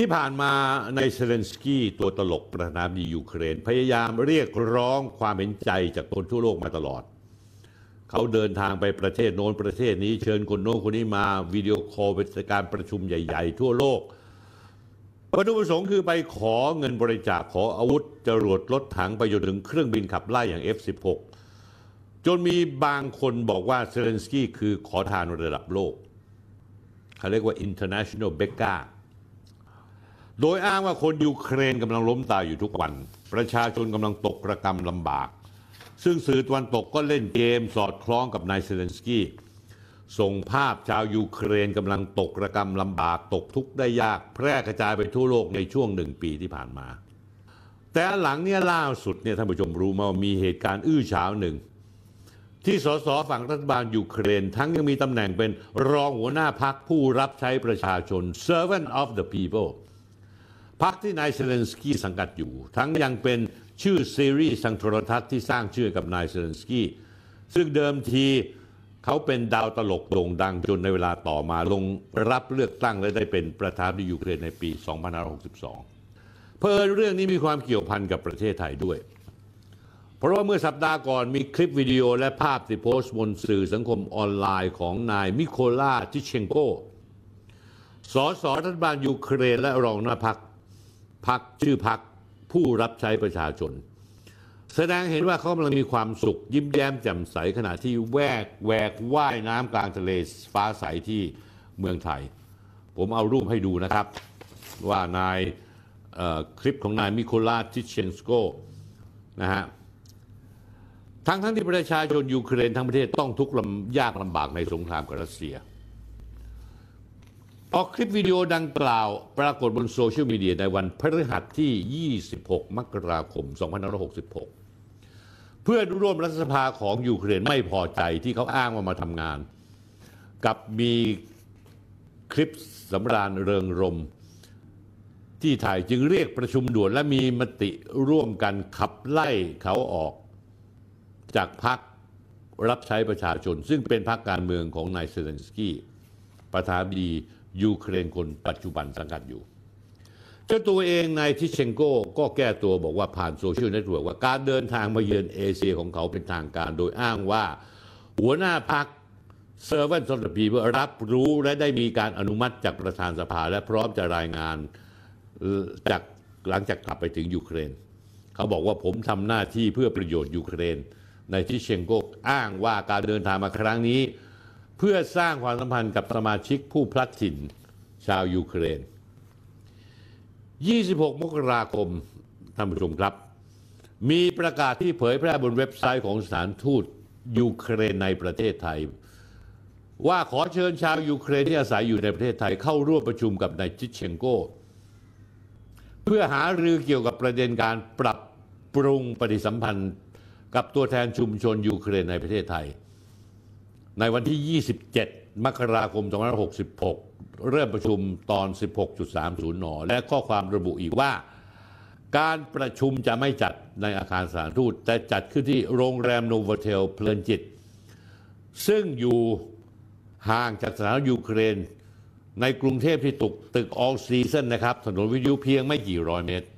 ที่ผ่านมานายเซเลนสกี้ตัวตลกประธานาธิบดียูเครน พยายามเรียกร้องความเห็นใจจากคนทั่วโลกมาตลอด เขาเดินทางไปประเทศโน้นประเทศนี้เชิญคนโน้นคนนี้มาวิดีโอคอลเป็นการประชุมใหญ่ ๆ ทั่วโลกวัตถุประสงค์คือไปขอเงินบริจาคขออาวุธจรวดรถถังไปจนถึงเครื่องบินขับไล่อย่าง F16 จนมีบางคนบอกว่าเซเลนสกี้คือขอทานระดับโลกเขาเรียกว่า international beggar โดยอ้างว่าคนยูเครนกำลังล้มตายอยู่ทุกวัน ประชาชนกำลังตกระกรรมลำบาก ซึ่งสื่อตะวันตกก็เล่นเกมสอดคล้องกับนายเซเลนสกี้ส่งภาพชาวยูเครนกำลังตกระกรรมลำบากตกทุกข์ได้ยาก แพร่กระจายไปทั่วโลกในช่วงหนึ่งปีที่ผ่านมา แต่หลังเนี่ยล่าสุดเนี่ยท่านผู้ชมรู้มาว่ามีเหตุการณ์อื้อฉาวหนึ่ง ที่สสฝั่งรัฐบาลยูเครน ทั้งยังมีตำแหน่งเป็นรองหัวหน้าพักผู้รับใช้ประชาชน servant of the people พรรคที่นายเซเลนสกี้สังกัดอยู่ ทั้งยังเป็นชื่อซีรีส์ทางโทรทัศน์ที่สร้างชื่อกับนายเซเลนสกี้ซึ่งเดิมทีเขาเป็นดาวตลกโด่งดังจนในเวลาต่อมาลงรับเลือกตั้งและได้เป็นประธานาธิบดียูเครนในปี 2562 เพิ่เรื่องนี้มีความเกี่ยวพันกับประเทศไทยด้วย เพราะว่าเมื่อสัปดาห์ก่อนมีคลิปวิดีโอและภาพที่โพสต์บนสื่อสังคมออนไลน์ของนายมิโคลาทิเชงโกสสรัฐบาลยูเครนและรองหน้าพัก พักชื่อพักผู้รับใช้ประชาชน แสดงเห็นว่าเขากำลังมีความสุข ยิ้มแย้มแจ่มใสขณะที่แวกแวกว่ายน้ำกลางทะเลฟ้าใสที่เมืองไทย ผมเอารูปให้ดูนะครับ ว่านายคลิปของนายมิโคลาทิเชนสโกนะฮะทั้งทั้งที่ประชาชนยูเครนทั้งประเทศต้องทุกข์ลำยากลำบากในสงครามกับรัสเซีย พอคลิปวิดีโอดังกล่าวปรากฏบนโซเชียลมีเดียในวันพฤหัสที่ 26 มกราคม 2566 เพื่อนร่วมรัฐสภาของยูเครนไม่พอใจที่เขาอ้างว่ามาทำงาน กับมีคลิปสำราญเริงรมย์ ที่ถ่ายจึงเรียกประชุมด่วนและมีมติร่วมกันขับไล่เขาออก จากพรรครับใช้ประชาชน ซึ่งเป็นพรรคการเมืองของนายเซเลนสกี้ประธานาธิบดี ยูเครนคนปัจจุบันสังกัดอยู่ เจ้าตัวเองนายทิเชนโกก็แก้ตัวบอกว่าผ่านโซเชียลเน็ตเวิร์กว่าการเดินทางมาเยือนเอเชียของเขาเป็นทางการโดยอ้างว่า หัวหน้าพรรค Servant of the People รับรู้และได้มีการอนุมัติจากประธานสภาและพร้อมจะรายงานจากหลังจากกลับไปถึงยูเครน เขาบอกว่าผมทำหน้าที่เพื่อประโยชน์ยูเครน นายทิเชงโกอ้างว่าการเดินทางมาครั้งนี้ เพื่อสร้างความสัมพันธ์กับสมาชิกผู้พลัดถิ่นชาวยูเครน 26 มกราคมท่านผู้ชมครับ มีประกาศที่เผยแพร่บนเว็บไซต์ของสถานทูตยูเครนในประเทศไทย ว่าขอเชิญชาวยูเครนที่อาศัยอยู่ในประเทศไทยเข้าร่วมประชุมกับนายจิตเชงโก เพื่อหารือเกี่ยวกับประเด็นการปรับปรุงปฏิสัมพันธ์กับตัวแทนชุมชนยูเครนในประเทศไทย ในวันที่ 27 มกราคม 2566 เริ่มประชุมตอน 16.30 น และข้อความระบุอีกว่า การประชุมจะไม่จัดในอาคารสถานทูตแต่จัดขึ้นที่โรงแรมโนวเทลเพลินจิต ซึ่งอยู่ห่างจากสถานทูตยูเครน ในกรุงเทพที่ตุกตึกออลซีซันนะครับ ถนนวิทยุเพียงไม่กี่ร้อยเมตร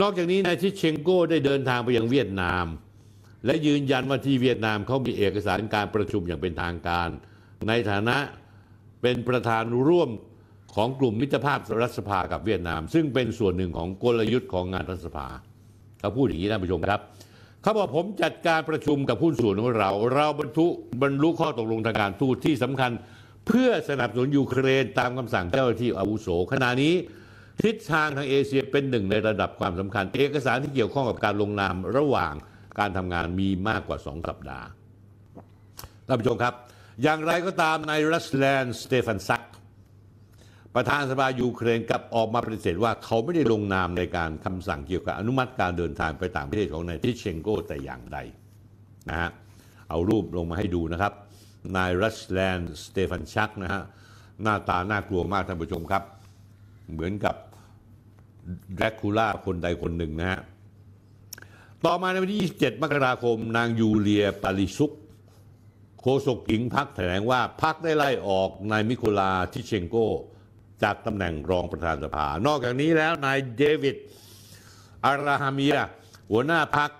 นอกจากนี้นายทิเชงโก้ได้เดินทางไปยังเวียดนาม และยืนยันว่าที่เวียดนามเขามีเอกสารการประชุมอย่างเป็นทางการ ในฐานะเป็นประธานร่วมของกลุ่มมิตรภาพรัฐสภากับเวียดนาม ซึ่งเป็นส่วนหนึ่งของกลยุทธ์ของงานรัฐสภาเขาพูดอย่างนี้ท่านผู้ชมครับเขาบอกผมจัดการประชุมกับผู้ส่วนของเรา เราบรรทุบรรลุข้อตกลงทางการทูตที่สำคัญ เพื่อสนับสนุนยูเครนตามคำสั่งเจ้าหน้าที่อาวุโสขณะนี้ทิศทางทางเอเชียเป็นหนึ่งในระดับความสำคัญ เอกสารที่เกี่ยวข้องกับการลงนามระหว่าง การทำงานมีมากกว่าสองสัปดาห์ท่านผู้ชมครับ อย่างไรก็ตามนายรัสแลนด์สเตฟานชัก ประธานสภายูเครนกลับออกมาปฏิเสธว่าเขาไม่ได้ลงนามในการคำสั่งเกี่ยวกับอนุมัติการเดินทางไปต่างประเทศของนายทิเชงโกแต่อย่างใดนะฮะเอารูปลงมาให้ดูนะครับนายรัสแลนด์สเตฟานชักนะฮะหน้าตาน่ากลัวมากท่านผู้ชมครับ เหมือนกับแดรกคูล่าคนใดคนหนึ่งนะฮะ ต่อมาในวันที่ 27 มกราคม นางยูเลียปาลิซุกโฆษกหญิงพักแถลงว่าพักได้ไล่ออกนายมิโคลาทิเชงโก จากตำแหน่งรองประธานสภา นอกจากนี้แล้วนายเดวิดอาราฮามียหัวหน้าพัก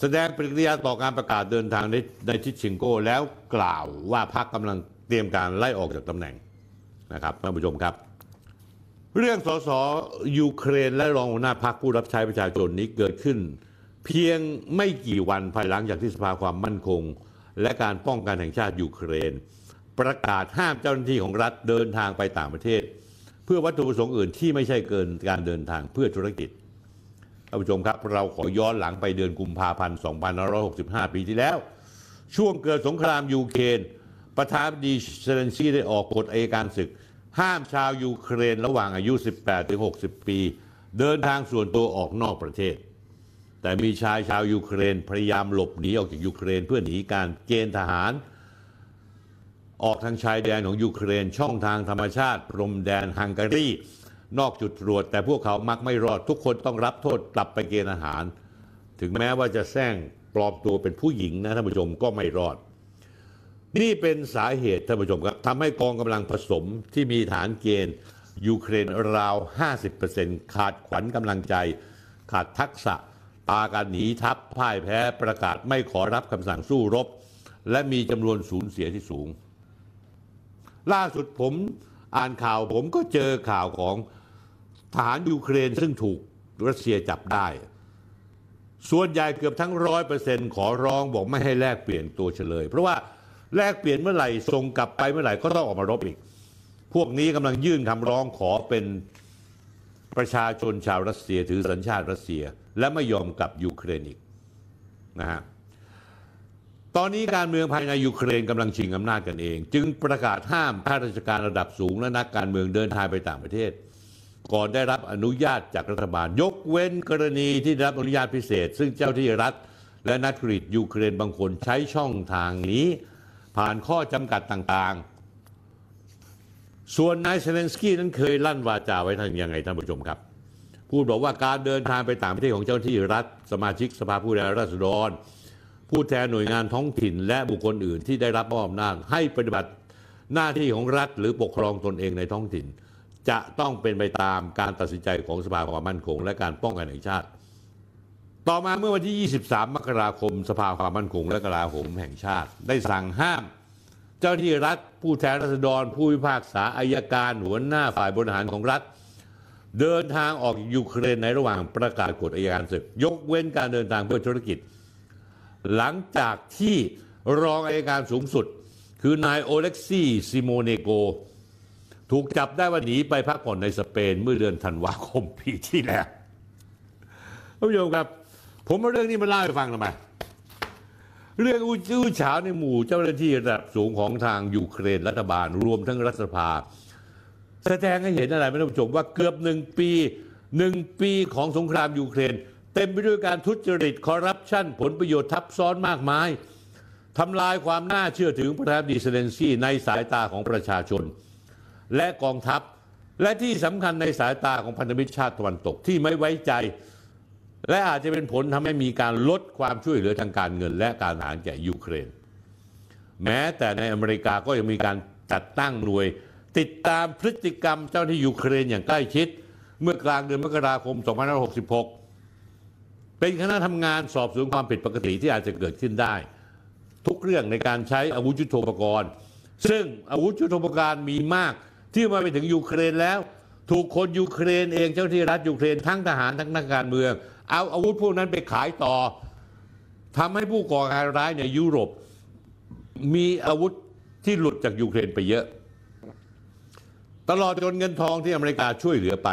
แสดงปฏิกิริยาต่อการประกาศเดินทางในในทิเชงโกแล้วกล่าวว่าพักกำลังเตรียมการไล่ออกจากตำแหน่งนะครับท่านผู้ชมครับ เรื่องสสยูเครนและรองหัวหน้าพรรคผู้รับใช้ประชาชนนี้เกิดขึ้น เพียงไม่กี่วันภายหลังจากที่สภาความมั่นคง และการป้องกันแห่งชาติยูเครน ประกาศห้ามเจ้าหน้าที่ของรัฐเดินทางไปต่างประเทศ เพื่อวัตถุประสงค์อื่นที่ไม่ใช่เกินการเดินทางเพื่อธุรกิจท่านผู้ชมครับ เราขอย้อนหลังไปเดือนกุมภาพันธ์ 2565 ปีที่แล้ว ช่วงเกิดสงครามยูเครนประธานาธิบดีเซเลนสกี้ได้ออกกฎอัยการศึก ห้ามชาวยูเครนระหว่างอายุ 18-60 ปี เดินทางส่วนตัวออกนอกประเทศ แต่มีชายชาวยูเครนพยายามหลบหนีออกจากยูเครนเพื่อหนีการเกณฑ์ทหาร ออกทางชายแดนของยูเครนช่องทางธรรมชาติพรมแดนฮังการี นอกจุดตรวจ แต่พวกเขามักไม่รอดทุกคนต้องรับโทษกลับไปเกณฑ์อาหาร ถึงแม้ว่าจะแซงปลอมตัวเป็นผู้หญิงนะท่านผู้ชมก็ไม่รอด นี่เป็นสาเหตุท่านผู้ชมครับทำให้กองกำลังผสมที่มีฐานเกณฑ์ยูเครนราว 50%ขาดขวัญกำลังใจ ขาดทักษะ ปาการหนีทัพพ่ายแพ้ประกาศไม่ขอรับคำสั่งสู้รบ และมีจำนวนสูญเสียที่สูง ล่าสุดผมอ่านข่าวผมก็เจอข่าวของทหารยูเครนซึ่งถูกรัสเซียจับได้ ส่วนใหญ่เกือบทั้งร้อยเปอร์เซ็นต์ขอร้องบอกไม่ให้แลกเปลี่ยนตัวเชลย เพราะว่าแลกเปลี่ยนเมื่อไหร่ส่งกลับไปเมื่อไหร่ก็ต้องออกมารบอีก พวกนี้กำลังยื่นคำร้องขอเป็น ประชาชนชาวรัสเซียถือสัญชาติรัสเซีย และไม่ยอมกลับยูเครนอีกนะฮะตอนนี้การเมืองภายในยูเครนกำลังชิงอำนาจกันเอง จึงประกาศห้ามข้าราชการระดับสูงและนักการเมืองเดินทางไปต่างประเทศ ก่อนได้รับอนุญาตจากรัฐบาล ยกเว้นกรณีที่ได้รับอนุญาตพิเศษ ซึ่งเจ้าที่รัฐ และนักธุรกิจยูเครนบางคนใช้ช่องทางนี้ ผ่านข้อจำกัดต่างๆ ส่วนนายเซเลนสกี้นั้นเคยลั่นวาจาไว้ท่านยังไงท่านผู้ชมครับ พูดบอกว่าการเดินทางไปต่างประเทศของเจ้าหน้าที่รัฐ สมาชิกสภาผู้แทนราษฎร ผู้แทนหน่วยงานท้องถิ่น และบุคคลอื่นที่ได้รับมอบอำนาจให้ปฏิบัติหน้าที่ของรัฐหรือปกครองตนเองในท้องถิ่น จะต้องเป็นไปตามการตัดสินใจของสภาความมั่นคง และการป้องกันแห่งชาติ ต่อมาเมื่อวันที่ 23 มกราคม สภาความมั่นคง และกลาโหมแห่งชาติ ได้สั่งห้าม เจ้าหน้าที่รัฐผู้แทนราษฎร ผู้พิพากษาอายการหัวหน้าฝ่ายบริหารของรัฐ เดินทางออกยูเครนในระหว่างประกาศกฎอัยการศึก ยกเว้นการเดินทางเพื่อธุรกิจ หลังจากที่รองอัยการสูงสุด คือนายโอเล็กซี่ซิโมเนนโก ถูกจับได้ว่าหนีไปพักผ่อนในสเปนเมื่อเดือนธันวาคมปีที่แล้วท่านผู้ชมครับ ผมเอาเรื่องนี้มาเล่าให้ฟังทำไม เรื่องอู้จื้อฉาวในหมู่เจ้าหน้าที่ระดับสูงของทางยูเครนรัฐบาลรวมทั้งรัฐสภา แสดงให้เห็นอะไรไหมท่านผู้ชมว่าเกือบหนึ่งปีหนึ่งปีของสงครามยูเครน เต็มไปด้วยการทุจริตคอร์รัปชันผลประโยชน์ทับซ้อนมากมายทำลายความน่าเชื่อถือประธานาธิบดีเซเลนสกี้ในสายตาของประชาชน และกองทัพ และที่สำคัญในสายตาของพันธมิตรชาติตะวันตกที่ไม่ไว้ใจ และอาจจะเป็นผลทำให้มีการลดความช่วยเหลือทางการเงิน และการทหารแก่ยูเครน แม้แต่ในอเมริกาก็ยังมีการจัดตั้งหน่วย ติดตามพฤติกรรมเจ้าหน้าที่ยูเครนอย่างใกล้ชิด เมื่อกลางเดือนมกราคม 2566 เป็นคณะทำงานสอบสวนความผิดปกติที่อาจจะเกิดขึ้นได้ ทุกเรื่องในการใช้อาวุธยุทโธปกรณ์ ซึ่งอาวุธยุทโธปกรณ์มีมากที่มาไปถึงยูเครนแล้ว ถูกคนยูเครนเองเจ้าหน้าที่รัฐยูเครนทั้งทหารทั้งนักการเมือง เอาอาวุธพวกนั้นไปขายต่อทำให้ผู้ก่อการร้ายในยุโรป มีอาวุธที่หลุดจากยูเครนไปเยอะ ตลอดจนเงินทองที่อเมริกาช่วยเหลือไป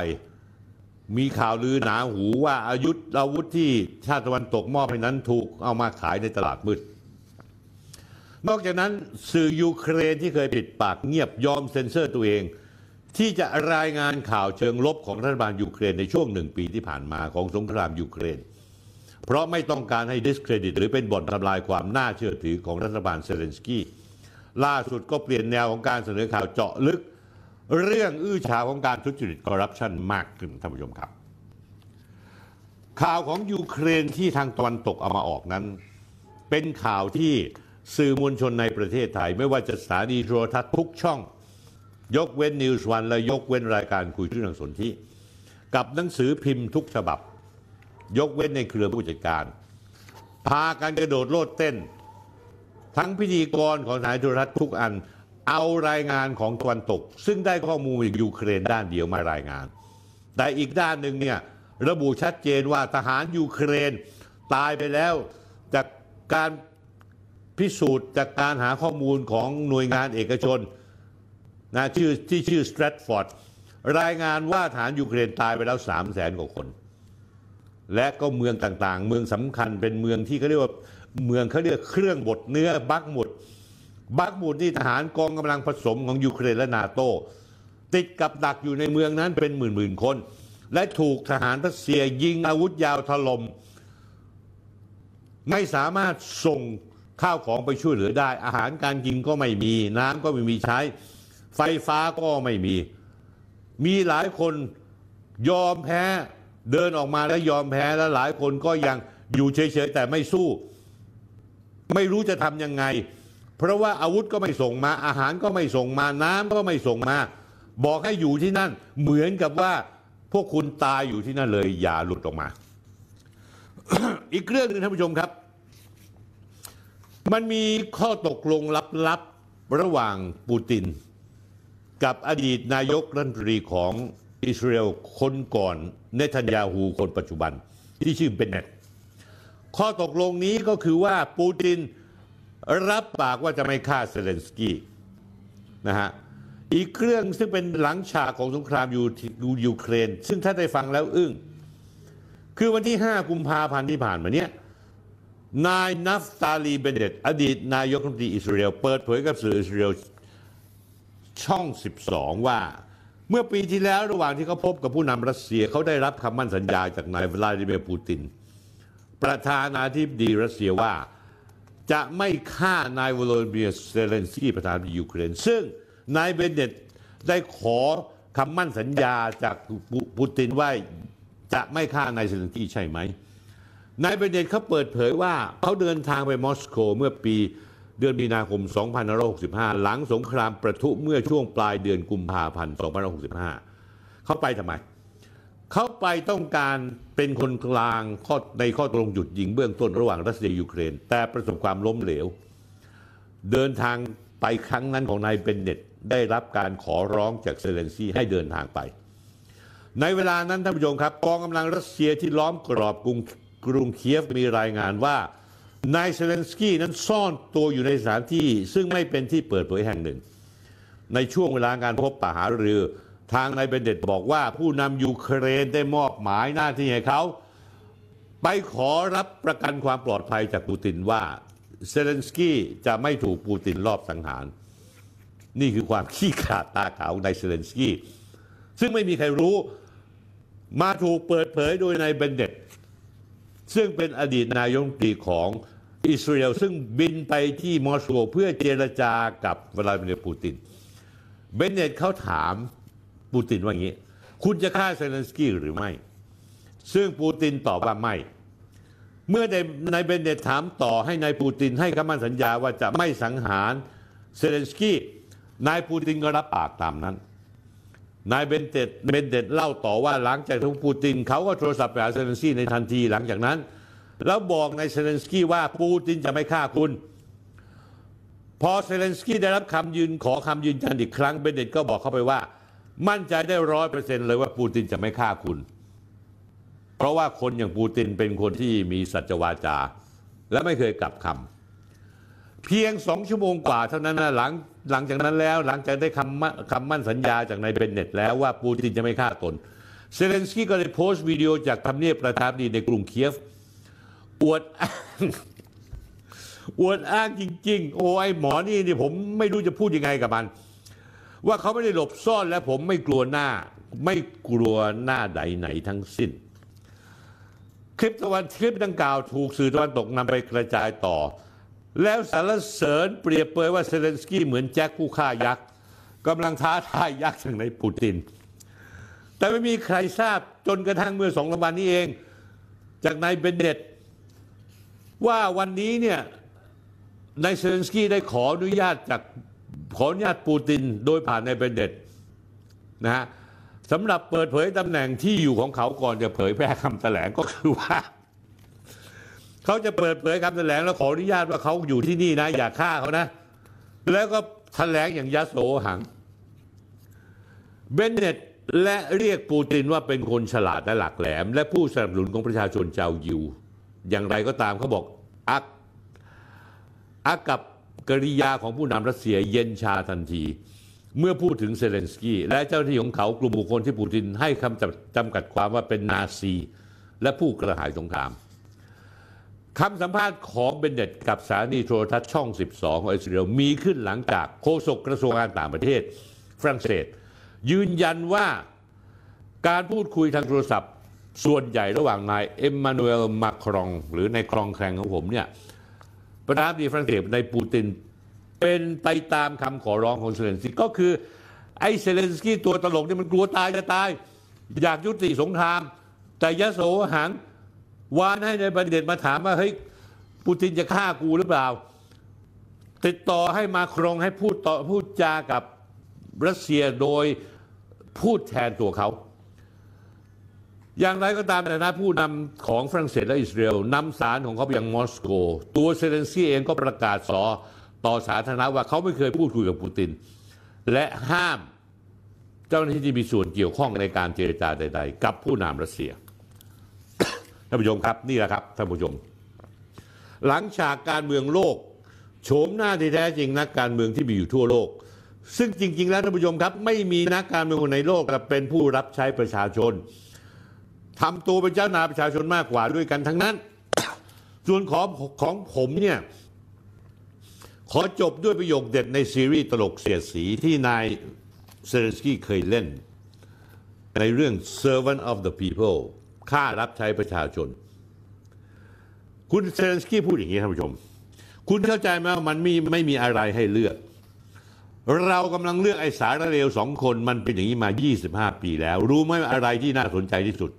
มีข่าวลือหนาหูว่าอายุธอาวุธที่ชาติตะวันตกมอบให้นั้นถูกเอามาขายในตลาดมืดนอกจากนั้นสื่อยูเครนที่เคยปิดปากเงียบยอมเซ็นเซอร์ตัวเอง ที่จะรายงานข่าวเชิงลบของรัฐบาลยูเครนในช่วงหนึ่งปีที่ผ่านมาของสงครามยูเครน เพราะไม่ต้องการให้ดิสเครดิต หรือเป็นบ่อนทำลายความน่าเชื่อถือของรัฐบาลเซเลนสกี้ล่าสุดก็เปลี่ยนแนวของการเสนอข่าวเจาะลึก เรื่องอื้อฉาวของการทุจริตคอร์รัปชันมากขึ้นท่านผู้ชมครับ ข่าวของยูเครนที่ทางตะวันตกเอามาออกนั้น เป็นข่าวที่สื่อมวลชนในประเทศไทย ไม่ว่าจะสถานีโทรทัศน์ทุกช่อง ยกเว้นนิวส์วันและยกเว้นรายการคุยเรื่องสนธิกับหนังสือพิมพ์ทุกฉบับ ยกเว้นในเครือผู้จัดการ พากันกระโดดโลดเต้น ทั้งพิธีกรของสายโทรทัศน์ทุกอันเอารายงานของตะวันตก ซึ่งได้ข้อมูลจากยูเครนด้านเดียวมารายงาน แต่อีกด้านหนึ่งเนี่ยระบุชัดเจนว่าทหารยูเครนตายไปแล้วจากการพิสูจน์จากการหาข้อมูลของหน่วยงานเอกชน นะชื่อที่ชื่อสแตรทฟอร์ดรายงานว่าทหารยูเครนตายไปแล้ว3 0 0แสนกว่าคน และก็เมืองต่างๆ เมืองสำคัญเป็นเมืองที่เขาเรียกว่าเมืองเขาเรียกเครื่องบดเนื้อบักหมุด บักหมุดนี่ทหารกองกำลังผสมของยูเครนและนาโต ติดกับดักอยู่ในเมืองนั้นเป็นหมื่นๆคน และถูกทหารรัสเซียยิงอาวุธยาวถลม่มไม่สามารถส่งข้าวของไปช่วยเหลือได้ อาหารการกินก็ไม่มีน้ำก็ไม่มีใช้ ไฟฟ้าก็ไม่มี มีหลายคนยอมแพ้เดินออกมาแล้วยอมแพ้แล้วหลายคนก็ยังอยู่เฉยๆแต่ไม่สู้ ไม่รู้จะทำยังไง เพราะว่าอาวุธก็ไม่ส่งมา อาหารก็ไม่ส่งมาน้ำก็ไม่ส่งมา บอกให้อยู่ที่นั่น เหมือนกับว่าพวกคุณตายอยู่ที่นั่นเลย อย่าหลุดออกมา อีกเรื่องหนึ่งท่านผู้ชมครับ มันมีข้อตกลงลับๆระหว่างปูติน กับอดีตนายกรัฐมนตรีของอิสราเอลคนก่อนเนทันยาฮูคนปัจจุบัน ที่ชื่อเบนเนตข้อตกลงนี้ก็คือว่าปูตินรับปากว่าจะไม่ฆ่าเซเลนสกี้นะฮะอีกเครื่องซึ่งเป็นหลังฉากของสงครามยูยูเครน ซึ่งถ้าได้ฟังแล้วอึ้งคือวันที่ 5 กุมภาพันธ์ที่ผ่านมาเนี้ยนายนัฟตาลีเบนเน็ตอดีตนายกรัฐมนตรีอิสราเอลเปิดเผยกับสื่ออิสราเอล ช่อง 12 ว่า เมื่อปีที่แล้วระหว่างที่เขาพบกับผู้นำรัสเซียเขาได้รับคำมั่นสัญญาจากนายวลาดิเมียร์ปูติน ประธานาธิบดีรัสเซียว่าจะไม่ฆ่านายวโลดิเมียร์เซเลนสกี้ประธานาธิบดียูเครน ซึ่งนายเบนเดตได้ขอคำมั่นสัญญาจากปูตินว่าจะไม่ฆ่านายเซเลนสกี้ใช่ไหมนายเบนเดตเขาเปิดเผยว่าเขาเดินทางไปมอสโกเมื่อปี เดือนมีนาคม 2565 หลังสงครามประทุเมื่อช่วงปลายเดือนกุมภาพันธ์ 2565 เขาไปทำไม เขาไปต้องการเป็นคนกลางข้อในข้อตกลงหยุดยิงเบื้องต้นระหว่างรัสเซียยูเครน แต่ประสบความล้มเหลว เดินทางไปครั้งนั้นของนายเบนเน็ตได้รับการขอร้องจากเซเลนสกี้ให้เดินทางไป ในเวลานั้นท่านผู้ชมครับกองกำลังรัสเซียที่ล้อมกรอบกรุงกรุงเคียฟมีรายงานว่า นายเซเลนสกี้นั้นซ่อนตัวอยู่ในสถานที่ซึ่งไม่เป็นที่เปิดเผยแห่งหนึ่ง ในช่วงเวลาการพบปะหารือทางนายเบนเน็ตบอกว่าผู้นำยูเครนได้มอบหมายหน้าที่ให้เขา ไปขอรับประกันความปลอดภัยจากปูตินว่าเซเลนสกี้จะไม่ถูกปูตินลอบสังหาร นี่คือความขี้ขลาดตาขาวของนายเซเลนสกี้ซึ่งไม่มีใครรู้มาถูกเปิดเผยโดยนายเบนเน็ต ซึ่งเป็นอดีตนายกรัฐมนตรีของอิสราเอลซึ่งบินไปที่มอสโกเพื่อเจรจากับวลาดิเมียร์ปูติน เบนเน็ตเขาถามปูตินว่าอย่างนี้ คุณจะฆ่าเซเลนสกี้หรือไม่ ซึ่งปูตินตอบว่าไม่ เมื่อนายเบนเน็ตถามต่อให้นายปูตินให้คำมั่นสัญญาว่าจะไม่สังหารเซเลนสกี้นายปูตินก็รับปากตามนั้น นายเบนเน็ตเบนเน็ตเล่าต่อว่าหลังจากคุยปูตินเขาก็โทรศัพท์ไปหาเซเลนสกี้ในทันทีหลังจากนั้น แล้วบอกนายเซเลนสกี้ว่าปูตินจะไม่ฆ่าคุณ พอเซเลนสกี้ได้รับคำยืนขอคำยืนยันอีกครั้งเบนเน็ตก็บอกเขาไปว่า มั่นใจได้ร้อยเปอร์เซ็นต์เลยว่าปูตินจะไม่ฆ่าคุณ เพราะว่าคนอย่างปูตินเป็นคนที่มีสัจวาจา และไม่เคยกลับคำเพียงสองชั่วโมงกว่าเท่านั้นนะหลัง หลังจากนั้นแล้วหลังจากได้คำมั่นคำมั่นสัญญาจากนายเบนเน็ตแล้วว่าปูตินจะไม่ฆ่าตน เซเลนสกี้ก็ได้โพสต์วิดีโอจากทำเนียบประธานาธิบดีในกรุงเคียฟอวดอ้างอวดอ้างจริง ๆ โอ้ไอหมอนี่นี่ผมไม่รู้จะพูดยังไงกับมัน ว่าเขาไม่ได้หลบซ่อนและผมไม่กลัวหน้า ไม่กลัวหน้าใดไหนทั้งสิ้น คลิปตะวันคลิปดังกล่าวถูกสื่อตะวันตกนำไปกระจายต่อ แล้วสรรเสริญเปรียบเปรยว่าเซเลนสกี้เหมือนแจ็คผู้ฆ่ายักษ์กำลังท้าทายยักษ์อย่างในปูติน แต่ไม่มีใครทราบจนกระทั่งเมื่อสองวันนี้เอง จากนายเบนเดตว่าวันนี้เนี่ยนายเซเลนสกี้ได้ขออนุญาตจากขออนุญาตปูตินโดยผ่านนายเบนเดตนะฮะสำหรับเปิดเผยตำแหน่งที่อยู่ของเขาก่อนจะเผยแพร่คำแถลงก็คือว่า เขาจะเปิดเผยคำแถลงแล้วขออนุญาตว่าเขาอยู่ที่นี่นะ อย่าฆ่าเขานะ แล้วก็แถลงอย่างยโสหัง เบนเนตและเรียกปูตินว่าเป็นคนฉลาดและหลักแหลม และผู้สนับสนุนของประชาชนชาวยิว อย่างไรก็ตามเขาบอกอักอักกับกริยาของผู้นำรัสเซียเย็นชาทันที เมื่อพูดถึงเซเลนสกี้และเจ้าหน้าที่ของเขากลุ่มบุคคลที่ปูตินให้คำจำจำกัดความว่าเป็นนาซี และผู้กระหายสงคราม คำสัมภาษณ์ของเบนเน็ตกับสถานีโทรทัศน์ช่อง 12 ของอิสราเอลมีขึ้นหลังจากโฆษกกระทรวงการต่างประเทศ ฝรั่งเศส ยืนยันว่าการพูดคุยทางโทรศัพท์ ส่วนใหญ่ระหว่างนายเอ็มมานูเอลมาครอง หรือในครองแครงของผมเนี่ยประธานาธิบดีฝรั่งเศสในปูตินเป็นไปตามคำขอร้องของเซเลนสกี้ก็คือ ไอ้เซเลนสกี้ตัวตลกเนี่ยมันกลัวตายจะตาย อยากยุติสงคราม แต่ยโสหัง วานให้ในประเด็นมาถามว่าเฮ้ยปูตินจะฆ่ากูหรือเปล่า ติดต่อให้มาครองให้พูดต่อพูดจากับรัสเซียโดยพูดแทนตัวเขา อย่างไรก็ตามในฐานะผู้นำของฝรั่งเศสและอิสราเอลนำสารของเขาไปยังมอสโก ตัวเซเลนสกี้เองก็ประกาศสอต่อสาธารณะว่าเขาไม่เคยพูดคุยกับปูติน และห้ามเจ้าหน้าที่ที่มีส่วนเกี่ยวข้องในการเจรจาใด ๆ กับผู้นำรัสเซีย ท่านผู้ชมครับนี่แหละครับท่านผู้ชม หลังฉากการเมืองโลกโฉมหน้าที่แท้จริงนักการเมืองที่มีอยู่ทั่วโลก ซึ่งจริง ๆ แล้วท่านผู้ชมครับ ไม่มีนักการเมืองคนในโลกจะเป็นผู้รับใช้ประชาชนทำตัวเป็นเจ้านายประชาชนมากกว่าด้วยกันทั้งนั้น ส่วนของของผมเนี่ยขอจบด้วยประโยคเด็ดในซีรีส์ตลกเสียดสีที่นายเซเลนสกี้เคยเล่น ในเรื่อง Servant of the People ข้ารับใช้ประชาชน คุณเซเลนสกี้พูดอย่างนี้ท่านผู้ชม คุณเข้าใจไหมว่ามันมีไม่มีอะไรให้เลือก เรากำลังเลือกไอ้สารเลวสองคนมันเป็นอย่างนี้มา 25 ปีแล้ว รู้ไหมอะไรที่น่าสนใจที่สุด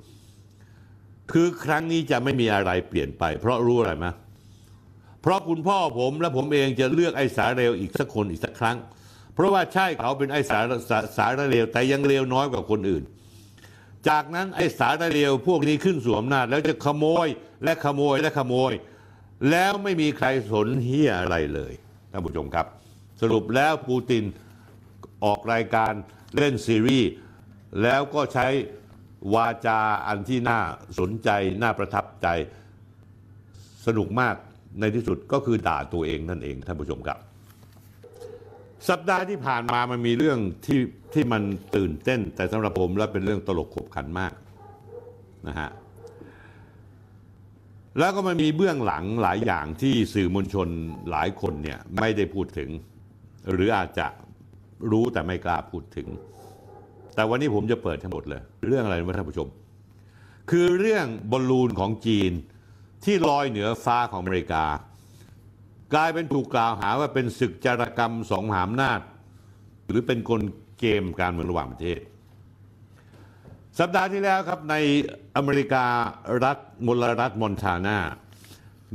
คือครั้งนี้จะไม่มีอะไรเปลี่ยนไป เพราะรู้อะไรไหมเพราะคุณพ่อผมและผมเองจะเลือกไอ้สารเลวอีกสักคนอีกสักครั้ง เพราะว่าใช่เขาเป็นไอ้สารสาสารเลวแต่ยังเลวน้อยกว่าคนอื่น จากนั้นไอ้สารเลวพวกนี้ขึ้นสู่อำนาจแล้วจะขโมยและขโมยและขโมย แล้วไม่มีใครสนเฮียอะไรเลยท่านผู้ชมครับ สรุปแล้วปูตินออกรายการเล่นซีรีส์แล้วก็ใช้วาจาอันที่น่าสนใจ น่าประทับใจสนุกมากในที่สุดก็คือด่าตัวเองนั่นเองท่านผู้ชมครับ สัปดาห์ที่ผ่านมามันมีเรื่องที่ ที่มันตื่นเต้น แต่สำหรับผมแล้วเป็นเรื่องตลกขบขันมากนะฮะแล้วก็มันมีเบื้องหลังหลายอย่างที่สื่อมวลชนหลายคนเนี่ยไม่ได้พูดถึง หรืออาจจะรู้แต่ไม่กล้าพูดถึง แต่วันนี้ผมจะเปิดทั้งหมดเลย เรื่องอะไรนะท่านผู้ชม คือเรื่องบอลลูนของจีนที่ลอยเหนือฟ้าของอเมริกา กลายเป็นถูกกล่าวหาว่าเป็นศึกจารกรรมสองหาอำนาจหรือเป็นกล เกมการเมืองระหว่างประเทศ สัปดาห์ที่แล้วครับในอเมริการัฐมลรัฐมอนทานา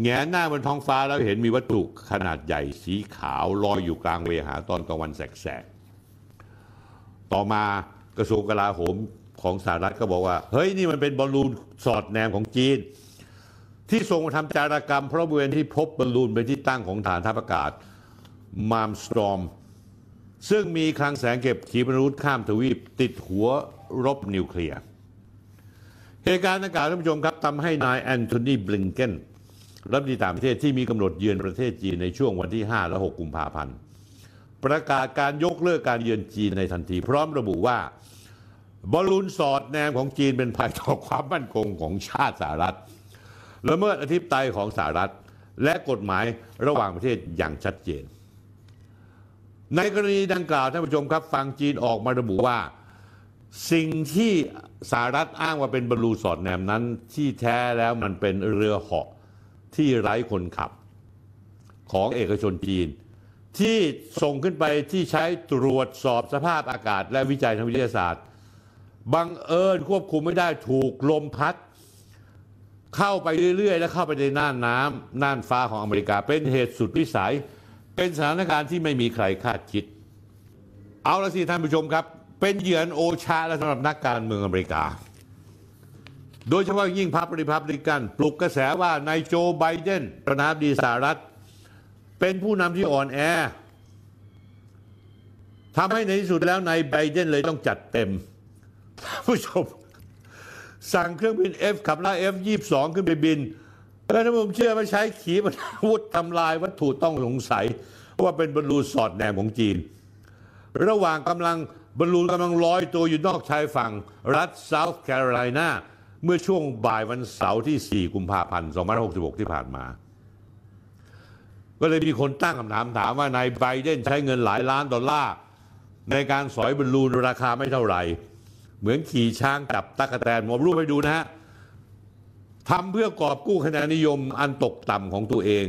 แงนหน้าบนท้องฟ้าแล้วเห็นมีวัตถุขนาดใหญ่สีขาวลอยอยู่กลางเวหาตอนกลางวันแสกๆ ต่อมากระทรวงกลาโหมของสหรัฐก็บอกว่า เฮ้ย นี่มันเป็นบอลลูนสอดแนมของจีน ที่ส่งมาทำจารกรรม เพราะบริเวณที่พบบอลลูนเป็นที่ตั้งของฐานทัพอากาศมามสตรอม ซึ่งมีคลังแสงเก็บขีปนาวุธข้ามทวีปติดหัวรบนิวเคลียร์ เหตุการณ์ดังกล่าวท่านผู้ชมครับทำให้นายแอนโทนีบลิงเกนรัฐมนตรีต่างประเทศที่มีกำหนดเยือนประเทศจีนในช่วงวันที่ 5 และ 6 กุมภาพันธ์ ประกาศการยกเลิกการเยือนจีนในทันทีพร้อมระบุว่าบอลลูนสอดแนมของจีนเป็นภัยต่อความมั่นคงของชาติสหรัฐละเมิดอธิปไตยของสหรัฐ และกฎหมายระหว่างประเทศอย่างชัดเจน ในกรณีดังกล่าวท่านผู้ชมครับฟังจีนออกมาระบุว่า สิ่งที่สหรัฐอ้างว่าเป็นบอลลูสอดแนมนั้น ที่แท้แล้วมันเป็นเรือเหาะที่ไร้คนขับ ของเอกชนจีน ที่ส่งขึ้นไปที่ใช้ตรวจสอบสภาพอากาศและวิจัยทางวิทยาศาสตร์ บังเอิญควบคุมไม่ได้ถูกลมพัด เข้าไปเรื่อยๆ แล้วเข้าไปในน่านน้ำน่านฟ้าของอเมริกาเป็นเหตุสุดวิสัย เป็นสถานการณ์ที่ไม่มีใครคาดคิด เอาละสิท่านผู้ชมครับ เป็นเหยื่อโอชาและสำหรับนักการเมืองอเมริกา โดยเฉพาะยิ่งพรรคริพับลิกัน ปลุกกระแสว่านายโจไบเดนประธานาธิบดีสหรัฐ เป็นผู้นำที่อ่อนแอทำให้ในที่สุดแล้วนายไบเดนเลยต้องจัดเต็มท่านผู้ชม สั่งเครื่องบิน F ขับไล่ F22 ขึ้นไปบิน แล้วถ้าผมเชื่อว่าใช้ขีปนาวุธทำลายวัตถุต้องสงสัย ว่าเป็นบอลลูนสอดแนมของจีน ระหว่างกำลังบอลลูนกำลังลอยตัวอยู่นอกชายฝั่ง รัฐเซาท์แคโรไลนาเมื่อช่วงบ่ายวันเสาร์ที่ 4 กุมภาพันธ์ 2566 ที่ผ่านมา ก็เลยมีคนตั้งคำถามถามว่านายไบเดนใช้เงินหลายล้านดอลลาร์ในการสอยบอลลูนราคาไม่เท่าไหร่ เหมือนขี่ช้างจับตะกแตนผมรูปให้ดูนะฮะ ทำเพื่อกอบกู้คะแนนนิยมอันตกต่ำของตัวเอง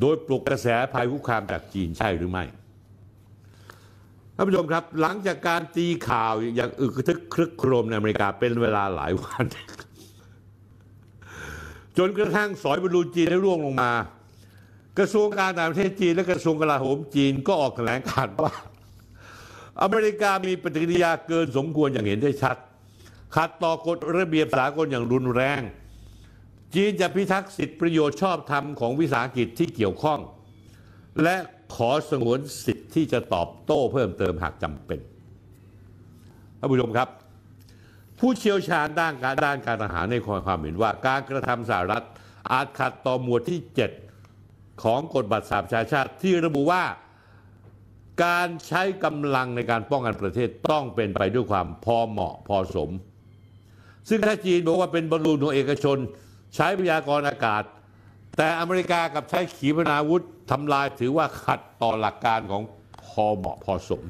โดยปลุกกระแสภัยคุกคามจากจีนใช่หรือไม่ท่านผู้ชมครับหลังจากการตีข่าวอย่างอึกทึกครึกโครมในอเมริกาเป็นเวลาหลายวัน จนกระทั่งสอยบอลลูนจีนได้ร่วงลงมา กระทรวงการต่างประเทศจีน และกระทรวงกลาโหมจีนก็ออกแถลงการณ์ว่า อเมริกามีปฏิกิริยาเกินสมควรอย่างเห็นได้ชัด ขัดต่อกฎระเบียบสากลอย่างรุนแรง จีนจะพิทักษ์สิทธิประโยชน์ชอบธรรมของวิสาหกิจที่เกี่ยวข้อง และขอสงวนสิทธิ์ที่จะตอบโต้เพิ่มเติมหากจำเป็นท่านผู้ชมครับ ผู้เชี่ยวชาญด้านการด้านการทหารในความเห็นว่า การกระทำสหรัฐอาจขัดต่อหมวดที่ 7 ของกฎบัตรสหประชาชาติที่ระบุว่าการใช้กำลังในการป้องกันประเทศต้องเป็นไปด้วยความพอเหมาะพอสม ซึ่งถ้าจีนบอกว่าเป็นบอลลูนของเอกชน ใช้พยากรณ์อากาศ แต่อเมริกากับใช้ขีปนาวุธทำลายถือว่าขัดต่อหลักการของพอเหมาะพอสม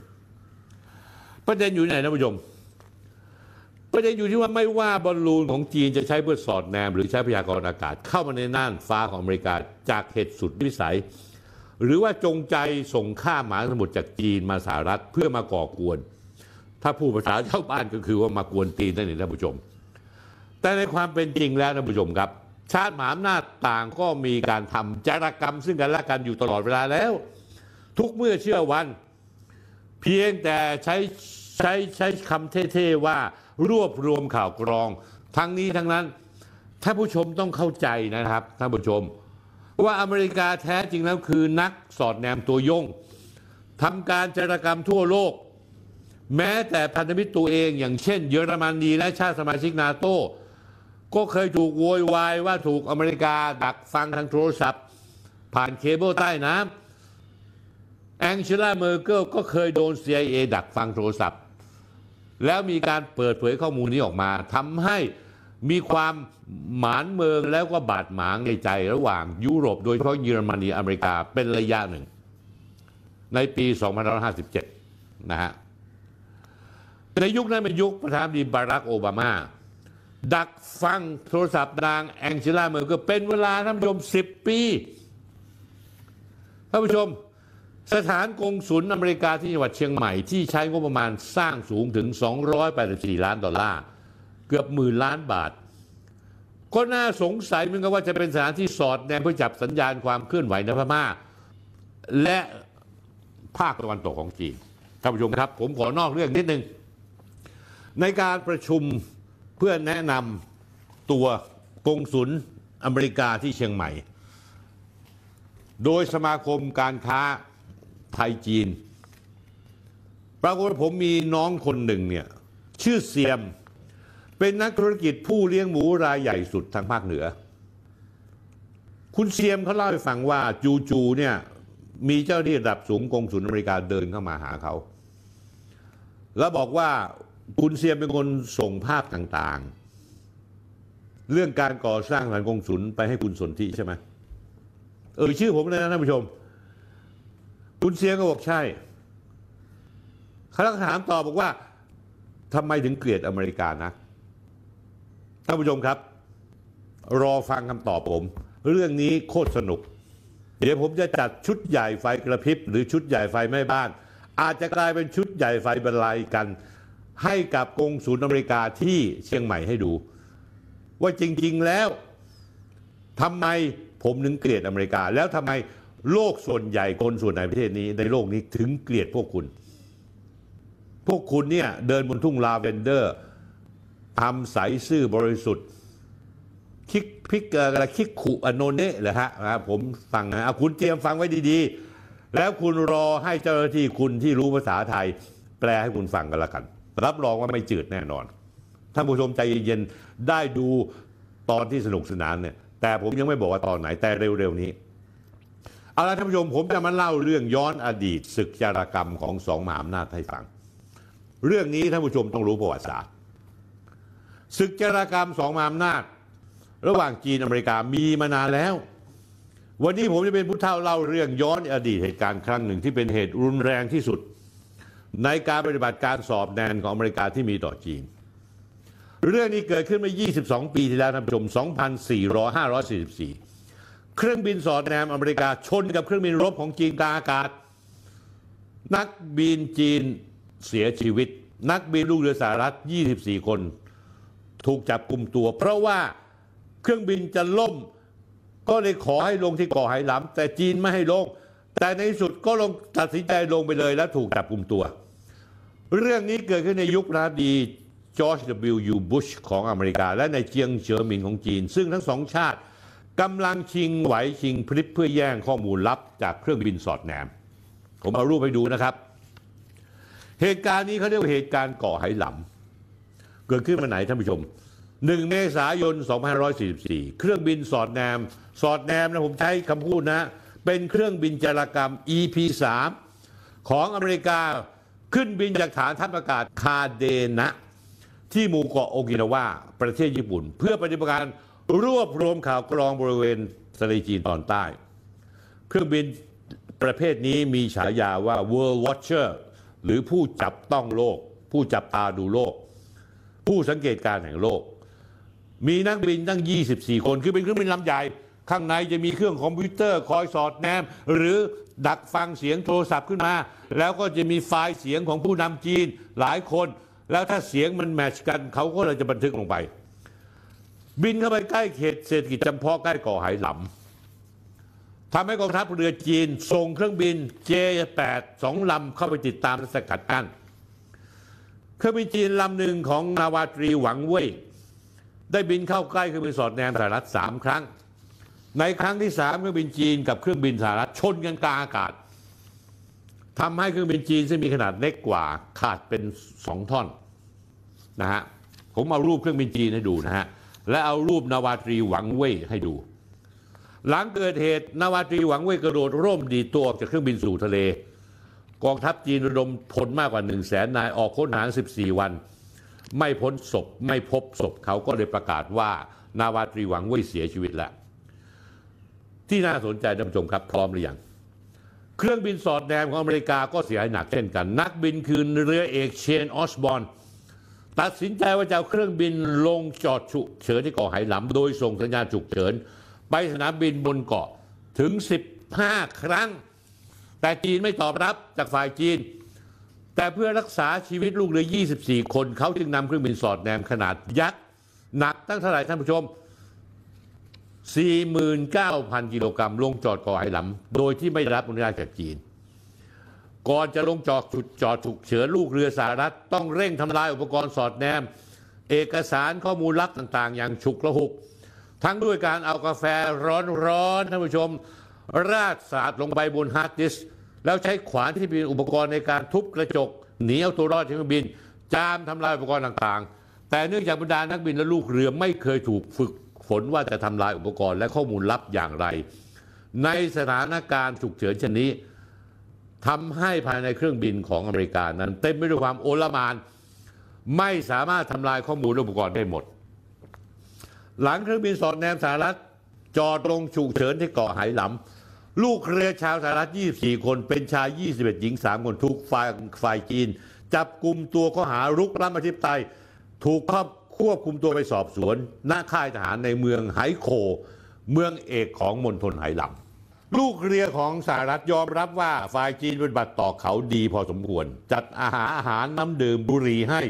ประเด็นอยู่ไหนนะผู้ชมประเด็นอยู่ที่ว่าไม่ว่าบอลลูนของจีนจะใช้เพื่อสอดแนม หรือใช้พยากรณ์อากาศ เข้ามาในน่านฟ้าของอเมริกาจากเหตุสุดวิสัย หรือว่าจงใจส่งข้ามมาสมุทรจากจีนมาสหรัฐเพื่อมาก่อกวน ถ้าผู้ภาษาชาวบ้านก็คือว่ามากวนตีนนั่นเองท่านผู้ชม แต่ในความเป็นจริงแล้วท่านผู้ชมครับ ชาติหมหาอำนาจต่างก็มีการทำจารกรรม ซึ่งกันและกันอยู่ตลอดเวลาแล้ว ทุกเมื่อเชื่อวัน เพียงแต่ใช้ใช้ใช้คำเท่ๆว่ารวบรวมข่าวกรอง ทั้งนี้ทั้งนั้นท่านผู้ชมต้องเข้าใจนะครับท่านผู้ชม ว่าอเมริกาแท้จริงแล้วคือนักสอดแนมตัวยงทำการจารกรรมทั่วโลก แม้แต่พันธมิตรตัวเองอย่างเช่น เยอรมนีและชาติสมาชิกนาโต ก็เคยถูกโวยวายว่าถูกอเมริกาดักฟังทางโทรศัพท์ ผ่านเคเบิลใต้น้ำแองเชล่าเมอร์เกิลก็เคยโดน CIA ดักฟังโทรศัพท์ แล้วมีการเปิดเผยข้อมูลนี้ออกมาทำให้มีความหมางเมินแล้วก็บาดหมางในใจระหว่างยุโรปโดยเฉพาะเยอรมนีอเมริกาเป็นระยะหนึ่ง ในปี 2557 นะฮะในยุคนั้นเป็นยุคประธานาธิบดีบารักโอบามา ดักฟังโทรศัพท์นางแองเจล่าเมอร์เก็เป็นเวลาท่านผู้ชม10ปีท่านผู้ชม สถานกงศุลอเมริกาที่จังหวัดเชียงใหม่ที่ใช้งบประมาณสร้างสูงถึง 284 ล้านดอลลาร์ เกือบหมื่นล้านบาท ก็น่าสงสัยเหมือนกันว่าจะเป็นสถานที่สอดแนมเพื่อจับสัญญาณความเคลื่อนไหวในพม่า และภาคตะวันตกของจีนท่านผู้ชมครับ ผมขอนอกเรื่องนิดนึงในการประชุม พื่อแนะนำตัวกงศุลอเมริกาที่เชียงใหม่ โดยสมาคมการค้าไทยจีน ปรากฏว่าผมมีน้องคนหนึ่งเนี่ยชื่อเซียม เป็นนักธุรกิจผู้เลี้ยงหมูรายใหญ่สุดทางภาคเหนือ คุณเซียมเขาเล่าให้ฟังว่าจูจูเนี่ยมีเจ้าหน้าที่ระดับสูงกงสุลอเมริกาเดินเข้ามาหาเขา แล้วบอกว่า คุณเซียมเป็นคนส่งภาพต่างๆ เรื่องการก่อสร้างสถานกงสุลไปให้คุณสนธิใช่ไหมเออชื่อผมเลยนะท่านผู้ชม คุณเซียมก็บอกใช่เขาถามต่อบอกว่าทำไมถึงเกลียดอเมริกานะท่านผู้ชมครับ รอฟังคำตอบผม เรื่องนี้โคตรสนุก เดี๋ยวผมจะจัดชุดใหญ่ไฟกระพริบ หรือชุดใหญ่ไฟแม่บ้าน อาจจะกลายเป็นชุดใหญ่ไฟบรรลัยกัลป์ ให้กับกงศูนย์อเมริกาที่เชียงใหม่ให้ดู ว่าจริง ๆแล้วทำไมผมถึงเกลียดอเมริกา แล้วทำไมโลกส่วนใหญ่คนส่วนในประเทศนี้ ในโลกนี้ถึงเกลียดพวกคุณ พวกคุณเนี่ยเดินบนทุ่งลาเวนเดอร์ทำใสซื่อบริสุทธิ์คิกพิกเกอร์อะไรคิกขุอโนเนะเหรอฮะนะครับผมฟังนะเอาคุณเตรียมฟังไว้ดีๆ แล้วคุณรอให้เจ้าหน้าที่คุณที่รู้ภาษาไทย แปลให้คุณฟังกันละกัน รับรองว่าไม่จืดแน่นอนท่านผู้ชมใจเย็นๆได้ดูตอนที่สนุกสนานเนี่ย แต่ผมยังไม่บอกว่าตอนไหนแต่เร็วๆนี้เอาละท่านผู้ชมผมจะมาเล่าเรื่องย้อนอดีตศึกจารกรรมของสองมหาอำนาจให้ฟัง เรื่องนี้ท่านผู้ชมต้องรู้ประวัติศาสตร์ศึกจารกรรมสองมหาอำนาจ ระหว่างจีนอเมริกามีมานานแล้ว วันนี้ผมจะเป็นผู้เท่าเล่าเรื่องย้อนอดีตเหตุการณ์ครั้งหนึ่งที่เป็นเหตุรุนแรงที่สุด ในการปฏิบัติการสอบแนนของอเมริกาที่มีต่อจีน เรื่องนี้เกิดขึ้นเมื่อ 22 ปีที่แล้วท่านผู้ชม 2444 เครื่องบินสอดแนมอเมริกาชนกับเครื่องบินรบของจีนกลางอากาศ นักบินจีนเสียชีวิต นักบินลูกเรือสหรัฐ 24 คน ถูกจับกลุ่มตัว เพราะว่าเครื่องบินจะล่ม ก็เลยขอให้ลงที่เกาะไหหลำแต่จีนไม่ให้ลงแต่ในสุดก็ลงตัดสินใจลงไปเลยแล้วถูกจับกลุ่มตัว เรื่องนี้เกิดขึ้นในยุครัฐดีจอร์จ W. บุชของอเมริกา และในเจียงเฉิหมินของจีน ซึ่งทั้งสองชาติกำลังชิงไหวชิงพลิบเพื่อแย่งข้อมูลลับจากเครื่องบินสอดแนม ผมเอารูปไปดูนะครับ เหตุการณ์นี้เขาเรียกว่าเหตุการณ์เกาะไหหลำเกิดขึ้นมาไหนท่านผู้ชม 1 เมษายน 2544 เครื่องบินสอดแนม สอดแนมนะผมใช้คำพูดนะ เป็นเครื่องบินจารกรรม EP3 ของอเมริกา ขึ้นบินจากฐานทัพอากาศคาเดนะ ที่หมู่เกาะโอกินาวาประเทศญี่ปุ่น เพื่อปฏิบัติการรวบรวมข่าวกรองบริเวณทะเลจีนตอนใต้ เครื่องบินประเภทนี้มีฉายาว่า World Watcher หรือผู้จับต้องโลก ผู้จับตาดูโลก ผู้สังเกตการณ์แห่งโลก มีนักบินตั้ง 24 คน คือเป็นเครื่องบินลำใหญ่ ข้างในจะมีเครื่องคอมพิวเตอร์คอยสอดแนม หรือดักฟังเสียงโทรศัพท์ขึ้นมา แล้วก็จะมีไฟล์เสียงของผู้นำจีนหลายคน แล้วถ้าเสียงมันแมชกันเขาก็เลยจะบันทึกลงไป บินเข้าไปใกล้เขตเศรษฐกิจจำเพาะใกล้เกาะไหหลำทำให้กองทัพเรือจีนส่งเครื่องบิน J8 สองลำเข้าไปติดตามและสกัดกั้นเครื่องบินจีนลำหนึ่งของนาวาตรีหวังเว่ยได้บินเข้าใกล้เครื่องบินสอดแนมสหรัฐสามครั้ง ในครั้งที่สามเครื่องบินจีนกับเครื่องบินสหรัฐชนกันกลางอากาศทำให้เครื่องบินจีนซึ่งมีขนาดเล็กกว่าขาดเป็นสองท่อนนะฮะผมเอารูปเครื่องบินจีนให้ดูนะฮะและเอารูปนาวาตรีหวังเว่ยให้ดู หลังเกิดเหตุนาวาตรีหวังเว่ยกระโดดร่มดีตัวออกจากเครื่องบินสู่ทะเล กองทัพจีนระดมพลมากกว่า1นึ่งแสนนายออกค้นหา 14 วัน ไม่พ้นศพไม่พบศพเขาก็เลยประกาศว่านาวาตรีหวังเว่ยเสียชีวิตแล้ว ที่น่าสนใจท่านผู้ชมครับพร้อมหรือยังเครื่องบินสอดแนมของอเมริกาก็เสียหายหนักเช่นกัน นักบินคือเรือเอกเชนออสบอนตัดสินใจว่าจะเอาเครื่องบินลงจอดฉุกเฉินที่เกาะไหหลำโดยส่งสัญญาณฉุกเฉิน ไปสนามบินบนเกาะถึง 15 ครั้ง แต่จีนไม่ตอบรับจากฝ่ายจีน แต่เพื่อรักษาชีวิตลูกเรือ 24 คนเขาจึงนำเครื่องบินสอดแนมขนาดยักษ์หนักตั้งเท่าไหร่ท่านผู้ชม 49,000 กิโลกรัมลงจอดเกาะไหหลำโดยที่ไม่ได้รับอนุญาตจากจีน ก่อนจะลงจอดจุดจอดฉุกเฉินลูกเรือสหรัฐ ต้องเร่งทำลายอุปกรณ์สอดแนม เอกสารข้อมูลลับต่างๆ อย่างฉุกละหุก ทั้งด้วยการเอากาแฟร้อนๆท่านผู้ชม ราดสาดลงไปบนฮาร์ดดิสก์แล้วใช้ขวานที่เป็นอุปกรณ์ในการทุบกระจกหนีเอาตัวรอดจากเครื่องบิน จามทำลายอุปกรณ์ต่างๆ แต่เนื่องจากบรรดานักบินและลูกเรือไม่เคยถูกฝึก ฝนว่าจะทำลายอุปกรณ์และข้อมูลลับอย่างไร ในสถานการณ์ฉุกเฉินเช่นนี้ทำให้ภายในเครื่องบินของอเมริกานั้น เต็มไปด้วยความโอลมาน ไม่สามารถทำลายข้อมูลอุปกรณ์ได้หมด หลังเครื่องบินสอดแนมสหรัฐจอดลงฉุกเฉินที่เกาะไหหลำลูกเรือชาวสหรัฐ 24 คนเป็นชาย 21 หญิง 3 คนถูกฝ่ายฝ่ายจีน จับกลุ่มตัวข้อหารุกล้ำอธิปไตย ถูกครอบ ควบคุมตัวไปสอบสวนณค่ายทหารในเมืองไหโค เมืองเอกของมณฑลไหหลำลูกเรือของสหรัฐยอมรับว่าฝ่ายจีนปฏิบัติต่อเขาดีพอสมควร จัดอาหารอาหารน้ำดื่มบุหรี่ให้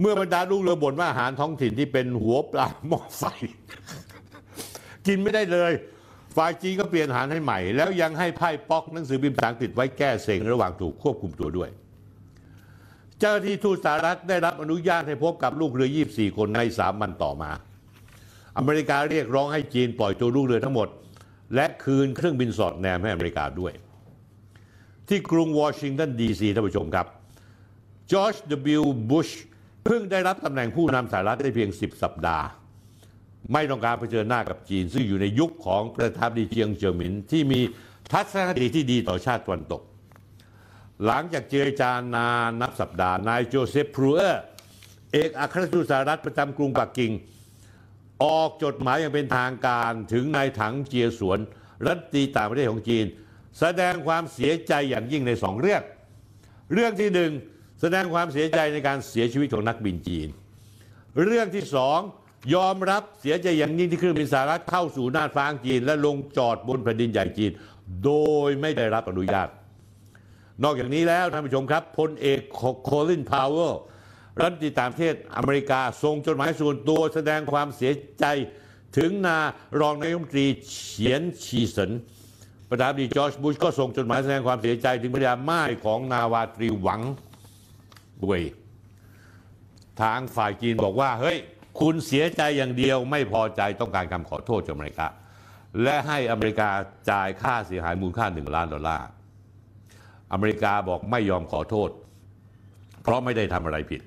เมื่อบรรดาลูกเรือบ่นว่าอาหารท้องถิ่นที่เป็นหัวปลาหม้อไฟ กินไม่ได้เลย ฝ่ายจีนก็เปลี่ยนอาหารให้ใหม่ แล้วยังให้ไพ่ป๊อกหนังสือพิมพ์ภาษาอังกฤษไว้แก้เซ็งระหว่างถูกควบคุมตัวด้วย เจ้าหน้าที่ทูตสหรัฐได้รับอนุญาตให้พบกับลูกเรือ 24 คนใน 3 วันต่อมา อเมริกาเรียกร้องให้จีนปล่อยตัวลูกเรือทั้งหมด และคืนเครื่องบินสอดแนมให้อเมริกาด้วย ที่กรุงวอชิงตันดีซีท่านผู้ชมครับจอร์จ W. บุชเพิ่งได้รับตำแหน่งผู้นำสหรัฐได้เพียง 10 สัปดาห์ ไม่ต้องการเผชิญหน้ากับจีน ซึ่งอยู่ในยุคของประธานาธิบดีเจียงเจิ้งหมินที่มีทัศนคติที่ดีต่อชาติตะวันตก หลังจากเจรจานานนับสัปดาห์ นายโจเซฟพรูเออร์ เอกอัครราชทูตสหรัฐประจำกรุงปักกิ่ง ออกจดหมายอย่างเป็นทางการถึงนายถังเจียสวน รัฐตีต่างประเทศของจีน แสดงความเสียใจอย่างยิ่งในสองเรื่อง เรื่องที่หนึ่งแสดงความเสียใจในการเสียชีวิตของนักบินจีน เรื่องที่สองยอมรับเสียใจอย่างยิ่งที่เครื่องบินสหรัฐเข้าสู่น่านฟ้าของจีน และลงจอดบนแผ่นดินใหญ่จีน โดยไม่ได้รับอนุญาต นอกจากนี้แล้วท่านผู้ชมครับพลเอกโคลินพาวเวลรัฐมนตรีต่างประเทศอเมริกาส่งจดหมายส่วนตัวแสดงความเสียใจถึงนารองนายกรัฐมนตรีเฉียนชีสันประธานาธิบดีจอร์จบุชก็ส่งจดหมายแสดงความเสียใจถึงภรรยาม่ายของนาวาตรีหวังเวยทางฝ่ายจีนบอกว่า เฮ้ย คุณเสียใจอย่างเดียวไม่พอใจต้องการคำขอโทษจากอเมริกา และให้อเมริกาจ่ายค่าเสียหายมูลค่าหนึ่งล้านดอลลาร์ อเมริกาบอกไม่ยอมขอโทษ เพราะไม่ได้ทำอะไรผิด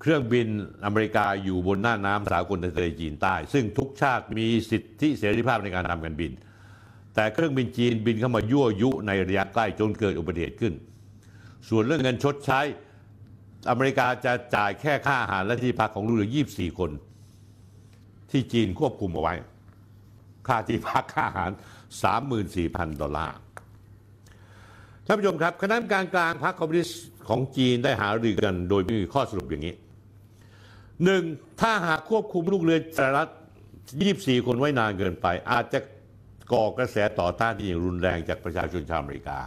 เครื่องบินอเมริกาอยู่บนหน้าน้ำสากลในทะเลจีนใต้ ซึ่งทุกชาติมีสิทธิเสรีภาพในการทำการบิน แต่เครื่องบินจีนบินเข้ามายั่วยุในระยะใกล้จนเกิดอุบัติเหตุขึ้น ส่วนเรื่องเงินชดใช้อเมริกาจะจ่ายแค่ค่าอาหารและที่พักของลูกเรือ 24 คน ที่จีนควบคุมเอาไว้ ค่าที่พักค่าอาหาร 34,000 ดอลลาร์ ท่านผู้ชมครับคณะกรรมการกลางพรรคคอมมิวนิสต์ของจีนได้หารือกัน โดยมีข้อสรุปอย่างนี้หนึ่งถ้าหากควบคุมลูกเรือสหรัฐ 24 คนไว้นานเกินไป อาจจะก่อกระแสต่อต้านที่อย่างรุนแรงจากประชาชนชาวอเมริกา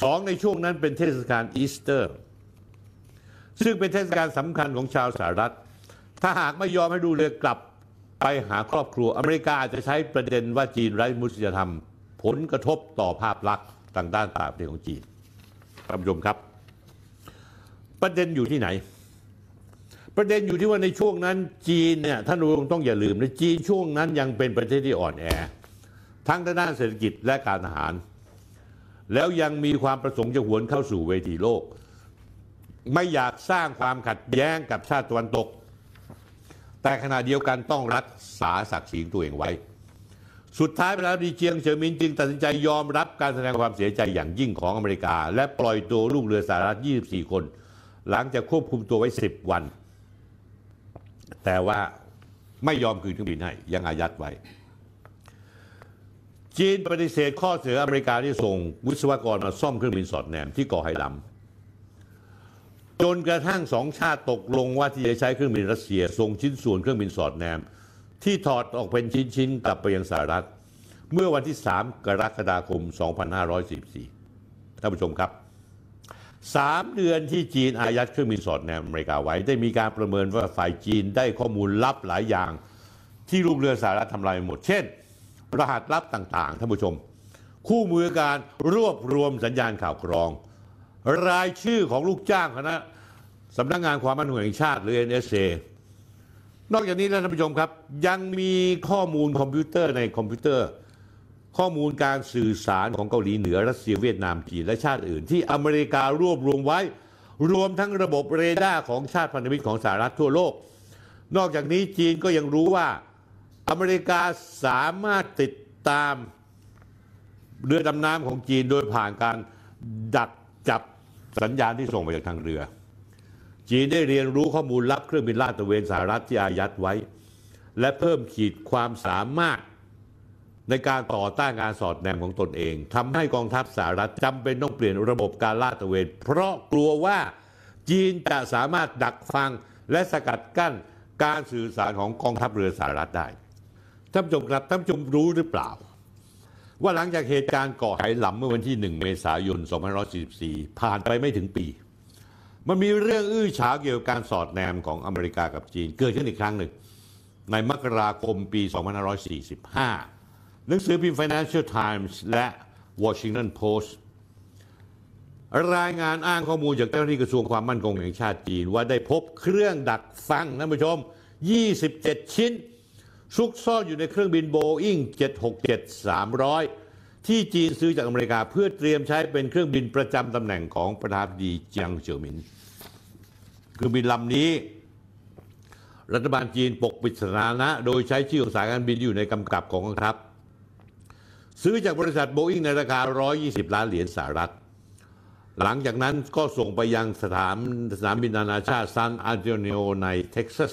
สองในช่วงนั้นเป็นเทศกาลอีสเตอร์ ซึ่งเป็นเทศกาลสำคัญของชาวสหรัฐ ถ้าหากไม่ยอมให้ดูเรือกลับไปหาครอบครัวอเมริกาอาจจะใช้ประเด็นว่าจีนไร้มนุษยธรรม ผลกระทบต่อภาพลักษณ์ ต่างด้านต่างประเทศของจีนท่านผู้ชมครับ ประเด็นอยู่ที่ไหน ประเด็นอยู่ที่ว่าในช่วงนั้น จีนเนี่ยท่านผู้ชมต้องอย่าลืมนะจีนช่วงนั้นยังเป็นประเทศที่อ่อนแอ ทั้งด้านเศรษฐกิจและการทหาร แล้วยังมีความประสงค์จะหวนเข้าสู่เวทีโลก ไม่อยากสร้างความขัดแย้งกับชาติตะวันตก แต่ขณะเดียวกันต้องรักษาศักดิ์ศรีของตัวเองไว้ สุดท้ายไปแล้วดีเจียงเฉิงมินจึงตัดสินใจยอมรับการแสดงความเสียใจอย่างยิ่งของอเมริกา และปล่อยตัวลูกเรือสหรัฐ 24 คน หลังจากควบคุมตัวไว้ 10 วัน แต่ว่าไม่ยอมคืนเครื่องบินให้ ยังอายัดไว้ จีนปฏิเสธข้อเสนออเมริกาที่ส่งวิศวกรมาซ่อมเครื่องบินสอดแนมที่กาะไหหลำจนกระทั่งสองชาติตกลงว่าที่จะใช้เครื่องบินรัสเซียส่งชิ้นส่วนเครื่องบินสอดแนม ที่ถอดออกเป็นชิ้น ๆ กลับไปยังสหรัฐ เมื่อวันที่ 3 กรกฎาคม 2544 ท่านผู้ชมครับสามเดือนที่จีนอายัดเครื่องบินสอดแนมอเมริกาไว้ ได้มีการประเมินว่าฝ่ายจีนได้ข้อมูลลับหลายอย่าง ที่ลูกเรือสหรัฐทำลายหมด เช่น รหัสลับต่างๆท่านผู้ชม คู่มือการรวบรวมสัญญาณข่าวกรอง รายชื่อของลูกจ้างของสำนักงานความมั่นคงแห่งชาติหรือ NSA นอกจากนี้แล้วท่านผู้ชมครับ ยังมีข้อมูลคอมพิวเตอร์ในคอมพิวเตอร์ ข้อมูลการสื่อสารของเกาหลีเหนือรัสเซียเวียดนามจีนและชาติอื่น ที่อเมริการวบรวมไว้ รวมทั้งระบบเรดาร์ของชาติพันธมิตรของสหรัฐทั่วโลก นอกจากนี้จีนก็ยังรู้ว่าอเมริกาสามารถติดตามเรือดำน้ำของจีนโดยผ่านการดักจับสัญญาณที่ส่งมาจากทางเรือ จีนได้เรียนรู้ข้อมูลลับเครื่องบินลาดตระเวนสหรัฐที่อายัดไว้ และเพิ่มขีดความสามารถในการต่อต้านการสอดแนมของตนเองทำให้กองทัพสหรัฐจำเป็นต้องเปลี่ยนระบบการลาดตระเวน เพราะกลัวว่าจีนจะสามารถดักฟังและสกัดกั้นการสื่อสารของกองทัพเรือสหรัฐได้ท่านผู้ชมครับท่านผู้ชมรู้หรือเปล่า ว่าหลังจากเหตุการณ์เกาะไหหลำเมื่อวันที่ 1 เมษายน 2544 ผ่านไปไม่ถึงปี มันมีเรื่องอื้อฉาวเกี่ยวกับการสอดแนมของอเมริกากับจีน เกิดขึ้นอีกครั้งหนึ่ง ในมกราคมปี 2545 หนังสือพิมพ์ Financial Times และ Washington Post รายงานอ้างข้อมูลจากเจ้าหน้าที่กระทรวงความมั่นคงแห่งชาติจีน ว่าได้พบเครื่องดักฟังท่านผู้ชม 27 ชิ้น ซุกซ่อนอยู่ในเครื่องบินโบอิง767-300 ที่จีนซื้อจากอเมริกาเพื่อเตรียมใช้เป็นเครื่องบินประจำตำแหน่งของประธานาธิบดีเจียงเฉียวหมินเครื่องบินลำนี้ รัฐบาลจีนปกปิดสถานะ โดยใช้ชื่อของสายการบินอยู่ในกำกับของกองทัพซื้อจากบริษัทโบอิงในราคา 120 ล้านเหรียญสหรัฐ หลังจากนั้นก็ส่งไปยังสถานสนามบินนานาชาติซานอันโตนิโอในเท็กซัส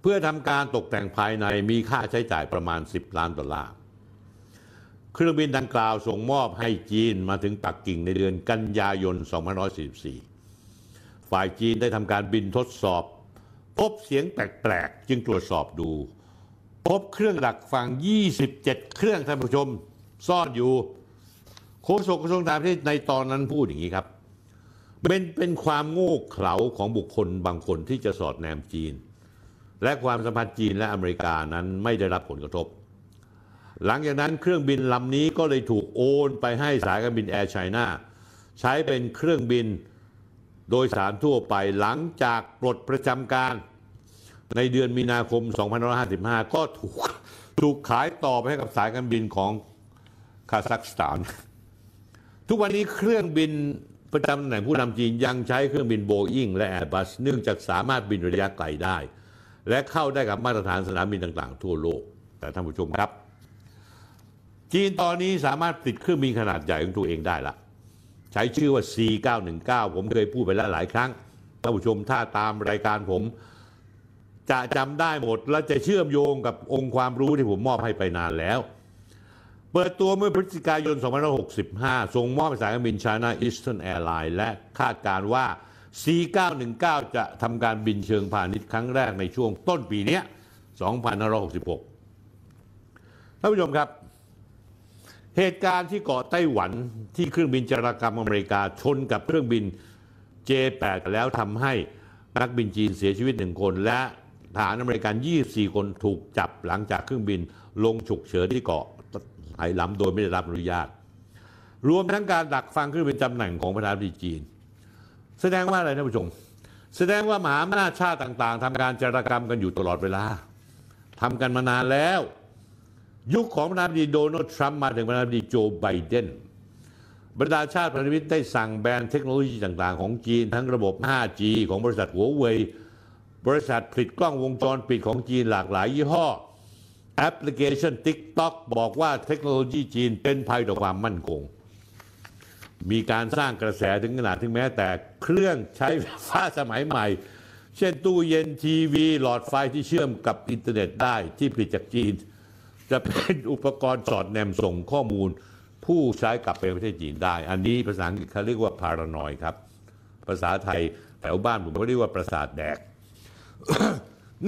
เพื่อทำการตกแต่งภายในมีค่าใช้จ่ายประมาณ 10 ล้านดอลลาร์ เครื่องบินดังกล่าวส่งมอบให้จีนมาถึงปักกิ่งในเดือนกันยายน 2544 ฝ่ายจีนได้ทำการบินทดสอบ พบเสียงแปลกๆ จึงตรวจสอบดู พบเครื่องดักฟัง 27 เครื่องท่านผู้ชม ซ่อนอยู่โฆษกกระทรวงต่างประเทศในตอนนั้นพูดอย่างนี้ครับ เป็นเป็นความโง่เขลาของบุคคลบางคนที่จะสอดแนมจีน และความสัมพันธ์จีนและอเมริกานั้นไม่ได้รับผลกระทบ หลังจากนั้นเครื่องบินลำนี้ก็เลยถูกโอนไปให้สายการบินแอร์ไชน่าใช้เป็นเครื่องบินโดยสารทั่วไปหลังจากปลดประจำการ ในเดือนมีนาคม 2555 ก็ถูกถูกขายต่อไปให้กับสายการบินของคาซัคสถาน ทุกวันนี้เครื่องบินประจำตำแหน่งผู้นำจีนยังใช้เครื่องบินโบอิงและแอร์บัสเนื่องจากสามารถบินระยะไกลได้ และเข้าได้กับมาตรฐานสนามบินต่างๆ ทั่วโลก แต่ท่านผู้ชมครับ จีนตอนนี้สามารถติดเครื่องบินขนาดใหญ่ของตัวเองได้ละใช้ชื่อว่า C919 ผมเคยพูดไปแล้วหลายครั้งท่านผู้ชมถ้าตามรายการผม จะจำได้หมดและจะเชื่อมโยงกับองค์ความรู้ที่ผมมอบให้ไปนานแล้ว เปิดตัวเมื่อพฤศจิกายน 2565 ส่งมอบสายการบิน China Eastern Airlines และคาดการณ์ว่า C919 จะทำการบินเชิงพาณิชย์ครั้งแรกในช่วงต้นปีนี้ 2566 ท่านผู้ชมครับ เหตุการณ์ที่เกาะไต้หวันที่เครื่องบินจารกรรมอเมริกาชนกับเครื่องบิน J8 แล้วทำให้นักบินจีนเสียชีวิตหนึ่งคน และทหารอเมริกัน 24 คนถูกจับหลังจากเครื่องบินลงฉุกเฉินที่เกาะไหหลำโดยไม่ได้รับอนุญาต รวมทั้งการดักฟังเครื่องบินตำแหน่งของประธานาธิบดีจีน แสดงว่าอะไรท่านผู้ชม แสดงว่ามหาอำนาจชาติต่าง ๆทำการจารกรรมกันอยู่ตลอดเวลาทำกันมานานแล้ว ยุคของประธานาธิบดีโดนัลด์ทรัมป์มาถึงประธานาธิบดีโจไบเดนบรรดาชาติพันธมิตรได้สั่งแบนเทคโนโลยีต่าง ๆ ของจีนทั้งระบบ 5G ของบริษัทหัวเว่ยบริษัทผลิตกล้องวงจรปิดของจีนหลากหลายยี่ห้อ แอปพลิเคชัน TikTok บอกว่าเทคโนโลยีจีนเป็นภัยต่อความมั่นคง มีการสร้างกระแสถึงขนาดถึงแม้แต่เครื่องใช้ไฟฟ้าสมัยใหม่ เช่นตู้เย็นทีวี หลอดไฟที่เชื่อมกับอินเทอร์เน็ตได้ที่ผลิตจากจีน จะเป็นอุปกรณ์สอดแนมส่งข้อมูล ผู้ใช้กลับไปประเทศจีนได้ อันนี้ภาษาอังกฤษเขาเรียกว่า paranoid ครับ ภาษาไทยแถวบ้านผมเขาเรียกว่าประสาทแดก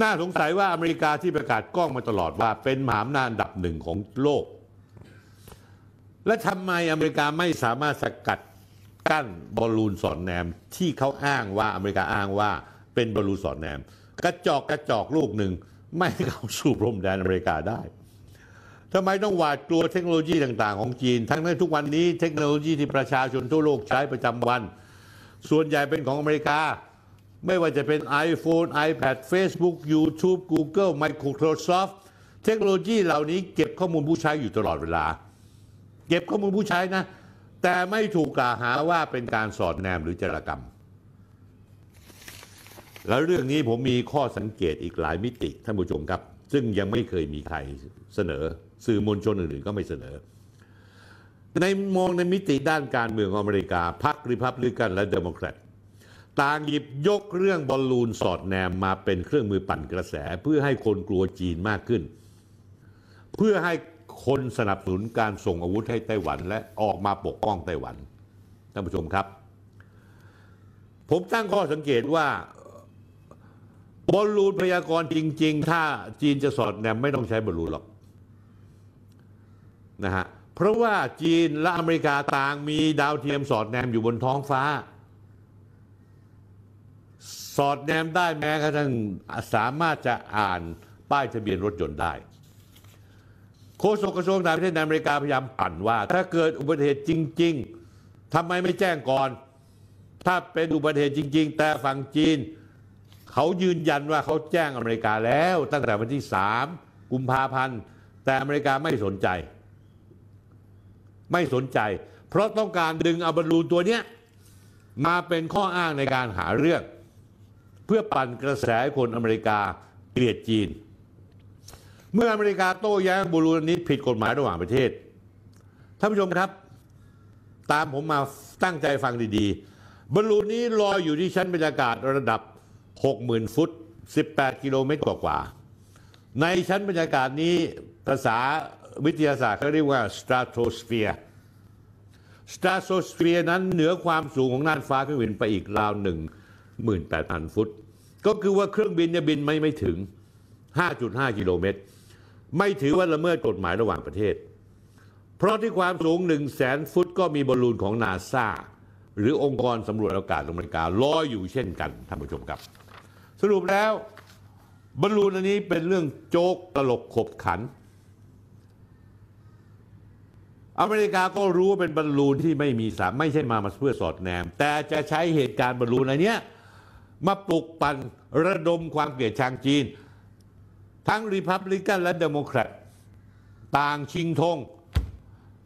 น่าสงสัยว่าอเมริกาที่ประกาศก้องมาตลอดว่า เป็นมหาอำนาจอันดับหนึ่งของโลก และทำไมอเมริกาไม่สามารถสกัดกั้นบอลลูนสอดแนมที่เขาอ้างว่าอเมริกาอ้างว่าเป็นบอลลูนสอดแนม กระจอกกระจอกลูกหนึ่งไม่เข้าสู่พรมแดนอเมริกาได้ ทำไมต้องหวาดกลัวเทคโนโลยีต่างๆ ของจีน ทั้งนั้นทุกวันนี้เทคโนโลยีที่ประชาชนทั่วโลกใช้ประจำวัน ส่วนใหญ่เป็นของอเมริกา ไม่ว่าจะเป็น iPhone iPad Facebook YouTube Google Microsoft เทคโนโลยีเหล่านี้เก็บข้อมูลผู้ใช้อยู่ตลอดเวลา เก็บข้อมูลผู้ใช้นะ แต่ไม่ถูกกล่าวหาว่าเป็นการสอดแนมหรือจารกรรม แล้วเรื่องนี้ผมมีข้อสังเกตอีกหลายมิติท่านผู้ชมครับ ซึ่งยังไม่เคยมีใครเสนอ สื่อมวลชนอื่นๆก็ไม่เสนอ ในมองในมิติด้านการเมืองของอเมริกาพรรคริพับลิกันและเดโมแครตต่างหยิบยกเรื่องบอลลูนสอดแนมมาเป็นเครื่องมือปั่นกระแสเพื่อให้คนกลัวจีนมากขึ้น เพื่อให้คนสนับสนุนการส่งอาวุธให้ไต้หวันและออกมาปกป้องไต้หวันท่านผู้ชมครับ ผมตั้งข้อสังเกตว่าบอลลูนพยากรณ์จริง ๆ ถ้าจีนจะสอดแนมไม่ต้องใช้บอลลูนหรอก นะฮะเพราะว่าจีนและอเมริกาต่างมีดาวเทียมสอดแนมอยู่บนท้องฟ้า สอดแนมได้แม้กระทั่งสามารถจะอ่านป้ายทะเบียนรถยนต์ได้โฆษกกระทรวงต่างประเทศในอเมริกาพยายามปั่นว่า ถ้าเกิดอุบัติเหตุจริง ๆทำไมไม่แจ้งก่อน ถ้าเป็นอุบัติเหตุจริง ๆ แต่ฝั่งจีน เขายืนยันว่าเขาแจ้งอเมริกาแล้ว ตั้งแต่วันที่ 3 กุมภาพันธ์แต่อเมริกาไม่สนใจ ไม่สนใจ เพราะต้องการดึงเอาบอลลูนตัวเนี้ยมาเป็นข้ออ้างในการหาเรื่อง เพื่อปั่นกระแสให้คนอเมริกาเกลียดจีน เมื่ออเมริกาโต้แย้งบอลลูนนี้ผิดกฎหมายระหว่างประเทศท่านผู้ชมครับ ตามผมมาตั้งใจฟังดีๆบอลลูนนี้ลอยอยู่ที่ชั้นบรรยากาศระดับ 60,000 ฟุต 18 กิโลเมตรกว่าๆในชั้นบรรยากาศนี้ภาษา วิทยาศาสตร์เขาเรียกว่า stratosphere stratosphere นั้นเหนือความสูงของน่านฟ้าเครื่องบินไปอีกราวหนึ่งหมื่นแปดพันฟุต ก็คือว่าเครื่องบินเนี่ยบินไม่ไม่ถึง 5.5 กิโลเมตร ไม่ถือว่าละเมิดกฎหมายระหว่างประเทศ เพราะที่ความสูง 1 0 0 0 0แสนฟุตก็มีบอลลูนของนาซาหรือองค์กรสำรวจอากาศอเมริกาลอยอยู่เช่นกันท่านผู้ชมครับ สรุปแล้วบอลลูนอันนี้เป็นเรื่องโจกตลกขบขัน อเมริกาก็รู้ว่าเป็นบอลลูนที่ไม่มีสารไม่ใช่มามาเพื่อสอดแนม แต่จะใช้เหตุการณ์บอลลูนอันเนี้ยมาปลุกปั่นระดมความเกลียดชังจีน ทั้งริพับลิกันและเดโมแครตต่างชิงธง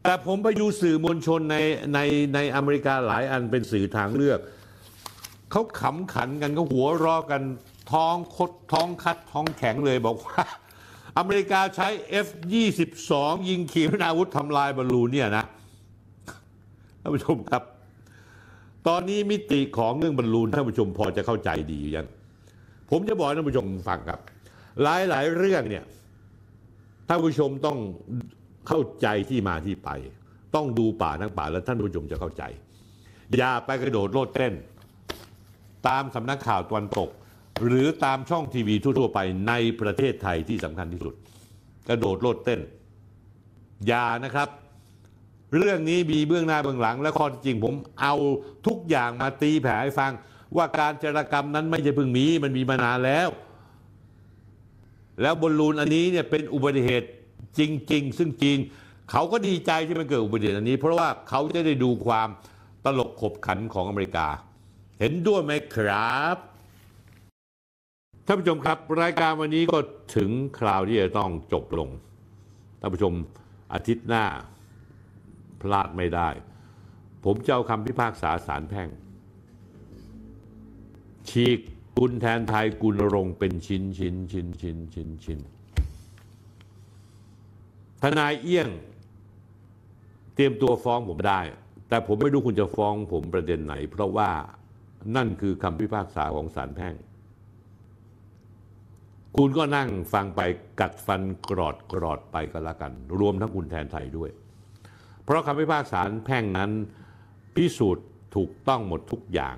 แต่ผมไปดูสื่อมวลชนในในในอเมริกาหลายอันเป็นสื่อทางเลือก เขาขำขันกันก็หัวร่อกันท้องคัดท้องคัดท้องแข็งเลยบอกว่า อเมริกาใช้ F22 ยิงขีปนาวุธทำลายบอลลูนเนี่ยนะท่านผู้ชมครับ ตอนนี้มิติของเรื่องบอลลูนท่านผู้ชมพอจะเข้าใจดีอยังผมจะบอกท่านผู้ชมฟังครับ หลายหลายๆเรื่องเนี่ยท่านผู้ชมต้องเข้าใจที่มาที่ไป ต้องดูป่าทั้งป่าแล้วท่านผู้ชมจะเข้าใจ อย่าไปกระโดดโลดเต้น ตามสำนักข่าวตะวันตก หรือตามช่องทีวีทั่ว ๆ ไปในประเทศไทยที่สำคัญที่สุด กระโดดโลดเต้น อย่านะครับ เรื่องนี้มีเบื้องหน้าเบื้องหลัง และข้อจริงผมเอาทุกอย่างมาตีแผ่ให้ฟัง ว่าการจรกรรมนั้นไม่ใช่เพิ่งมีมันมีมานานแล้ว แล้วบอลลูนอันนี้เนี่ยเป็นอุบัติเหตุจริง ๆ ซึ่งจีนเขาก็ดีใจที่มันเกิดอุบัติเหตุอันนี้ เพราะว่าเขาจะได้ดูความตลกขบขันของอเมริกา เห็นด้วยไหมครับ ท่านผู้ชมครับรายการวันนี้ก็ถึงคราวที่จะต้องจบลง ท่านผู้ชมอาทิตย์หน้าพลาดไม่ได้ ผมจะเอาคำพิพากษาศาลแพ่ง ฉีกกุลแทนไทยกุลรงเป็นชิ้นชิ้นชิ้นชิ้นชิ้นชิ้นทนายเอี้ยง เตรียมตัวฟ้องผมได้ แต่ผมไม่รู้คุณจะฟ้องผมประเด็นไหน เพราะว่านั่นคือคำพิพากษาของศาลแพ่ง คุณก็นั่งฟังไปกัดฟันกรอดกรอดไปก็แล้วกัน รวมทั้งคุณแทนไทยด้วย เพราะคำพิพากษาแพ่งนั้นพิสูจน์ถูกต้องหมดทุกอย่าง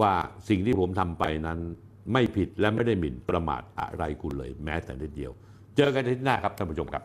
ว่าสิ่งที่ผมทำไปนั้นไม่ผิดและไม่ได้หมิ่นประมาทอะไรคุณเลย แม้แต่นิดเดียว เจอกันอาที่หน้าครับท่านผู้ชมครับ